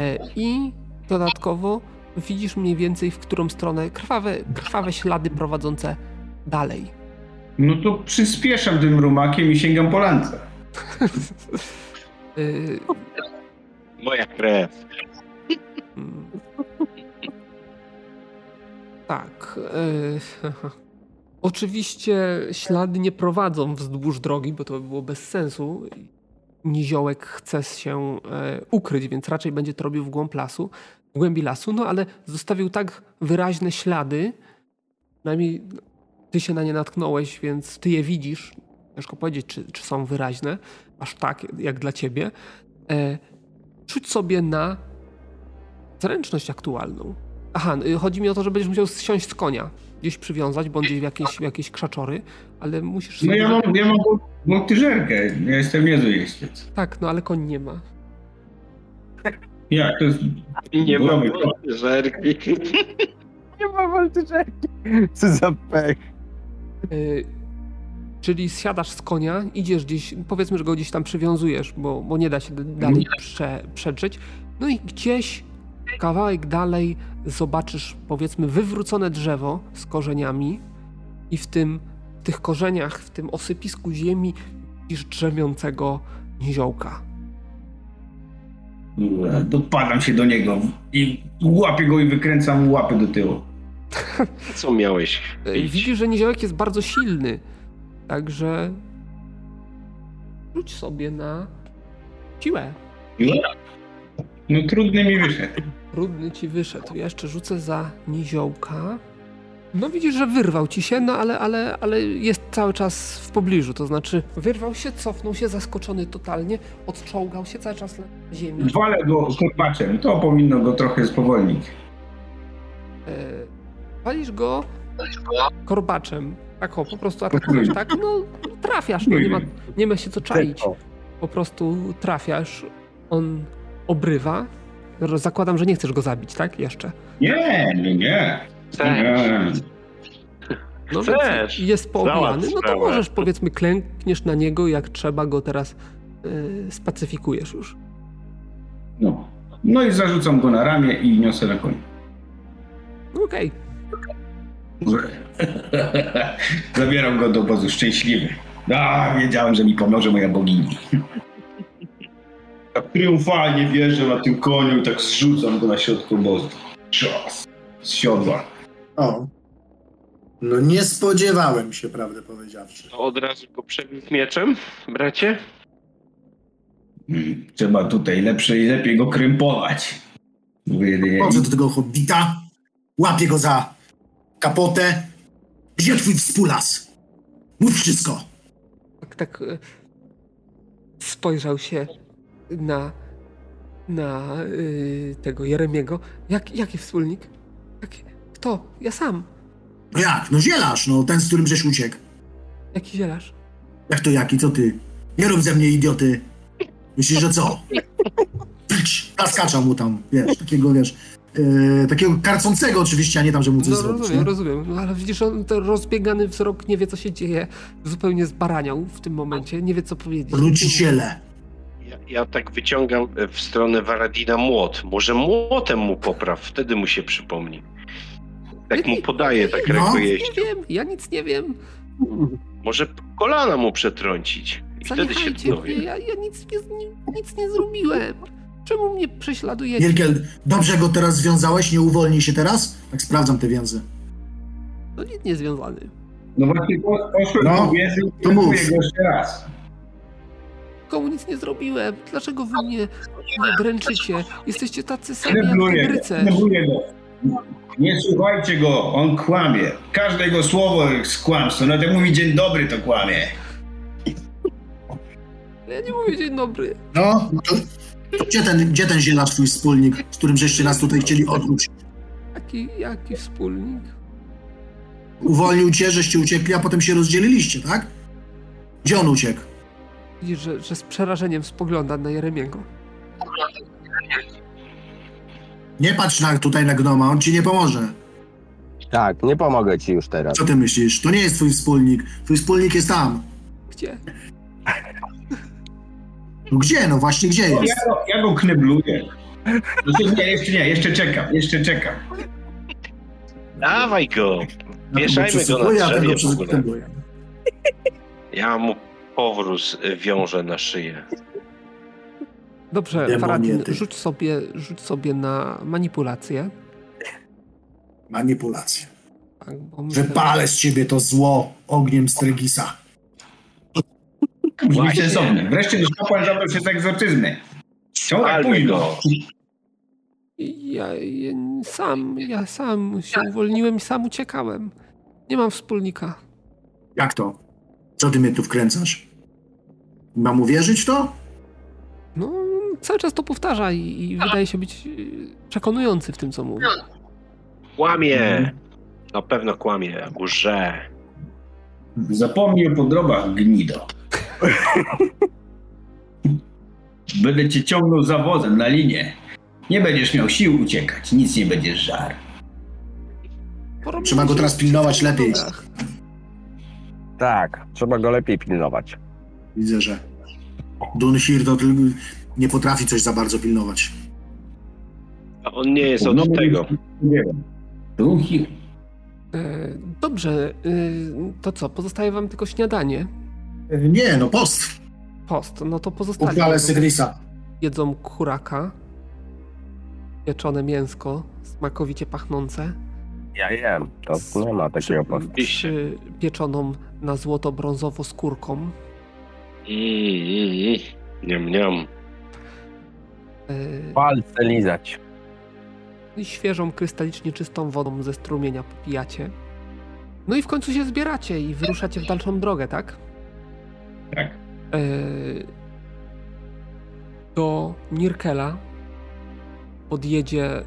e, i dodatkowo widzisz mniej więcej w którą stronę krwawe, krwawe ślady prowadzące dalej. No to przyspieszam tym rumakiem i sięgam po lance. Y, Moja krew. Tak. y, Oczywiście ślady nie prowadzą wzdłuż drogi, bo to by było bez sensu. Niziołek chce się e, ukryć, więc raczej będzie to robił w głąb lasu, w głębi lasu, no ale zostawił tak wyraźne ślady, przynajmniej ty się na nie natknąłeś, więc ty je widzisz. Ciężko powiedzieć, czy, czy są wyraźne, aż tak, jak dla ciebie. E, rzuć sobie na zręczność aktualną. Aha, y, chodzi mi o to, że będziesz musiał zsiąść z konia, gdzieś przywiązać, bądź gdzieś w jakieś, w jakieś krzaczory, ale musisz No ja mam, ja mam multyżerkę. Ja jestem niezły jeździec. Tak, no ale koń nie ma. Jak to jest... Nie ma Robię. żerki. Nie ma waltyczeki. Co za pech. Y, czyli zsiadasz z konia, idziesz gdzieś, powiedzmy, że go gdzieś tam przywiązujesz, bo, bo nie da się dalej prze, przedrzeć. No i gdzieś kawałek dalej zobaczysz, powiedzmy, wywrócone drzewo z korzeniami i w tym, w tych korzeniach, w tym osypisku ziemi widzisz drzemiącego niziołka. Dopadam się do niego i łapię go i wykręcam łapy do tyłu. Co miałeś? Y, Idź. Widzisz, że niziołek jest bardzo silny, także rzuć sobie na siłę. No trudny mi wyszedł. Trudny ci wyszedł. Ja jeszcze rzucę za niziołka. No widzisz, że wyrwał ci się, no ale, ale, ale jest cały czas w pobliżu. To znaczy wyrwał się, cofnął się, zaskoczony totalnie, odczołgał się cały czas na ziemi. Walę go korbaczem. To powinno go trochę spowolnić. E, Walisz go korbaczem. Tak o, po prostu atakujesz, tak? No trafiasz, no nie ma, nie ma się co czaić. Po prostu trafiasz, on obrywa. Zakładam, że nie chcesz go zabić, tak? Jeszcze. Nie, nie, nie. Chcesz. nie. No Chcesz. więc jest poobijany, no to możesz powiedzmy klękniesz na niego, jak trzeba go teraz yy, spacyfikujesz już. No. no i zarzucam go na ramię i niosę na koń. Okej. Zabieram go do obozu szczęśliwy. A, wiedziałem, że mi pomoże moja bogini. Tak triumfalnie wjeżdżam na tym koniu i tak zrzucam go na środku obozu. Czas. Z siodła. O. No nie spodziewałem się, prawdę powiedziawszy. To od razu go przebić mieczem, bracie? Mm, Trzeba tutaj lepsze i lepiej go krępować. Chodzę do tego hobbita, łapię go za kapotę. Gdzie twój współlas? Mów wszystko. Tak, tak e, spojrzał się na, na y, tego Jeremiego. Jak, jaki wspólnik? Jak, kto? Ja sam. No jak? No zielarz, no ten, z którym żeś uciekł. Jaki zielarz? Jak to jaki? Co ty? Nie rób ze mnie idioty. Myślisz, że co? Pcz, Taskacza mu tam, wiesz, takiego, wiesz, e, takiego karcącego oczywiście, a nie tam, że mu coś No zrobić. rozumiem, nie? rozumiem. No, ale widzisz, on ten rozbiegany wzrok nie wie, co się dzieje. Zupełnie zbaraniał w tym momencie. Nie wie, co powiedzieć. Truciciele. Ja, tak wyciągam e, w stronę Waradina młot. Może młotem mu popraw, wtedy mu się przypomni. Tak mu podaje, tak No. rękojeść. Nie wiem, ja nic nie wiem. Może kolana mu przetrącić. I wtedy się ja, ja nic, nie, nic nie zrobiłem. Czemu mnie prześladujecie? Wielkiel, dobrze go teraz związałeś? Nie uwolnij się teraz? Tak sprawdzam te więzy. To nic nie związany. No właśnie po- poszłem No, to mów. jeszcze raz. Komu nic nie zrobiłem? Dlaczego wy mnie nie dręczycie? Jesteście tacy sami jak knebluję go. Nie słuchajcie go, on kłamie. Każde jego słowo jest kłamstwo. Nawet jak mówi dzień dobry, to kłamie. Ja nie mówię dzień dobry. No, to, to gdzie, ten, gdzie ten zielarz, twój wspólnik, z którym żeście nas tutaj chcieli odwrócić? Jaki, jaki wspólnik? Uwolnił cię, żeście uciekli, a potem się rozdzieliliście, tak? Gdzie on uciekł? Widzisz, że, że z przerażeniem spogląda na Jeremiego. Nie patrz na, tutaj na gnoma, on ci nie pomoże. Tak, nie pomogę ci już teraz. Co ty myślisz? To nie jest twój wspólnik. Twój wspólnik jest tam. Gdzie? No gdzie? No właśnie gdzie Ja jest? go, ja go knebluję. Znaczy, nie, jeszcze nie, jeszcze czekam, jeszcze czekam. Dawaj go! Wieszajmy go na przesłuchuję, a ten go drzewie w ogóle. Ja mu powróz wiążę na szyję. Dobrze, Faradin, rzuć sobie, rzuć sobie na manipulację. Manipulacja. Tak, Wypalę z ciebie to zło ogniem Strygisa. Właśnie. sensownie. Wreszcie już kapłan zabrał się z egzorcyzmy. Czemu tak go! Ja, ja sam, ja sam się uwolniłem i sam uciekałem. Nie mam wspólnika. Jak to? Co ty mnie tu wkręcasz? Mam uwierzyć w to? No, cały czas to powtarza i, i wydaje się być y, przekonujący w tym, co mówi. Kłamie! Na pewno kłamie, łże. Zapomnij o podrobach, gnido. Będę cię ciągnął za wozem na linię. Nie będziesz miał sił uciekać, nic nie będziesz żar. Trzeba go teraz pilnować lepiej. Tak, trzeba go lepiej pilnować. Widzę, że Dunhir to nie potrafi coś za bardzo pilnować. A on nie jest No, od tego. Nie wiem. E, Dobrze, y, to co? Pozostaje wam tylko śniadanie. Nie, no post. Post, no to pozostali Uchwale Sygrisa. jedzą kuraka, pieczone mięsko, smakowicie pachnące, Ja jem, to nie ma takiego przy, pieczoną na złoto-brązowo skórką. Mm, mm, mm. Niam, niam. e, Palce lizać. i świeżą, krystalicznie czystą wodą ze strumienia popijacie. No i w końcu się zbieracie i wyruszacie w dalszą drogę, tak? Tak. E, do Nirkela podjedzie e,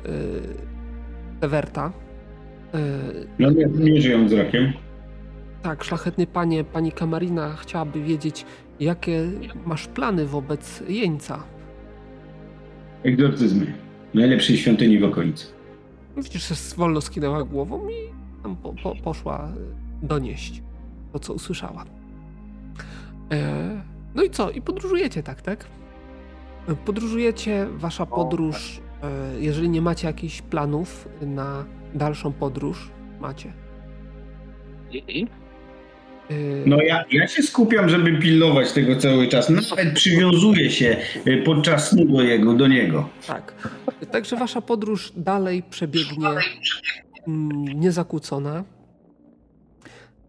Sewerta. E, No nie, nie żyją wzrokiem. tak, szlachetny panie, pani Kamarina chciałaby wiedzieć, jakie masz plany wobec jeńca? Egzorcyzmy. Najlepszej świątyni w okolicy. Widzisz, że wolno skinęła głową i tam po, po, poszła donieść to, co usłyszała. E, no i co? I podróżujecie, tak, tak? Podróżujecie, wasza podróż, e, jeżeli nie macie jakichś planów na dalszą podróż, macie. E, No ja, ja się skupiam, żeby pilnować tego cały czas. Nawet przywiązuję się y, podczas snu do, jego, do niego. Tak. Także wasza podróż dalej przebiegnie mm, niezakłócona.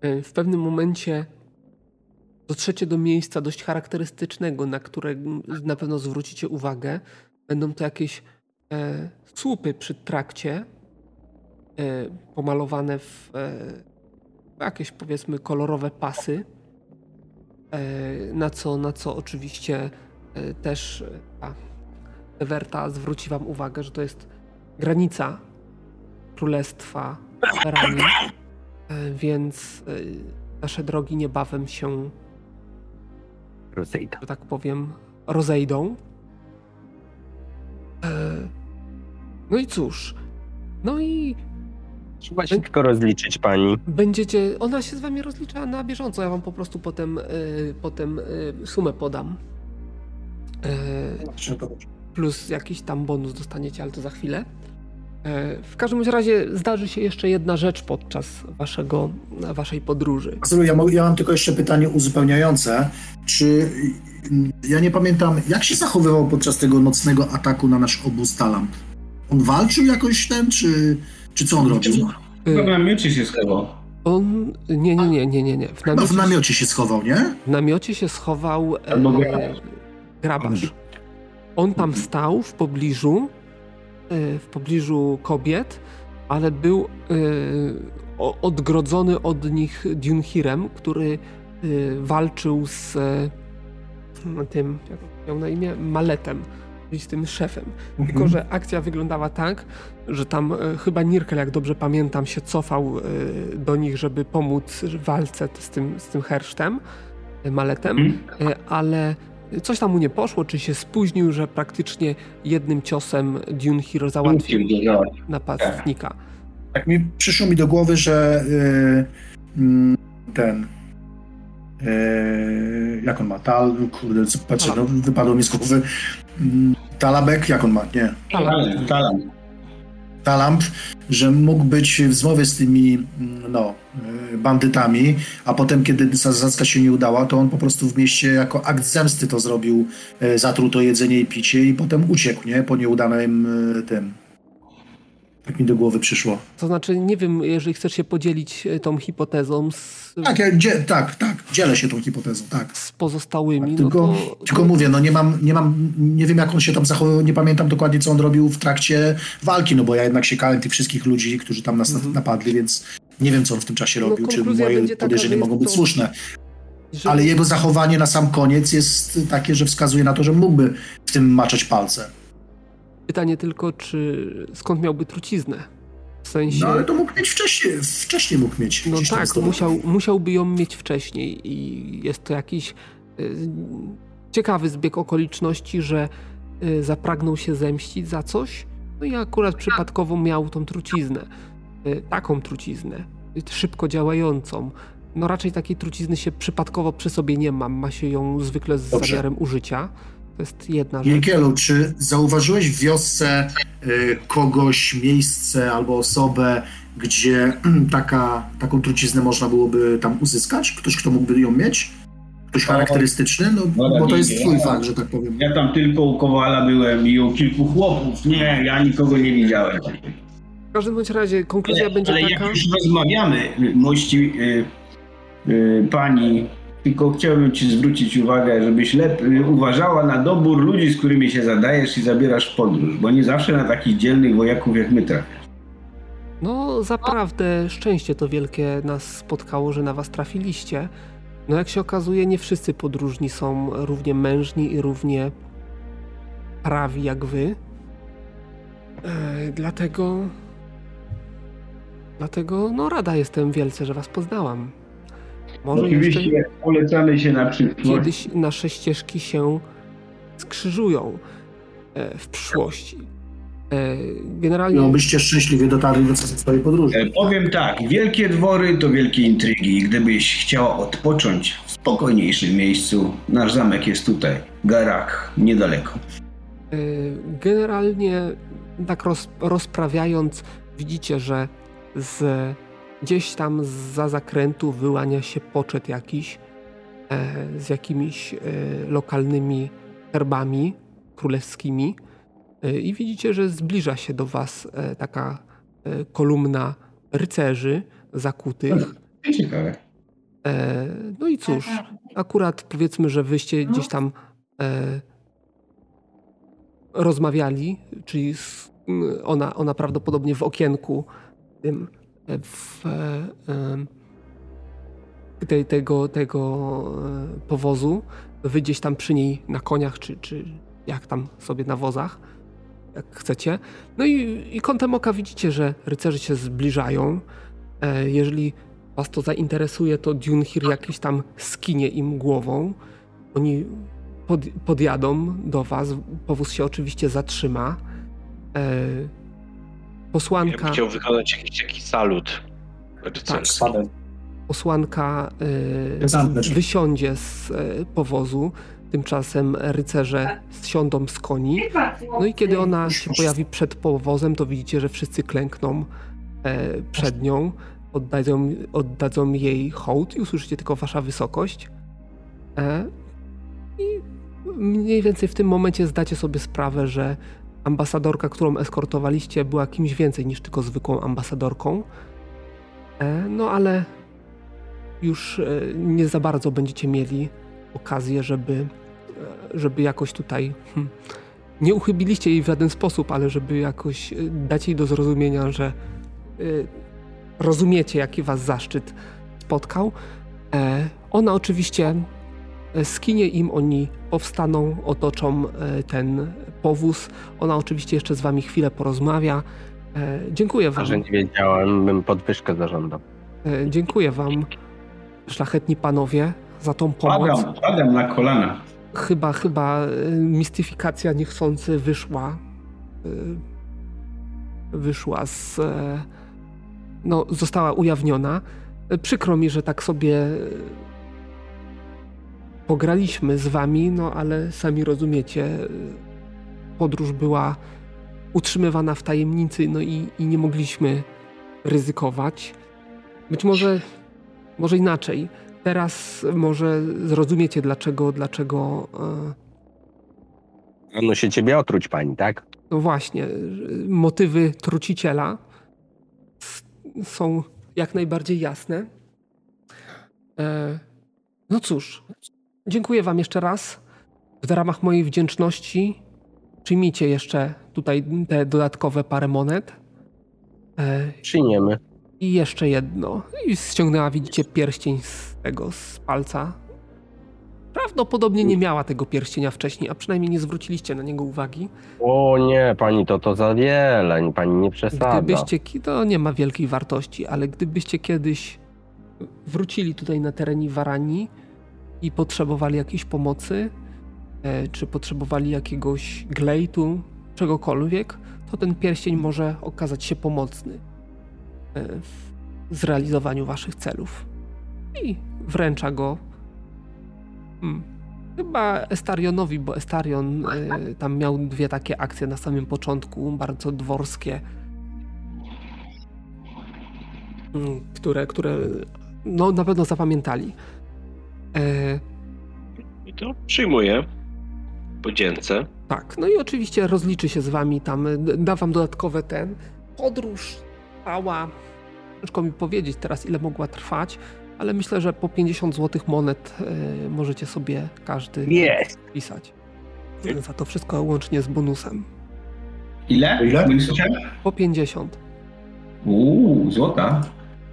E, W pewnym momencie dotrzecie do miejsca dość charakterystycznego, na które na pewno zwrócicie uwagę. Będą to jakieś e, słupy przy trakcie, pomalowane w e, jakieś powiedzmy kolorowe pasy, e, na co, na co oczywiście e, też e, ta Ewerta zwróci wam uwagę, że to jest granica Królestwa Ferani, e, więc e, nasze drogi niebawem się, że tak powiem, rozejdą. E, No i cóż, no i Trzeba się tylko rozliczyć pani. będziecie, ona się z wami rozlicza na bieżąco, ja wam po prostu potem, e, potem e, sumę podam. E, plus jakiś tam bonus dostaniecie, ale to za chwilę. W każdym razie zdarzy się jeszcze jedna rzecz podczas waszego, waszej podróży. Ja, mo- ja mam tylko jeszcze pytanie uzupełniające. Czy mm, ja nie pamiętam, jak się zachowywał podczas tego nocnego ataku na nasz obóz Talam? On walczył jakoś ten, czy, czy co on robił? Chyba E, na miocie się schował. On, nie, nie, nie, nie, nie, nie. W namiocie, w namiocie się schował, nie? w namiocie się schował e, Albo grabarz. grabarz. On tam stał w pobliżu, e, w pobliżu kobiet, ale był e, odgrodzony od nich Dunhirem, który e, walczył z e, tym, jak miał na imię, Maletem, z tym szefem. Tylko, Mhm. że akcja wyglądała tak, że tam e, chyba Nirkel, jak dobrze pamiętam, się cofał e, do nich, żeby pomóc w walce z tym, z tym hersztem, e, Maletem, Mhm. e, ale coś tam mu nie poszło, czy się spóźnił, że praktycznie jednym ciosem Dunhir załatwił Punkcie działać. napastnika. Tak mi przyszło mi do głowy, że y, mm, ten y, jak on ma? Tal, kurde, patrzę, no, wypadło mi z głowy. Mm, Talabek, jak on ma? Nie. Talent. Talamp, że mógł być w zmowie z tymi mm, no, y, bandytami, a potem, kiedy zasadzka się nie udała, to on po prostu w mieście jako akt zemsty to zrobił, y, zatruł to jedzenie i picie i potem uciekł, nie? Po nieudanym y, tym. Tak mi do głowy przyszło. To znaczy, nie wiem, jeżeli chcesz się podzielić e, tą hipotezą z, Tak, ja, dzie, tak, tak, dzielę się tą hipotezą, tak. z pozostałymi, Tylko, no to... tylko mówię, no nie mam, nie mam, nie wiem jak on się tam zachowywał, nie pamiętam dokładnie co on robił w trakcie walki, no bo ja jednak siekałem tych wszystkich ludzi, którzy tam nas Mhm. napadli, więc nie wiem co on w tym czasie No, robił, czy konkluzja moje podejrzenia mogą być to- słuszne, że- ale jego zachowanie na sam koniec jest takie, że wskazuje na to, że mógłby w tym maczać palce. Pytanie tylko, czy skąd miałby truciznę? W sensie... No ale to mógł mieć wcześniej, wcześniej mógł mieć. No tak, musiał, musiałby ją mieć wcześniej i jest to jakiś y, ciekawy zbieg okoliczności, że y, zapragnął się zemścić za coś, no i akurat przypadkowo miał tą truciznę. Y, taką truciznę, y, szybko działającą. No raczej takiej trucizny się przypadkowo przy sobie nie mam, ma się ją zwykle z Dobrze. zamiarem użycia. To jest jedna rzecz. Jekielu, czy zauważyłeś w wiosce y, kogoś, miejsce albo osobę, gdzie taka, taką truciznę można byłoby tam uzyskać? Ktoś, kto mógłby ją mieć? Ktoś charakterystyczny? No, No, bo to jest nie, twój fakt, że tak powiem. Ja tam tylko u Kowala byłem i u kilku chłopów. Nie, ja nikogo nie widziałem. W każdym bądź razie konkluzja Ale, będzie ale taka. jak już rozmawiamy, mości y, y, pani, tylko chciałbym ci zwrócić uwagę, żebyś uważała na dobór ludzi, z którymi się zadajesz i zabierasz w podróż, bo nie zawsze na takich dzielnych wojaków jak my trafiasz. No, zaprawdę szczęście to wielkie nas spotkało, że na was trafiliście. No, jak się okazuje, nie wszyscy podróżni są równie mężni i równie prawi jak wy. E, dlatego. Dlatego, no, rada jestem wielce, że was poznałam. Może jeszcze Oczywiście polecamy się na przyszłość. kiedyś nasze ścieżki się skrzyżują e, w przyszłości. E, Generalnie No, byście szczęśliwie dotarli do swojej podróży. E, Powiem tak, wielkie dwory to wielkie intrygi. Gdybyś chciała odpocząć w spokojniejszym miejscu, nasz zamek jest tutaj, Garak, niedaleko. E, Generalnie tak roz, rozprawiając, widzicie, że z, gdzieś tam za zakrętu wyłania się poczet jakiś e, z jakimiś e, lokalnymi herbami królewskimi e, i widzicie, że zbliża się do was e, taka e, kolumna rycerzy zakutych. Ciekawe. E, no i cóż, akurat powiedzmy, że wyście gdzieś tam e, rozmawiali, czyli ona, ona prawdopodobnie w okienku tym w, e, tej, tego, tego e, powozu, wy gdzieś tam przy niej na koniach, czy, czy jak tam sobie na wozach, jak chcecie. No i, i kątem oka widzicie, że rycerze się zbliżają. E, jeżeli was to zainteresuje, to Dunhir jakiś tam skinie im głową. Oni pod, podjadą do was. Powóz się oczywiście zatrzyma. Ja posłanka, bym chciał wykonać jakiś taki salut. rycerzy. Spadem. posłanka się. wysiądzie z e, powozu. Tymczasem rycerze zsiądą z koni. No i kiedy ona się pojawi przed powozem, to widzicie, że wszyscy klękną e, przed nią, oddadzą, oddadzą jej hołd i usłyszycie tylko wasza wysokość. E, I mniej więcej w tym momencie zdacie sobie sprawę, że ambasadorka, którą eskortowaliście, była kimś więcej niż tylko zwykłą ambasadorką. E, no ale już e, nie za bardzo będziecie mieli okazję, żeby, e, żeby jakoś tutaj hm, nie uchybiliście jej w żaden sposób, ale żeby jakoś dać jej do zrozumienia, że rozumiecie, jaki was zaszczyt spotkał. Ona oczywiście skinie im, oni powstaną, otoczą e, ten powóz. Ona oczywiście jeszcze z wami chwilę porozmawia. E, Dziękuję A wam. że nie wiedziałem, bym podwyżkę zażądał. E, Dziękuję wam, szlachetni panowie, za tą pomoc. Padam, padam na kolana. Chyba, chyba mistyfikacja niechcący wyszła. Wyszła z. No, została ujawniona. Przykro mi, że tak sobie pograliśmy z wami, no ale sami rozumiecie, podróż była utrzymywana w tajemnicy, no i, i nie mogliśmy ryzykować. Być może, może inaczej. Teraz może zrozumiecie, dlaczego, dlaczego. No się ciebie otruć, pani, tak? No właśnie, motywy truciciela są jak najbardziej jasne. E, No cóż, dziękuję Wam jeszcze raz. W ramach mojej wdzięczności przyjmijcie jeszcze tutaj te dodatkowe parę monet. E, Przyjmiemy. I jeszcze jedno. I ściągnęła, widzicie, pierścień z tego, z palca. Prawdopodobnie nie miała tego pierścienia wcześniej, a przynajmniej nie zwróciliście na niego uwagi. O nie, pani, to to za wiele, pani nie przesadza. Gdybyście, to nie ma wielkiej wartości, ale gdybyście kiedyś wrócili tutaj na terenie Waranii i potrzebowali jakiejś pomocy, e, czy potrzebowali jakiegoś glejtu, czegokolwiek, to ten pierścień może okazać się pomocny e, w zrealizowaniu waszych celów. I wręcza go hmm, chyba Estarionowi, bo Estarion e, tam miał dwie takie akcje na samym początku, bardzo dworskie, mm, które, które no, na pewno zapamiętali. I to przyjmuję. Podzięce. Tak, no i oczywiście rozliczy się z wami tam, da wam dodatkowe ten. Podróż trwała, ciężko mi powiedzieć teraz ile mogła trwać, ale myślę, że po 50 zł monet e, możecie sobie każdy Jest. pisać. Za to wszystko łącznie z bonusem. Ile? Ile? Po 50, Uuu, złota.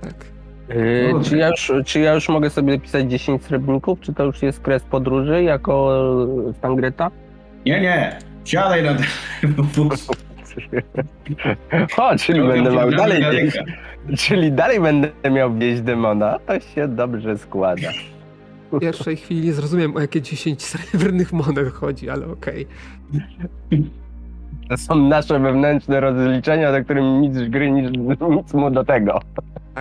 tak. Yy, czy, ja już, czy ja już mogę sobie pisać 10 srebrników? Czy to już jest kres podróży jako e, Stangreta? Nie, nie. Siadaj na ten wóz. O, czyli Drogę będę miał dalej. Czyli dalej będę miał wieść demona. To się dobrze składa. W pierwszej chwili nie zrozumiałem, o jakie 10 srebrnych monet chodzi, ale okej. To są nasze wewnętrzne rozliczenia, do których nic gry, nic, nic mu do tego.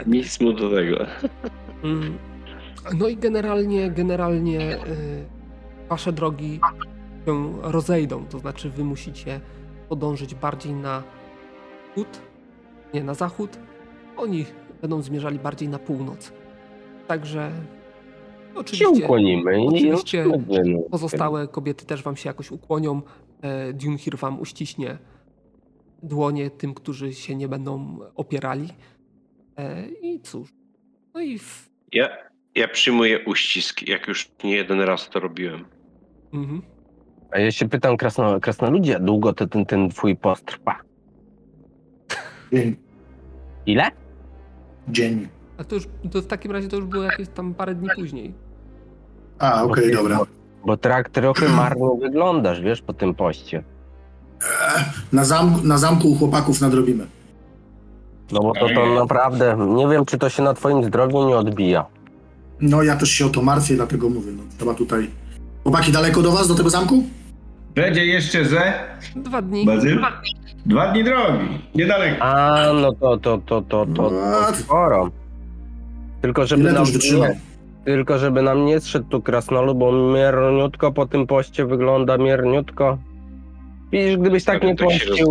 Nic mu do tego. Mm. No i generalnie, generalnie y, wasze drogi się rozejdą, to znaczy wy musicie podążyć bardziej na wschód, nie na zachód. Oni będą zmierzali bardziej na północ. Także Się oczywiście ukłonimy i oczywiście pozostałe kobiety też wam się jakoś ukłonią. E, Dunhir wam uściśnie dłonie tym, którzy się nie będą opierali. E, I cóż. No i w, Ja, ja przyjmuję uścisk, jak już nie jeden raz to robiłem. mhm. A ja się pytam, krasno, krasnoludzi, jak długo to ten, ten twój post trwa? Dzień. Ile? Dzień. A to już to w takim razie to już było jakieś tam parę dni później. A, okej, Okej, dobra. Bo tak trochę marnie wyglądasz, wiesz, po tym poście. Na zamku, na zamku u chłopaków nadrobimy. No bo to, to naprawdę, nie wiem, czy to się na twoim zdrowiu nie odbija. No ja też się o to martwię, dlatego mówię, no trzeba tutaj... Chłopaki, daleko do was, do tego zamku? Będzie jeszcze ze Dwa dni. Bazyl? Dwa dni drogi, niedaleko. A, no to, to, to, to, to, to What? sporo. Tylko żeby Ile nam nie, tylko żeby nam nie zszedł tu krasnolud, bo mierniutko po tym poście wygląda mierniutko. Widzisz, gdybyś tak nie tak się pościł.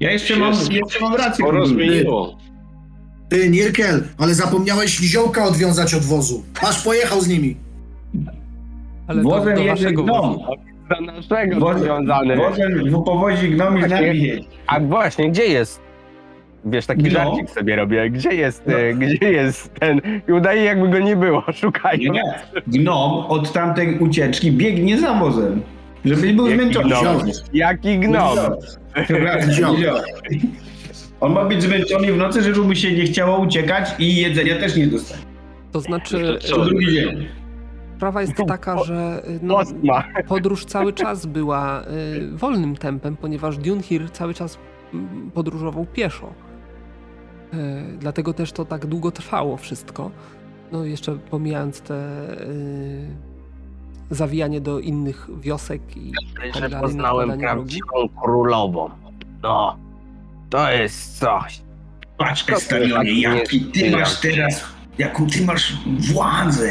Ja jeszcze mam, jeszcze mam rację. Sporo zmieniło. Ty, Nirkel, ale zapomniałeś niziołka odwiązać od wozu. Aż pojechał z nimi. Ale do, Wozem do jedzie waszego gnom. wozu. za naszego Wozem, związany. wozem w powozi gnomi z nami. A właśnie, gdzie jest? Wiesz, taki Gnom? żarcik sobie robię. Gdzie jest, No. e, gdzie jest ten? I udaje jakby go nie było, szukają. Nie, nie. Gnom od tamtej ucieczki biegnie za wozem. Żeby był Jaki zmęczony. gnom? Jaki gnom? Wziął. On ma być zmęczony w nocy, żeby mu się nie chciało uciekać i jedzenia też nie dostanie. To znaczy, To co? Drugi dzień. sprawa jest taka, że y, no, podróż cały czas była y, wolnym tempem, ponieważ Dunhir cały czas mm, podróżował pieszo. Y, dlatego też to tak długo trwało wszystko. No jeszcze pomijając te y, zawijanie do innych wiosek i tak że dalej, poznałem nakładanie drogi. prawdziwą królową. No, to jest coś. Patrz, jest jaki ty masz teraz, jaką ty masz władzę.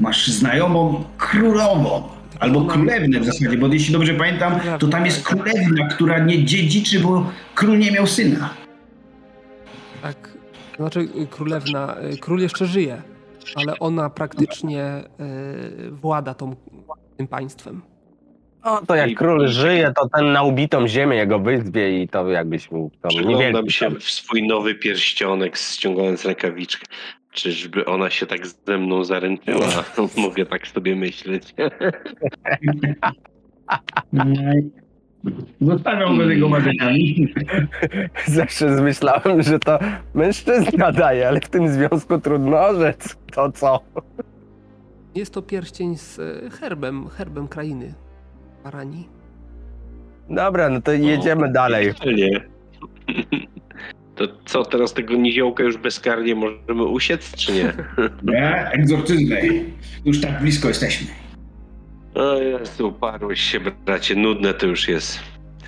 Masz znajomą królową. Albo królewnę w zasadzie, bo jeśli dobrze pamiętam, to tam jest królewna, która nie dziedziczy, bo król nie miał syna. Tak, to znaczy y, królewna, y, król jeszcze żyje, ale ona praktycznie y, włada tą, tym państwem. No to jak król żyje, to ten na ubitą ziemię jego wyzwie i to jakbyś mu tam Przyglądam się w swój nowy pierścionek, ściągając rękawiczkę. Czyżby ona się tak ze mną zaręczyła? Mogę tak sobie myśleć. Zostawiam go z jego marzeniami. Zawsze myślałem, że to mężczyzna daje, ale w tym związku trudno rzec. To co? Jest to pierścień z y, herbem, herbem krainy Arani. Dobra, no to jedziemy dalej. Nie. To co, teraz tego niziołka już bezkarnie możemy usiec, czy nie? Nie, egzorcyzmy. Już tak blisko jesteśmy. O Jezu, uparłeś się, bracie. Nudne to już jest.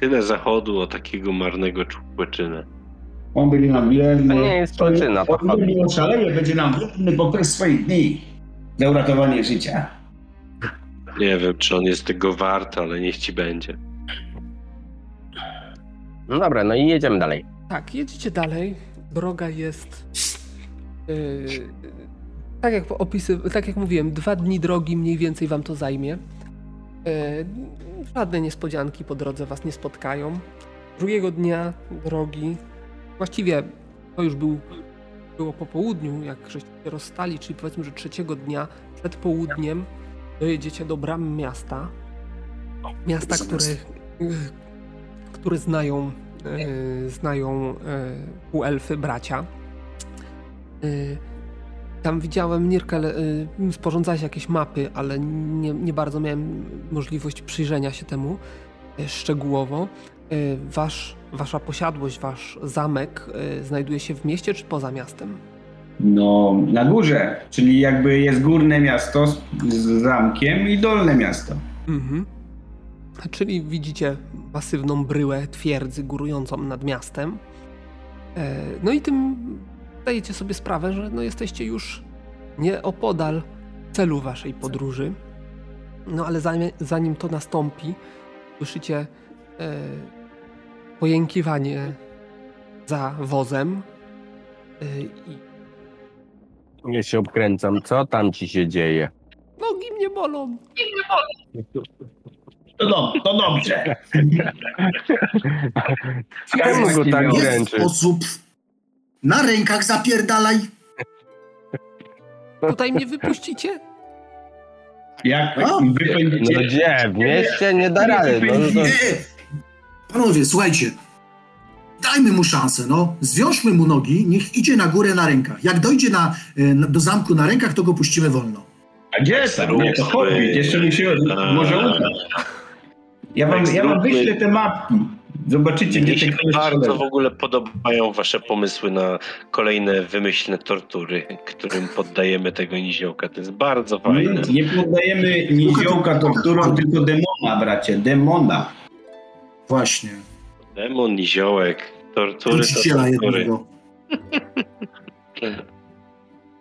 Tyle zachodu o takiego marnego człowieczynę. On będzie nam wierny. To nie jest to On nie oszaleje, będzie nam wierny poprzez swoich dni. Za uratowanie życia. Nie wiem, czy on jest tego wart, ale niech ci będzie. No dobra, no i jedziemy dalej. Tak, jedziecie dalej. Droga jest. Yy, tak, jak opisy, tak jak mówiłem, dwa dni drogi mniej więcej wam to zajmie. Yy, żadne niespodzianki po drodze was nie spotkają. Drugiego dnia drogi, właściwie to już był, było po południu, jak żeście się rozstali, czyli powiedzmy, że trzeciego dnia przed południem dojedziecie do bram miasta. Miasta, które, yy, które znają e, znają e, półelfy, bracia. E, Tam widziałem, Nirkel, e, sporządzałeś jakieś mapy, ale nie, nie bardzo miałem możliwość przyjrzenia się temu e, szczegółowo. wasz, wasza posiadłość, wasz zamek y, znajduje się w mieście czy poza miastem? No, na górze, czyli jakby jest górne miasto z, z zamkiem i dolne miasto. Mhm. Czyli widzicie masywną bryłę twierdzy górującą nad miastem. E, No i tym zdajecie sobie sprawę, że no jesteście już nieopodal celu waszej podróży. No ale zanim, zanim to nastąpi, słyszycie e, pojękiwanie za wozem. E, i Ja się obkręcam. Co tam ci się dzieje? nogi mnie bolą. To, do, to dobrze. Czemu go tak dręczy? sposób. Na rękach zapierdalaj. Tutaj mnie wypuścicie? Jak? No wypędzicie... gdzie? W mieście nie da rady. No, no, Nie. Panowie, słuchajcie. Dajmy mu szansę, no. Zwiążmy mu nogi, niech idzie na górę na rękach. Jak dojdzie na, e, na, do zamku na rękach, to go puścimy wolno. A gdzie tam? Nie, to Hobbit, jeszcze mi się może udać. Ja wam, ja wam wyślę te mapki. Zobaczycie, Mnie gdzie się te kości bardzo w ogóle podobają wasze pomysły na kolejne wymyślne tortury, którym poddajemy tego niziołka. To jest bardzo fajne. Nie, nie poddajemy niziołka torturom, tylko demona, bracie, demona. Właśnie. Demon, niziołek, tortury to tortury. jednego.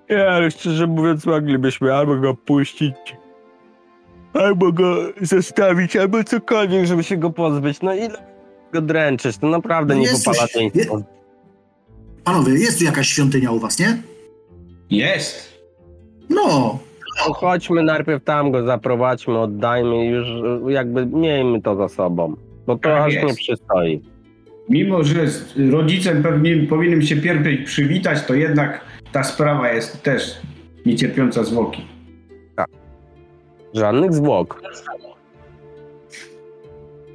Nie, ale szczerze mówiąc, moglibyśmy albo go puścić, albo go zostawić, albo cokolwiek, żeby się go pozbyć. No ile go dręczyć? To naprawdę No nie popala coś- je- Panowie, jest tu jakaś świątynia u was, nie? Jest. No. No, chodźmy najpierw tam go zaprowadźmy, oddajmy i już e, jakby miejmy to za sobą. Bo to Tak aż jest. nie przystoi. Mimo, że z rodzicem pewnie powinienem się pierwej przywitać, to jednak ta sprawa jest też niecierpiąca zwłoki. Żadnych zwłok.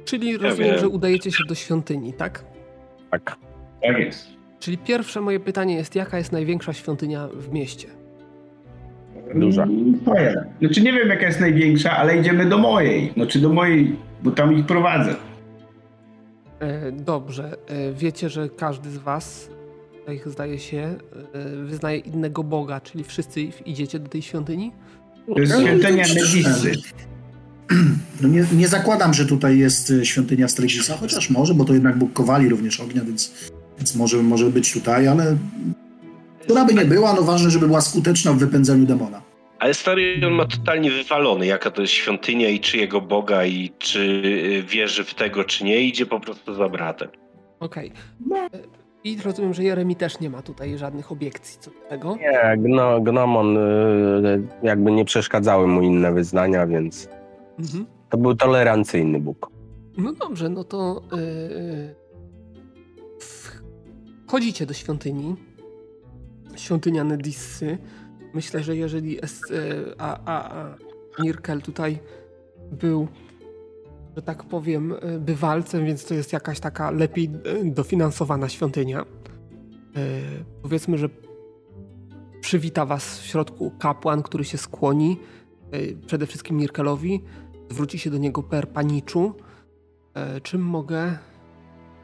Czyli rozumiem, wiem. że udajecie się do świątyni, tak? Tak. Tak jest. Czyli pierwsze moje pytanie jest, jaka jest największa świątynia w mieście? Duża. Twoja. Znaczy nie wiem jaka jest największa, ale idziemy do mojej. Znaczy do mojej, bo tam ich prowadzę. E, dobrze, e, wiecie, że każdy z was, tutaj zdaje się, e, wyznaje innego boga, czyli wszyscy idziecie do tej świątyni? To jest świątynia Medisy. no nie, nie zakładam, że tutaj jest e, świątynia Stregisa, chociaż może, bo to jednak Bóg Kowali również ognia, więc, więc może, może być tutaj, ale która by nie była, no ważne, żeby była skuteczna w wypędzeniu demona. Ale stary on ma totalnie wywalony, jaka to jest świątynia i czyjego Boga i czy y, wierzy w tego, czy nie. Idzie po prostu za bratem. Okej. E, I rozumiem, że Jeremi też nie ma tutaj żadnych obiekcji co do tego. Nie, gno, gnomon jakby nie przeszkadzały mu inne wyznania, więc Mhm. to był tolerancyjny Bóg. No dobrze, no to yy, wchodzicie do świątyni. Świątynia Nedissy. Myślę, że jeżeli es, yy, a, a, a Nirkel tutaj był, że tak powiem, yy, bywalcem, więc to jest jakaś taka lepiej dofinansowana świątynia. Yy, powiedzmy, że przywita was w środku kapłan, który się skłoni yy, przede wszystkim Nirkelowi. Zwróci się do niego per paniczu. E, czym mogę.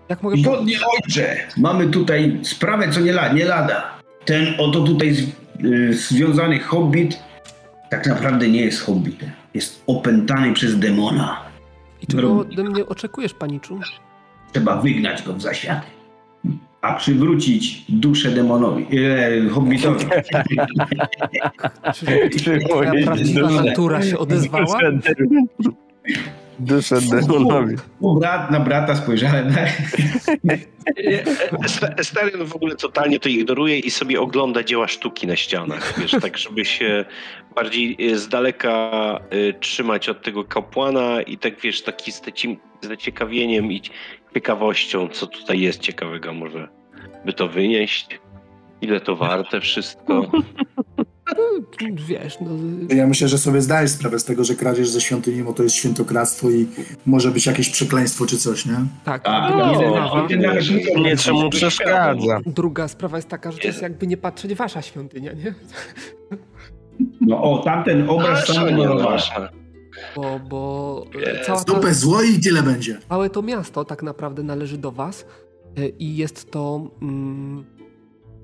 Jak mogę. Godnie ojcze, mamy tutaj sprawę, co nie, la, nie lada. Ten oto tutaj z, y, związany hobbit tak naprawdę nie jest hobbitem. Jest opętany przez demona. I czego ode mnie oczekujesz, paniczu? Trzeba wygnać go w zaświaty. A przywrócić duszę demonowi, e, hobbitowi. Czy prawdziwa duszę. natura się odezwała? Duszę demonowi. Brat na brata spojrzałem. Sta- Starion w ogóle totalnie to ignoruje i sobie ogląda dzieła sztuki na ścianach, wiesz, tak żeby się bardziej e, z daleka e, trzymać od tego kapłana i tak wiesz, taki z takim zaciekawieniem i ciekawością, co tutaj jest ciekawego może by to wynieść. Ile to warte wszystko. No, wiesz, no. Ja myślę, że sobie zdajesz sprawę z tego, że kradzież ze świątyni, bo to jest świętokradztwo i może być jakieś przekleństwo czy coś, nie? Tak. A, druga, no, ty nawet nie- czemu przeszkadza. druga sprawa jest taka, że to jest jakby nie patrzeć wasza świątynia, nie? No o, tamten obraz A, sam no bo, bo e, cała ta, Dupę zło i tyle będzie. całe to miasto tak naprawdę należy do was e, i jest to mm,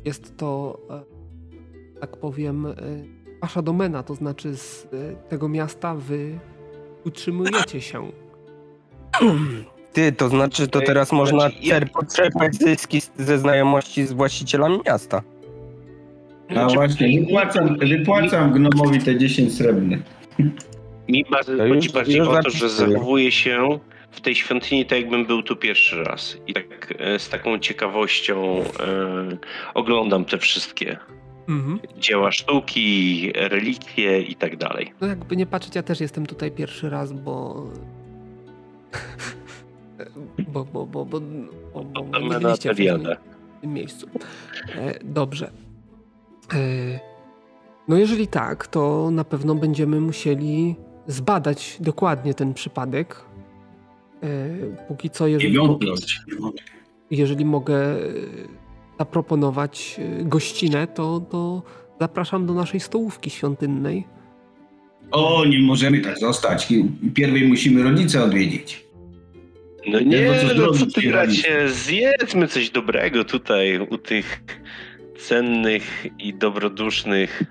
jest to e, tak powiem wasza domena, to znaczy z tego miasta wy utrzymujecie się. Ty, to znaczy, to teraz można znaczy, ja- czerpać, zyski ze znajomości z właścicielami miasta. A Znaczy, właśnie, wypłacam, wypłacam gnomowi te 10 srebrnych. Mi bardziej, To już- chodzi bardziej już o to, że zachowuję się w tej świątyni tak, jakbym był tu pierwszy raz. I tak e, z taką ciekawością e, oglądam te wszystkie Mhm. dzieła sztuki, relikwie i tak dalej. No jakby nie patrzeć, ja też jestem tutaj pierwszy raz, bo... bo, bo, bo, bo, bo, bo, bo nie byliście w tym miejscu. E, dobrze. E, no jeżeli tak, to na pewno będziemy musieli zbadać dokładnie ten przypadek. E, póki co, jeżeli, jeżeli mogę e, zaproponować e, gościnę, to, to zapraszam do naszej stołówki świątynnej. O, nie możemy tak zostać. Pierwej musimy rodzice odwiedzić. No Nie, nie, no co ty bracie, zjedzmy coś dobrego tutaj u tych cennych i dobrodusznych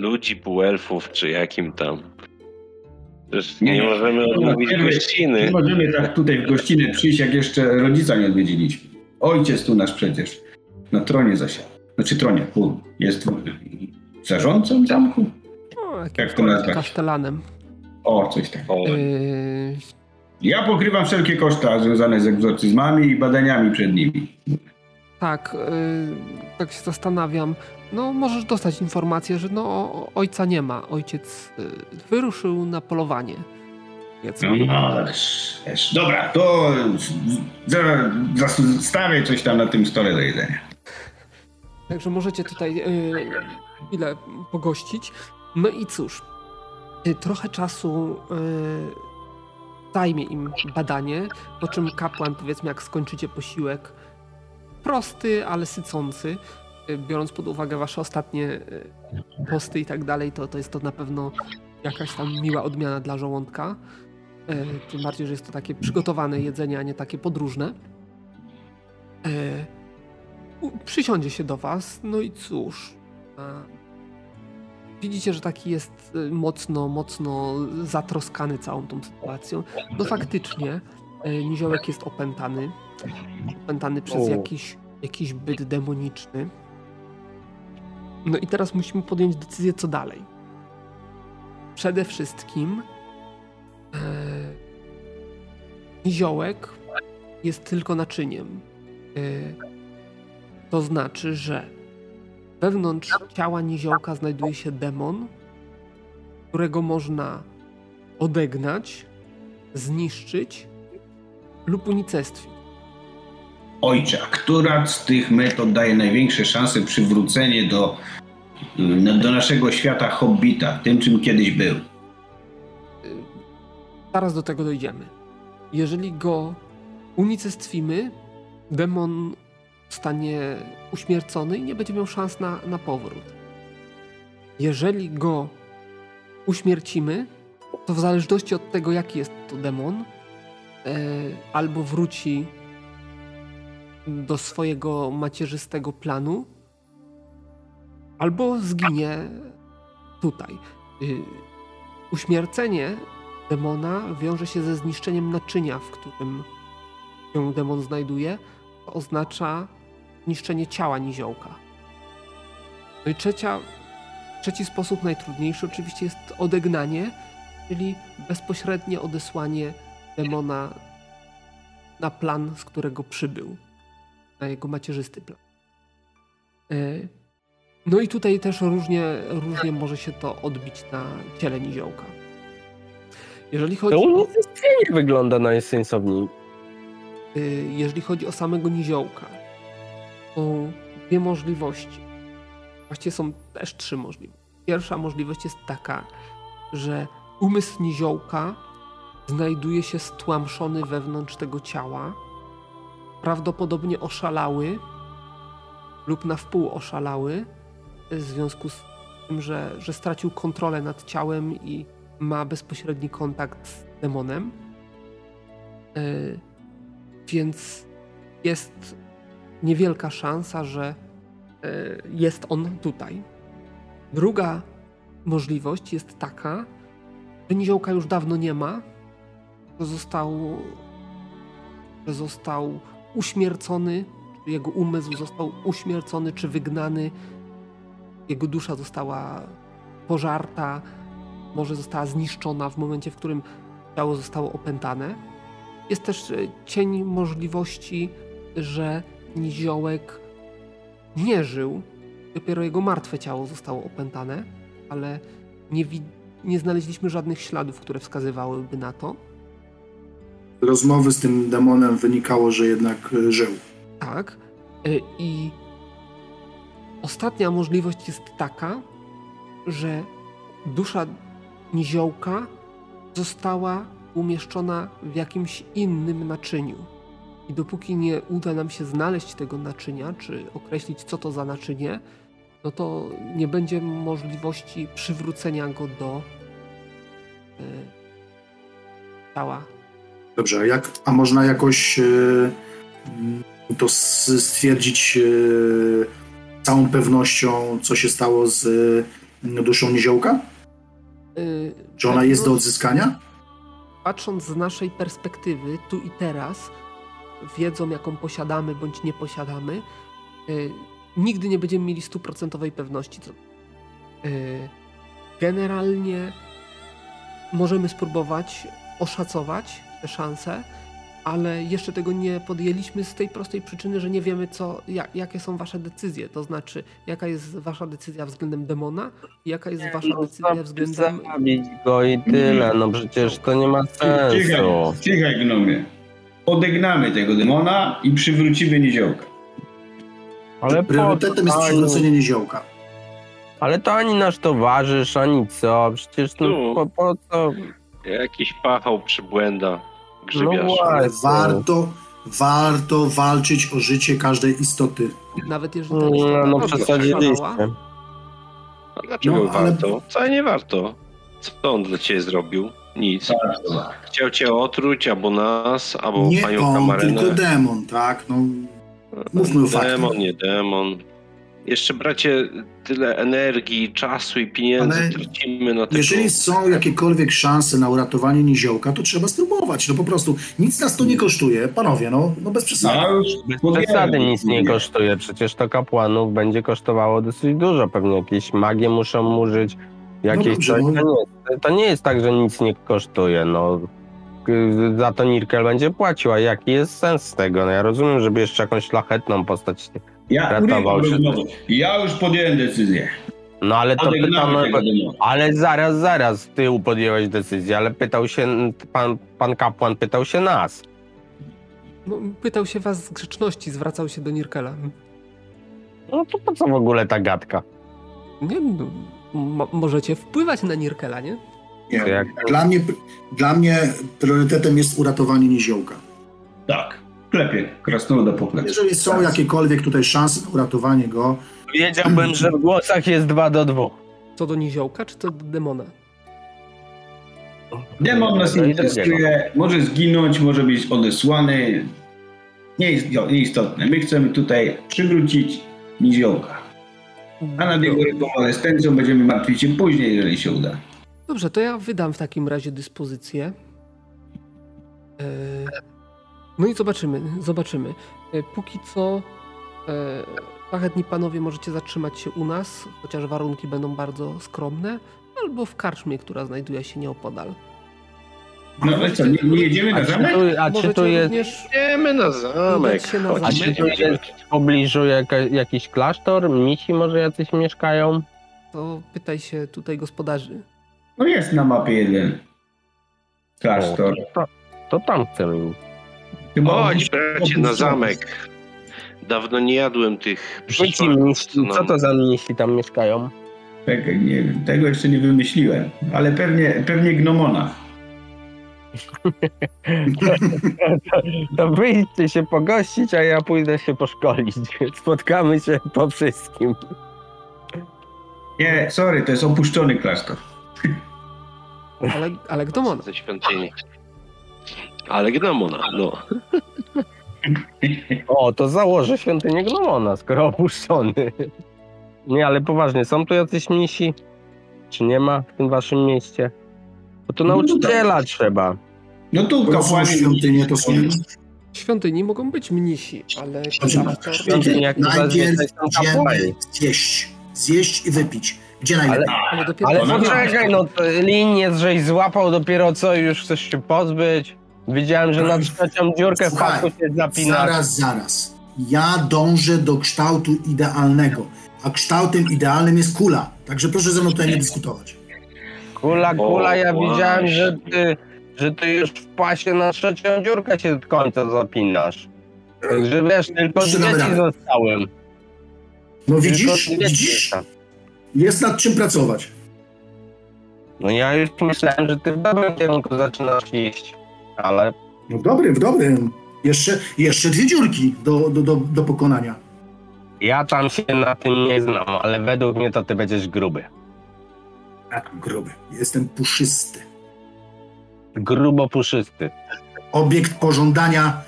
ludzi, półelfów, czy jakim tam. Przecież nie, Nie, możemy odmówić pierwej- gościny. Nie możemy tak tutaj w gościnę przyjść, jak jeszcze rodzica nie odwiedziliśmy. Ojciec tu nasz przecież na tronie zasiadł. Znaczy tronie, pół. Jest zarządcą zamku? No, Jak jakimś to nazwać? kasztelanem. O, coś takiego. O, Yy, Ja pokrywam wszelkie koszta związane z egzorcyzmami i badaniami przed nimi. tak, yy, tak się zastanawiam. No, możesz dostać informację, że no, ojca nie ma. Ojciec yy, wyruszył na polowanie. Powiedzmy. No, ależ, dobra, to za- zostawię coś tam na tym stole do jedzenia. Także możecie tutaj yy, chwilę pogościć. No i cóż, yy, trochę czasu yy, zajmie im badanie, po czym kapłan, powiedzmy, jak skończycie posiłek, prosty, ale sycący, biorąc pod uwagę wasze ostatnie yy, posty i tak dalej, to, to jest to na pewno jakaś tam miła odmiana dla żołądka. Yy, Tym bardziej, że jest to takie przygotowane jedzenie, a nie takie podróżne. U- przysiądzie się do was, no i cóż. Widzicie, że taki jest mocno, mocno zatroskany całą tą sytuacją. No faktycznie, Niziołek jest opętany. Opętany przez jakiś, jakiś byt demoniczny. No i teraz musimy podjąć decyzję, co dalej. Przede wszystkim e, Niziołek jest tylko naczyniem. E, to znaczy, że wewnątrz ciała niziołka znajduje się demon, którego można odegnać, zniszczyć lub unicestwić. Ojcze, a która z tych metod daje największe szanse przywrócenie do, y, do naszego świata hobbita, tym czym kiedyś był? Zaraz do tego dojdziemy. Jeżeli go unicestwimy, demon zostanie uśmiercony i nie będzie miał szans na, na powrót. Jeżeli go uśmiercimy, to w zależności od tego, jaki jest to demon, e, albo wróci do swojego macierzystego planu, albo zginie tutaj. Y, Uśmiercenie demona wiąże się ze zniszczeniem naczynia, w którym się demon znajduje. To oznacza niszczenie ciała niziołka. No i trzecia, trzeci sposób, najtrudniejszy oczywiście jest odegnanie, czyli bezpośrednie odesłanie demona na plan, z którego przybył, na jego macierzysty plan. E, No i tutaj też różnie, różnie może się to odbić na ciele niziołka. Jeżeli chodzi To o... unicestwienie wygląda najsensowniej. Y, jeżeli chodzi o samego niziołka, są dwie możliwości. Właściwie są też trzy możliwości. Pierwsza możliwość jest taka, że umysł niziołka znajduje się stłamszony wewnątrz tego ciała, prawdopodobnie oszalały lub na wpół oszalały w związku z tym, że, że stracił kontrolę nad ciałem i ma bezpośredni kontakt z demonem. E, więc jest niewielka szansa, że e, jest on tutaj. Druga możliwość jest taka, że niziołka już dawno nie ma, że został, że został uśmiercony, jego umysł został uśmiercony, czy wygnany, jego dusza została pożarta, może została zniszczona w momencie, w którym ciało zostało opętane. Jest też e, cień możliwości, że niziołek nie żył, dopiero jego martwe ciało zostało opętane, ale nie, nie znaleźliśmy żadnych śladów, które wskazywałyby na to. Rozmowy z tym demonem wynikało, że jednak e, żył. Tak. E, I ostatnia możliwość jest taka, że dusza niziołka została umieszczona w jakimś innym naczyniu. I dopóki nie uda nam się znaleźć tego naczynia, czy określić, co to za naczynie, no to nie będzie możliwości przywrócenia go do y, ciała. Dobrze, a, jak, a można jakoś y, to stwierdzić y, całą pewnością, co się stało z duszą niziołka? Czy ona jest do odzyskania? Patrząc z naszej perspektywy, tu i teraz, wiedzą, jaką posiadamy bądź nie posiadamy, yy, nigdy nie będziemy mieli stuprocentowej pewności. Yy, generalnie możemy spróbować oszacować szanse, ale jeszcze tego nie podjęliśmy z tej prostej przyczyny, że nie wiemy, co, jak, jakie są wasze decyzje. To znaczy, jaka jest wasza decyzja względem demona i jaka jest wasza no, decyzja względem... Zabić go i tyle, no przecież to nie ma sensu. Cichaj, cichaj gnomie odegnamy tego demona i przywrócimy niziołka. Ale Priorytetem jest przywrócenie niziołka. Ale to ani nasz towarzysz, ani co. Przecież no, po, po co... Jakiś pachał przybłęda grzybiarz. No ale warto, warto walczyć o życie każdej istoty. Nawet jeżeli ta istota no, no przesadziliście. A dlaczego no, ale... warto? Wcale nie warto. Co on dla ciebie zrobił? Nic. Tak, Chciał cię otruć, albo nas, albo nie panią on, Kamarynę. tylko demon, tak? No, mówmy o faktach. Demon, nie demon. Jeszcze bracie, tyle energii, czasu i pieniędzy Ale tracimy na tego. Jeżeli są jakiekolwiek szanse na uratowanie niziołka, to trzeba spróbować. No po prostu nic nas to nie kosztuje. Panowie, no, no bez przesady. No, bez przesady nic nie kosztuje. Przecież to kapłanów będzie kosztowało dosyć dużo. Pewnie jakieś magie muszą użyć Jakieś no dobrze, coś, no. to, nie, to nie jest tak, że nic nie kosztuje. No, za to Nirkel będzie płacił, a jaki jest sens z tego? No ja rozumiem, żeby jeszcze jakąś szlachetną postać ja, ratował się. Ja już podjąłem decyzję. No ale to pytamy, ale zaraz, zaraz, ty podjąłeś decyzję, ale pytał się, pan, pan kapłan pytał się nas. No, pytał się was z grzeczności, zwracał się do Nirkela. No to po co w ogóle ta gadka? Nie no, możecie wpływać na Nirkela, nie? Nie. Dla, mnie, dla mnie priorytetem jest uratowanie niziołka. Tak, klepie krasnoluda po plecy. Jeżeli są tak. jakiekolwiek tutaj szanse na uratowanie go... Wiedziałbym, że w głosach jest dwa do dwóch. Co do niziołka, czy to do demona? Demon nas interesuje, może zginąć, może być odesłany. Nie jest nieistotne. My chcemy tutaj przywrócić niziołka. A nad jego rekonwalescencją będziemy martwić się później, jeżeli się uda. Dobrze, to ja wydam w takim razie dyspozycję. E, no i zobaczymy, zobaczymy. E, póki co, e, szlachetni panowie, możecie zatrzymać się u nas, chociaż warunki będą bardzo skromne, albo w karczmie, która znajduje się nieopodal. No ale co, nie, nie jedziemy na zamek? A czy tu jest... Jedziemy na zamek. Na zamek. A czy tu jest w pobliżu jaka, jakiś klasztor? Misi może jacyś mieszkają? To pytaj się tutaj gospodarzy. No jest na mapie jeden klasztor. O, to, to, tam chcemy iść. Chodź bracie na zamek. Dawno nie jadłem tych Co, co to za misi tam mieszkają? Tego, nie tego jeszcze nie wymyśliłem, ale pewnie, pewnie gnomona. to, to wyjdźcie się pogościć, a ja pójdę się poszkolić. Spotkamy się po wszystkim. Nie, sorry, to jest opuszczony klasztor. Ale, ale Gnomona. Ze świątyni. Ale Gnomona, no. O, to założę świątynię Gnomona, skoro opuszczony. Nie, ale poważnie, są tu jacyś misi? Czy nie ma w tym waszym mieście? Bo to No nauczyciela trzeba. No tu kapłani... świątynie, to są... W świątyni mogą być mnisi, ale Dobrze, klasztor... Świątyni, jak to Najpierw idziemy zjeść. Zjeść i wypić. Gdzie najlepiej? Ale dopiero Ale Ona- poczekaj, no to linię żeś złapał dopiero co i już chcesz się pozbyć. Widziałem, że na trzecią dziurkę w Słuchaj, pasku się zapinasz. Zaraz, zaraz. Ja dążę do kształtu idealnego, a kształtem idealnym jest kula. Także proszę ze mną tutaj nie dyskutować. Kula, kula, ja O, widziałem, że ty, że ty już w pasie na trzecią dziurkę się do końca zapinasz. Także wiesz, tylko Jeszcze dwie damy ci radę. zostałem. No widzisz, widzisz? Jest nad czym pracować. No ja już myślałem, że ty w dobrym kierunku zaczynasz iść. Ale No w dobrym, w dobrym. Jeszcze, jeszcze dwie dziurki do, do, do, do pokonania. ja tam się na tym nie znam, ale według mnie to ty będziesz gruby. Tak, gruby. Jestem puszysty. Grubo puszysty. Obiekt pożądania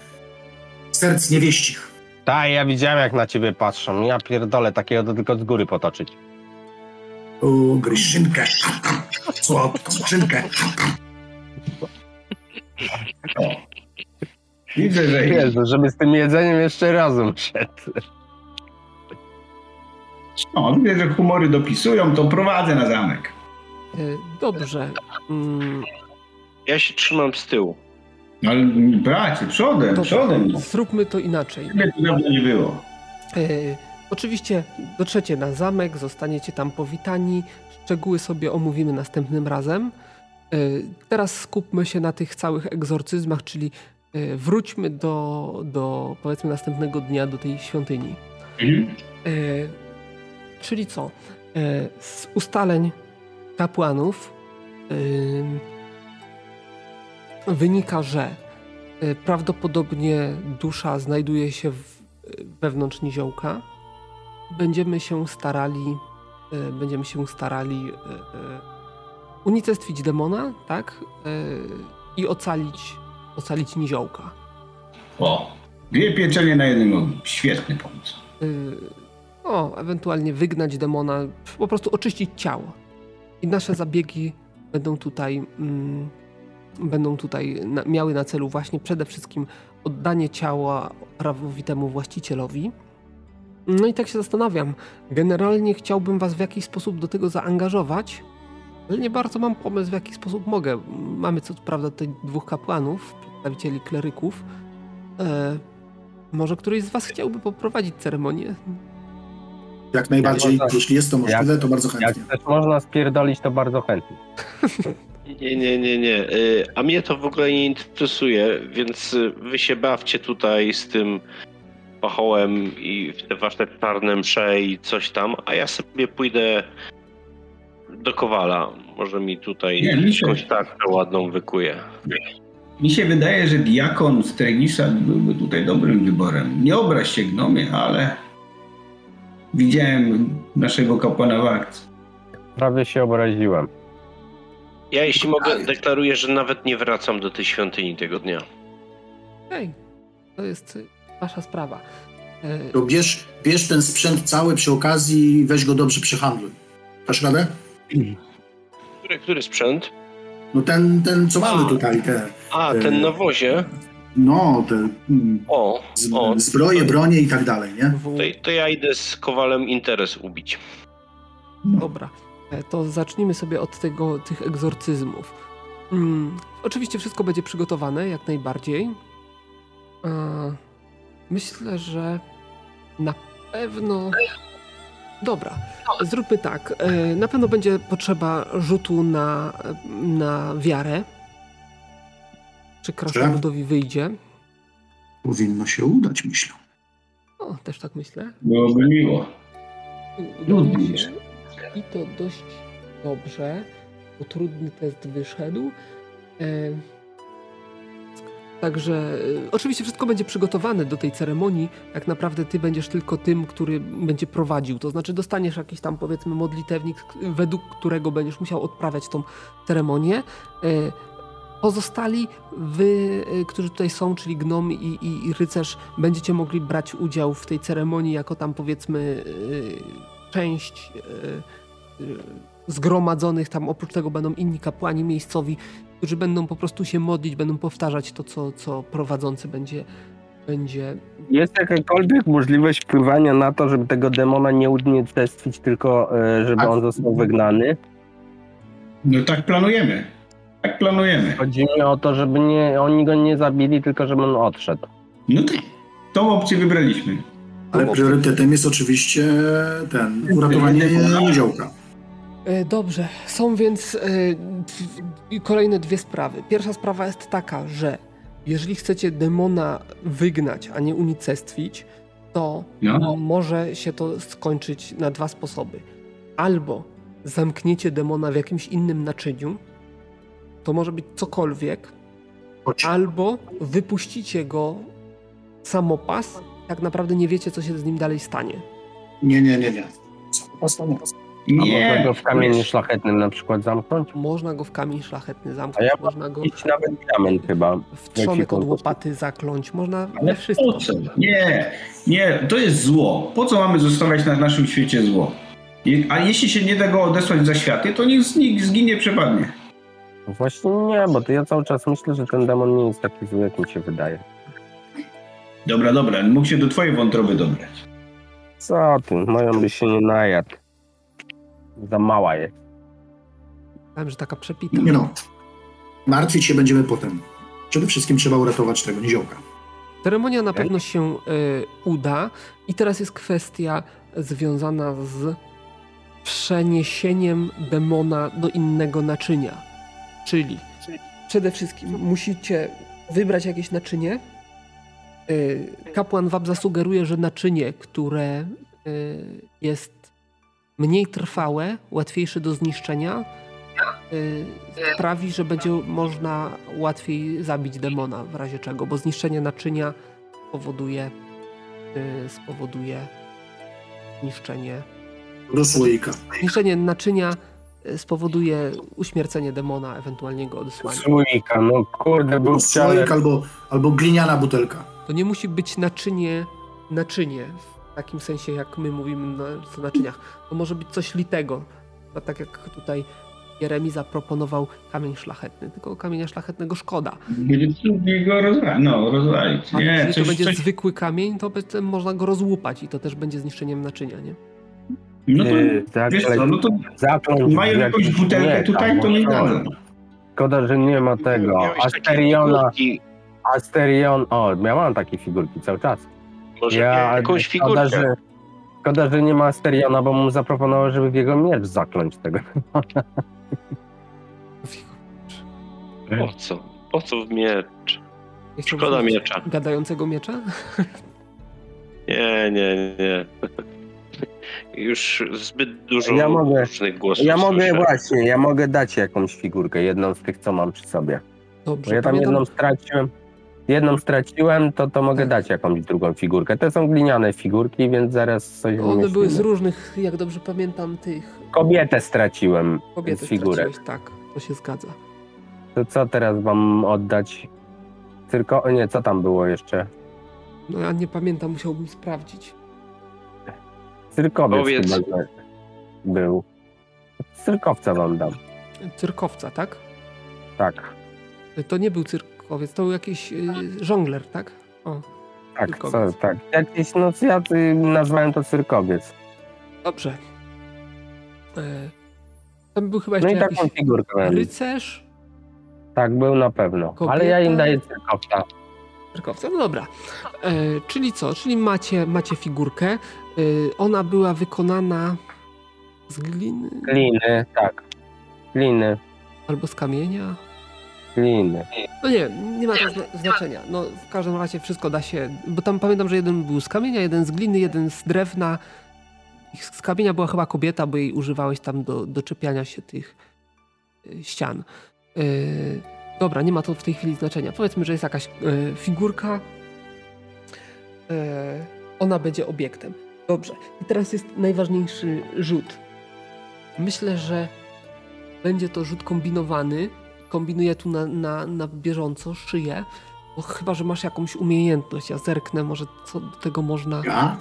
serc niewieścich. Tak, ja widziałem jak na ciebie patrzą. Ja pierdolę, takiego to tylko z góry potoczyć. O, gryszynkę. Słodką Widzę, że... Jezu, żeby z tym jedzeniem jeszcze razem szedł. No, widzę, że humory dopisują, to prowadzę na zamek. E, Dobrze. Mm, Ja się trzymam z tyłu. No ale bracie, przodem, Dobrze. przodem. Zróbmy to inaczej. Dawno nie było. E, oczywiście dotrzecie na zamek, zostaniecie tam powitani. Szczegóły sobie omówimy następnym razem. E, teraz skupmy się na tych całych egzorcyzmach, czyli e, wróćmy do, do powiedzmy następnego dnia do tej świątyni. Mhm. E, czyli co? Z ustaleń kapłanów wynika, że prawdopodobnie dusza znajduje się w, wewnątrz niziołka. Będziemy się starali, będziemy się starali unicestwić demona, tak? E, I ocalić, ocalić niziołka. O, dwie pieczenie na jednym ogniu. Świetny pomysł. y, o, ewentualnie wygnać demona, po prostu oczyścić ciało. I nasze zabiegi będą tutaj, mm, będą tutaj na, miały na celu właśnie przede wszystkim oddanie ciała prawowitemu właścicielowi. No i tak się zastanawiam. Generalnie chciałbym was w jakiś sposób do tego zaangażować, ale nie bardzo mam pomysł, w jaki sposób mogę. Mamy co prawda tutaj dwóch kapłanów, przedstawicieli kleryków. E, może któryś z was chciałby poprowadzić ceremonię? Jak najbardziej, Jak jeśli jest to możliwe, to bardzo Jak chętnie. też można spierdolić, to bardzo chętnie. Nie, nie, nie, nie. Y, A mnie to w ogóle nie interesuje, więc y, wy się bawcie tutaj z tym pachołem i w te wasze czarne msze i coś tam, a ja sobie pójdę do Kowala. Może mi tutaj Nie, mi się- jakąś tarczę ładną wykuje. Mi się wydaje, że diakon z Tregisza byłby tutaj dobrym wyborem. Nie obraź się gnomie, ale widziałem naszego kapłana w akcji. Prawie się obraziłem. Ja jeśli mogę, deklaruję, że nawet nie wracam do tej świątyni tego dnia. Hej, to jest y, wasza sprawa. E, To bierz, bierz ten sprzęt cały przy okazji i weź go dobrze przyhandluj. Dasz radę? Który, który sprzęt? No ten, ten co mamy tutaj, te, A, Y, ten na wozie. no, te mm, O, z, o. zbroje, bronie i tak dalej, nie? To, to ja idę z Kowalem interes ubić. Dobra, e, to zacznijmy sobie od tego, tych egzorcyzmów. Mm, oczywiście wszystko będzie przygotowane, jak najbardziej. E, myślę, że na pewno... Dobra, zróbmy tak. E, na pewno będzie potrzeba rzutu na, na wiarę. Czy krasnoludowi wyjdzie? Powinno się udać, myślę. O, też tak myślę. Byłoby miło. Udało się. I to dość dobrze, bo trudny test wyszedł. E, Także y, oczywiście wszystko będzie przygotowane do tej ceremonii. Tak naprawdę ty będziesz tylko tym, który będzie prowadził. To znaczy dostaniesz jakiś tam powiedzmy modlitewnik, według którego będziesz musiał odprawiać tą ceremonię. Y, Pozostali wy, y, którzy tutaj są, czyli gnom i, i, i rycerz, będziecie mogli brać udział w tej ceremonii jako tam powiedzmy część zgromadzonych. Tam oprócz tego będą inni kapłani miejscowi, którzy będą po prostu się modlić, będą powtarzać to, co, co prowadzący będzie, będzie Jest jakakolwiek możliwość wpływania na to, żeby tego demona nie unicestwić, tylko e, żeby Tak. on został wygnany? No tak planujemy. Tak planujemy. Chodzi mi o to, żeby nie, oni go nie zabili, tylko żeby on odszedł. No tak. Tą opcję wybraliśmy. Ale priorytetem jest oczywiście ten, uratowanie niziołka. E, Dobrze, są więc e, kolejne dwie sprawy. Pierwsza sprawa jest taka, że jeżeli chcecie demona wygnać, a nie unicestwić, to No. może się to skończyć na dwa sposoby. Albo zamkniecie demona w jakimś innym naczyniu, to może być cokolwiek, Chodź. albo wypuścicie go samopas, tak naprawdę nie wiecie, co się z nim dalej stanie. Nie, nie, nie, nie. Prosto nie. A można Nie. go w kamieniu szlachetnym na przykład zamknąć? Można go w kamień szlachetny A zamknąć, ja można go Iść nawet diament chyba. w trzonek od łopaty zakląć, można Ale we wszystko. po co? Nie, nie, to jest zło. Po co mamy zostawiać na naszym świecie zło? A jeśli się nie da go odesłać za światy, to niech zginie, przepadnie. Właśnie nie, bo to ja cały czas myślę, że ten demon nie jest taki zły, jak mi się wydaje. Dobra, dobra, mógł się do twojej wątroby dobrać. Co ty, moją by się nie najadł. Za mała jest. Myślałem, że taka przepita. Nie no. Martwić się będziemy potem. Przede wszystkim trzeba uratować tego niziołka. Ceremonia na Okej. pewno się y, uda i teraz jest kwestia związana z przeniesieniem demona do innego naczynia. Czyli przede wszystkim musicie wybrać jakieś naczynie. Y, kapłan wam zasugeruje, że naczynie, które y, jest mniej trwałe, łatwiejsze do zniszczenia, y, sprawi, że będzie można łatwiej zabić demona w razie czego, bo zniszczenie naczynia spowoduje, y, spowoduje zniszczenie. Do słoika. Zniszczenie naczynia y, spowoduje uśmiercenie demona, ewentualnie go odesłanie. Słoika, no kurde, był. Słoik albo, albo gliniana butelka. To nie musi być naczynie, naczynie w takim sensie, jak my mówimy na, o naczyniach. To może być coś litego. Tak jak tutaj Jeremi zaproponował kamień szlachetny, tylko kamienia szlachetnego szkoda. Będzie trudniej go rozwalić. No, rozwalić. A Nie, jeżeli coś, to będzie coś... zwykły kamień, to można go rozłupać i to też będzie zniszczeniem naczynia, nie? No to, Yy, wiesz zakleć- co, no to zakląć mają jakąś butelkę nie, tutaj, tam to nie można. dadzą. Szkoda, że nie ma tego. Asteriona. Asterion. O, ja mam takie figurki cały czas. Może Ja, jakąś szkoda, figurkę. że, szkoda, że nie ma Asteriona, bo mu zaproponował, żeby w jego miecz zakląć tego. Po co? Po co w miecz? Szkoda miecza. Gadającego miecza? Nie, nie, nie. Już zbyt dużo Ja mogę- różnych głosów Ja mogę słyszę. właśnie, ja mogę dać jakąś figurkę, jedną z tych, co mam przy sobie. Dobrze, Bo ja tam pamiętam, jedną straciłem. Jedną straciłem, to, to mogę Tak. dać jakąś drugą figurkę. To są gliniane figurki, więc zaraz coś one były z wymyślimy. różnych, jak dobrze pamiętam, tych Kobietę straciłem kobiet z figurek. tak, to się zgadza. To co teraz wam oddać? Tylko, o nie, co tam było jeszcze? No ja nie pamiętam, musiałbym sprawdzić. Cyrkowiec Powiedz. chyba był. Cyrkowca wam dam. Cyrkowca, tak? Tak, To nie był cyrkowiec, to był jakiś y, żongler, tak? O, tak, Cyrkowiec. co, tak. Jakiś, no ja y, nazwałem to cyrkowiec. dobrze. E, tam był chyba No jeszcze i jakiś taką figurkę rycerz, Tak, był na pewno. Ale ja im Kobieta. daję cyrkowca. Cyrkowca, no dobra. E, czyli co? Czyli macie, macie figurkę. E, ona była wykonana z gliny Gliny, tak. Gliny, albo z kamienia. Gliny. No nie, nie ma to zna- znaczenia. No w każdym razie wszystko da się, bo tam pamiętam, że jeden był z kamienia, jeden z gliny, jeden z drewna. Z kamienia była chyba kobieta, bo jej używałeś tam do, do czepiania się tych y, ścian. Y, Dobra, nie ma to w tej chwili znaczenia. Powiedzmy, że jest jakaś e, figurka. E, ona będzie obiektem. Dobrze. I teraz jest najważniejszy rzut. Myślę, że będzie to rzut kombinowany. Kombinuję tu na, na, na bieżąco, szyję. Bo chyba, że masz jakąś umiejętność. Ja zerknę, może co do tego można. Ja?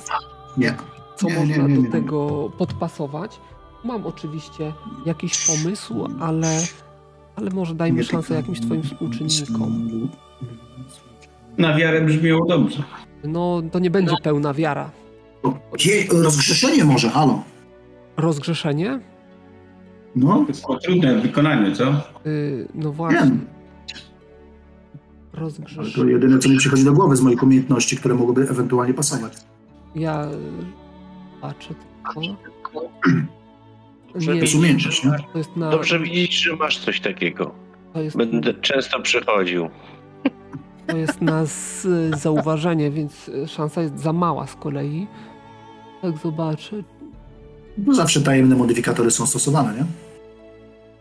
Nie. co Nie, można nie, nie, do nie. tego podpasować. Mam oczywiście jakiś pomysł, ale, ale może dajmy Nie szansę jakimś twoim współczynnikom. Na wiarę brzmiało dobrze. No, to nie będzie pełna wiara. Rozgrzeszenie może, halo. Rozgrzeszenie? No, To jest trudne w wykonaniu, co? Yy, no właśnie. wiem. Ale Rozgrzeszenie. to jedyne, co mi przychodzi do głowy z moich umiejętności, które mogłyby ewentualnie pasować. Ja y, patrzę tylko. Dobrze Nie, To jest umiejętność, nie? to jest na. Dobrze widzieć, że masz coś takiego. To jest, Będę często przychodził. to jest na z, zauważenie, więc y, szansa jest za mała z kolei. Tak zobaczę. Bo zawsze tajemne modyfikatory są stosowane, nie?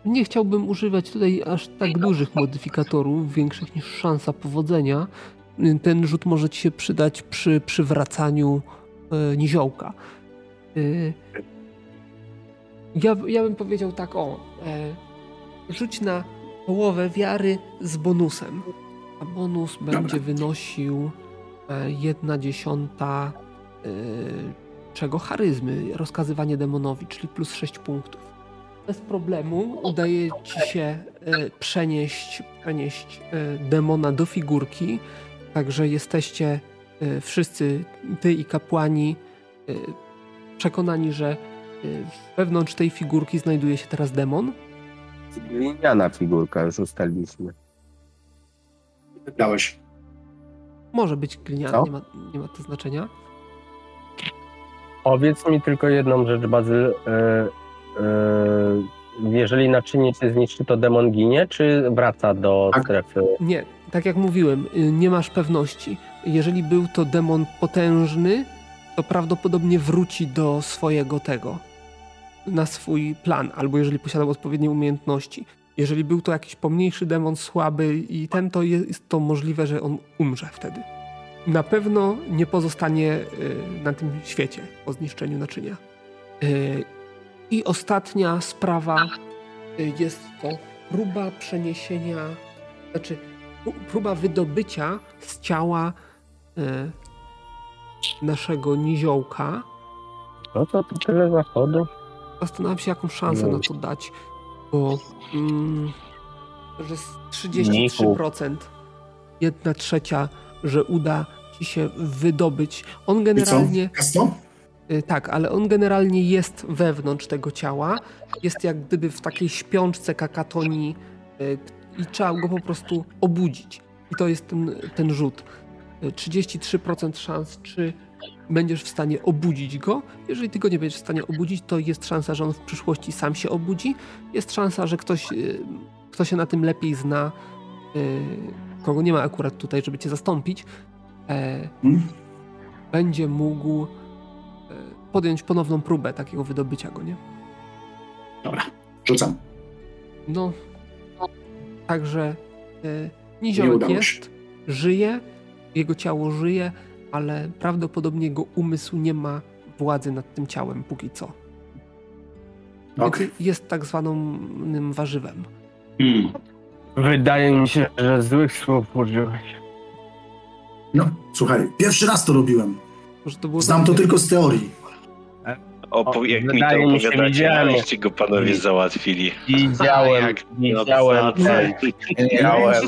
Nie chciałbym używać tutaj aż tak dużych modyfikatorów, większych niż szansa powodzenia. Ten rzut może ci się przydać przy przywracaniu e, niziołka. E, ja, ja bym powiedział tak, o, e, rzuć na połowę wiary z bonusem. A bonus będzie wynosił e, jedna dziesiąta e, czego? Charyzmy, rozkazywanie demonowi, czyli plus 6 punktów bez problemu udaje ci się e, przenieść, przenieść e, demona do figurki. Także jesteście e, wszyscy, ty i kapłani, przekonani, że wewnątrz tej figurki znajduje się teraz demon. Gliniana figurka, już ustaliliśmy. Dałeś. Może być gliniany, Co? nie ma, nie ma to znaczenia. Powiedz mi tylko jedną rzecz, Bazyl. E, jeżeli naczynie się zniszczy, to demon ginie, czy wraca do Tak. strefy? Nie, tak jak mówiłem, y, nie masz pewności. Jeżeli był to demon potężny, to prawdopodobnie wróci do swojego tego, na swój plan, albo jeżeli posiadał odpowiednie umiejętności. Jeżeli był to jakiś pomniejszy demon, słaby i ten, to jest to możliwe, że on umrze wtedy. Na pewno nie pozostanie y, na tym świecie po zniszczeniu naczynia. I ostatnia sprawa y, jest to próba przeniesienia, znaczy pró- próba wydobycia z ciała y, naszego niziołka. No to, to tyle zachodu. Zastanawiam się, jaką szansę na to dać, bo mm, że jest 33%, jedna trzecia, że uda ci się wydobyć. On I co? generalnie, y, tak, ale on generalnie jest wewnątrz tego ciała, jest jak gdyby w takiej śpiączce kakatonii y, i trzeba go po prostu obudzić. I to jest ten, ten rzut. Y, 33% szans, czy będziesz w stanie obudzić go. Jeżeli ty go nie będziesz w stanie obudzić, to jest szansa, że on w przyszłości sam się obudzi. Jest szansa, że ktoś, y, kto się na tym lepiej zna, y, kogo nie ma akurat tutaj, żeby cię zastąpić, e, Hmm? będzie mógł podjąć ponowną próbę takiego wydobycia go, nie? Dobra, rzucam. No, także e, Nie niziołek jest, żyje, jego ciało żyje, ale prawdopodobnie jego umysł nie ma władzy nad tym ciałem póki co. Więc jest tak zwanym warzywem. Hmm. Wydaje mi się, że złych słów użyłeś. No, słuchaj, pierwszy raz to robiłem. Może to było Znam to tylko z teorii. Opo- O, jak mi to opowiadacie, aleście go panowie załatwili. Widziałem, Jak widziałem, Widziałem.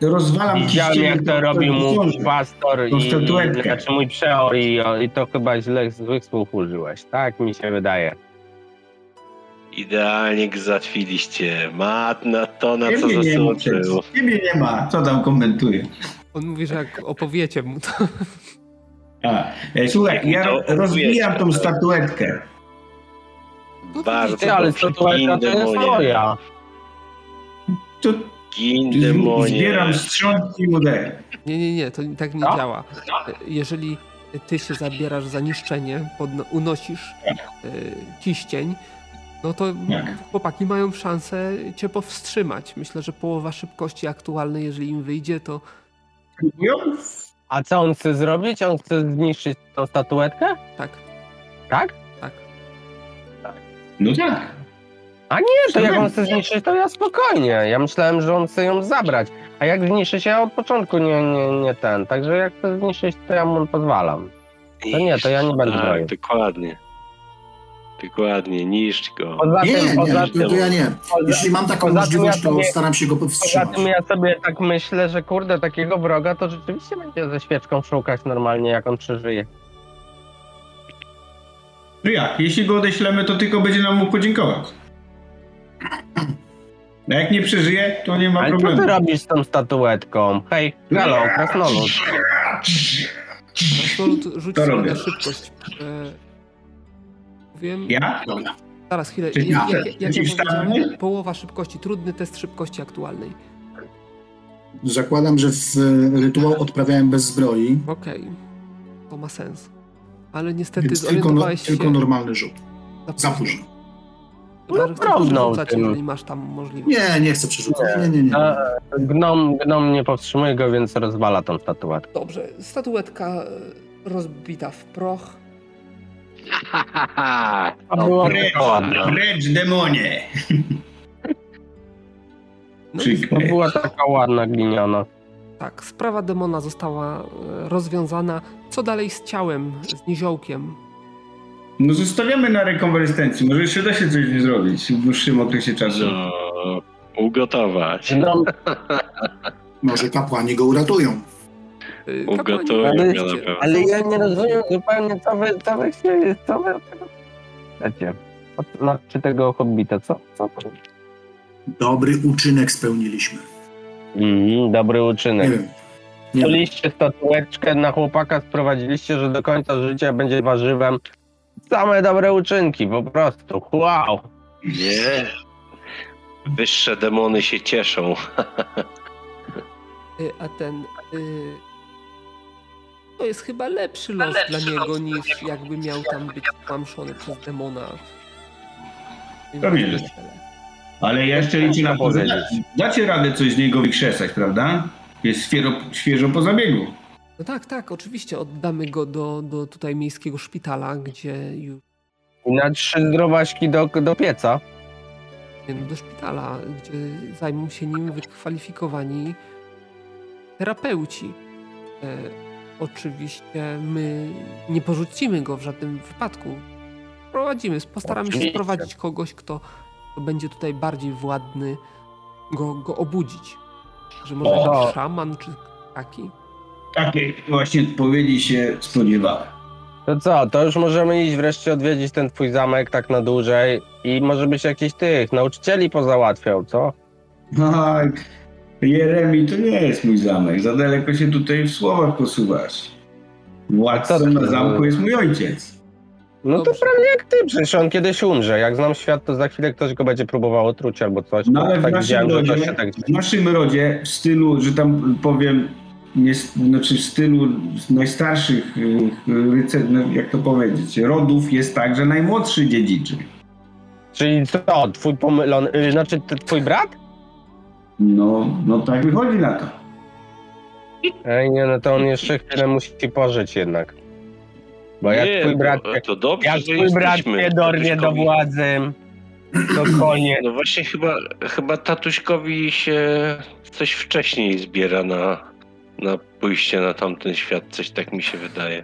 Ja rozwalam widziałem jak to robił mój pastor i, statuetkę. znaczy mój przeor i, i to chyba źle złych słów użyłeś. Tak mi się wydaje. Idealnie go załatwiliście. Mat na to, na co zasłużył. Ciebie nie ma. Co tam komentuje? On mówi, że jak opowiecie mu to. A, e, słuchaj, ja To rozwijam tą statuetkę. Bardzo Ty, ale dobrze. to to jest moja. Tu Gin z- demonie. zbieram strzątki i udaję. Nie, nie, nie, to tak nie Co? działa. Jeżeli ty się zabierasz za niszczenie, podno- unosisz y, ciścień, No to Jak? chłopaki mają szansę cię powstrzymać. Myślę, że połowa szybkości aktualnej, jeżeli im wyjdzie, to? A co on chce zrobić? On chce zniszczyć tą statuetkę? tak, Tak? tak. No tak. Nie, to jak on chce zniszczyć, to ja spokojnie. Ja myślałem, że on chce ją zabrać. A jak zniszczyć, ja od początku nie, nie, nie ten. Także jak chce zniszczyć, to ja mu pozwalam. To nie, to ja nie będę Tak, broił. dokładnie. Dokładnie, niszcz go. Poza Nie, tym, nie, poza, to, to ja nie. poza, Jeśli mam taką poza tym możliwość, ja to staram się go poza powstrzymać. tym ja sobie tak myślę, że kurde, takiego wroga to rzeczywiście będzie ze świeczką szukać normalnie, jak on przeżyje. No jak? Jeśli go odeślemy, to tylko będzie nam mógł podziękować. A jak nie przeżyje, to nie ma Ale co problemu. ty robisz z tą statuetką? Hej, halo, krasnolud. Krasnolud rzuć To sobie robię. na szybkość. E, Wiem. Ja? Dobra. Zaraz chwilę. Czyli ja. jak, jak ja połowa szybkości. Trudny test szybkości aktualnej. Zakładam, że w e, rytuał odprawiałem bez zbroi, Okej. To ma sens. Ale niestety więc tylko, no, zorientowałeś tylko się normalny rzut. za Za późno. przerzucać, tym. jeżeli masz tam możliwość. Nie, nie chcę przerzucać. Nie, nie, nie. A, Gnom, gnom nie powstrzymuje go, więc rozwala tą statuetkę. Dobrze. Statuetka e, rozbita w proch. To było Precz, precz demonie! No. To była taka ładna gliniana. tak, sprawa demona została e, rozwiązana. Co dalej z ciałem, z niziołkiem? No zostawiamy na rekonwalescencji. Może jeszcze da się coś z nim zrobić w dłuższym okresie czasu. No, ugotować. Gnom, Może kapłani go uratują. E, Ugotuję kapłani, ale- go na pewno. ale ja nie rozumiem zupełnie, co wy, co wy się, co wy od tego chcecie. Od, znaczy tego hobbita, co? co to? Dobry uczynek spełniliśmy. Mhm, dobry uczynek. Nie wiem. Statueczkę na chłopaka, sprowadziliście, że do końca życia będzie warzywem. Same dobre uczynki, po prostu. Wow! Nie. Wyższe demony się cieszą. Y, A ten. y, To jest chyba lepszy los dla niego niż jakby miał tam być tłamszony przez demona. To nie jest. Ale ja jeszcze liczę na to, że da- dacie radę coś z niego wykrzesać, prawda? Jest świeżo, świeżo po zabiegu. No tak, tak, oczywiście oddamy go do, do tutaj miejskiego szpitala, gdzie już I na trzy zdrowaśki do, do pieca. nie, no, do szpitala, gdzie zajmą się nim wykwalifikowani terapeuci. Oczywiście my nie porzucimy go w żadnym wypadku. Prowadzimy, postaramy się sprowadzić kogoś, kto, będzie tutaj bardziej władny, go, go obudzić. Że może jakiś szaman czy taki. Takiej właśnie odpowiedzi się spodziewałem. To co, to już możemy iść wreszcie odwiedzić ten twój zamek tak na dłużej i może byś jakiś tych nauczycieli pozałatwiał, co? Tak, Jeremi to nie jest mój zamek. Za daleko się tutaj w słowach posuwasz. Władcą ty- na zamku jest mój ojciec. No to Dobrze. prawie jak ty, przecież on kiedyś umrze. Jak znam świat, to za chwilę ktoś go będzie próbował otruć albo coś. No ale w tak naszym rodzie, się tak w naszym rodzie w stylu, że tam powiem, nie, znaczy w stylu najstarszych, y, y, rycer, no, jak to powiedzieć, rodów jest tak, że najmłodszy dziedziczy. Czyli co, twój pomylony, y, znaczy twój brat? No, no tak wychodzi na to. Ej, nie, no to on jeszcze chwilę musi pożyć jednak. Bo jak Nie, twój brat, to, to dobrze, jak twój brat nie dorwie do władzy, to koniec. No właśnie chyba, chyba tatuśkowi się coś wcześniej zbiera na, na pójście na tamten świat. Coś tak mi się wydaje.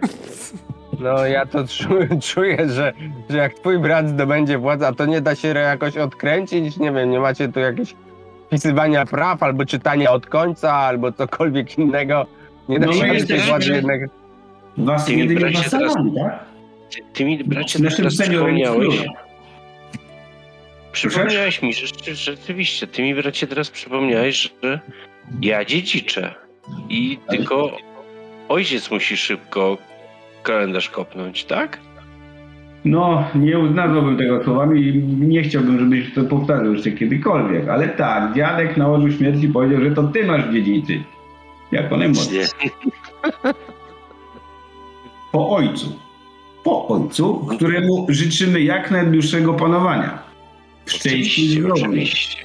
No ja to czuję, czuję że, że jak twój brat zdobędzie władzę, a to nie da się jakoś odkręcić, nie wiem, nie macie tu jakieś wpisywania praw, albo czytania od końca, albo cokolwiek innego. Nie da No się tej jesteśmy- władzy jednak... Was Ty mi jedynie bracie wasalami, tak? Ty, ty mi, bracie, Naszym teraz przypomniałeś... Przypomniałeś mi, że, że rzeczywiście, ty mi bracie teraz przypomniałeś, że ja dziedziczę i tylko ojciec musi szybko kalendarz kopnąć, tak? No, nie nazwałbym tego słowami i nie chciałbym, żebyś to powtarzał jeszcze kiedykolwiek, ale tak, dziadek na łożu śmierci powiedział, że to ty masz dziedzicy. Jako najmłodszy. Po ojcu. Po ojcu, któremu życzymy jak najdłuższego panowania. Oczywiście, wrogu. oczywiście.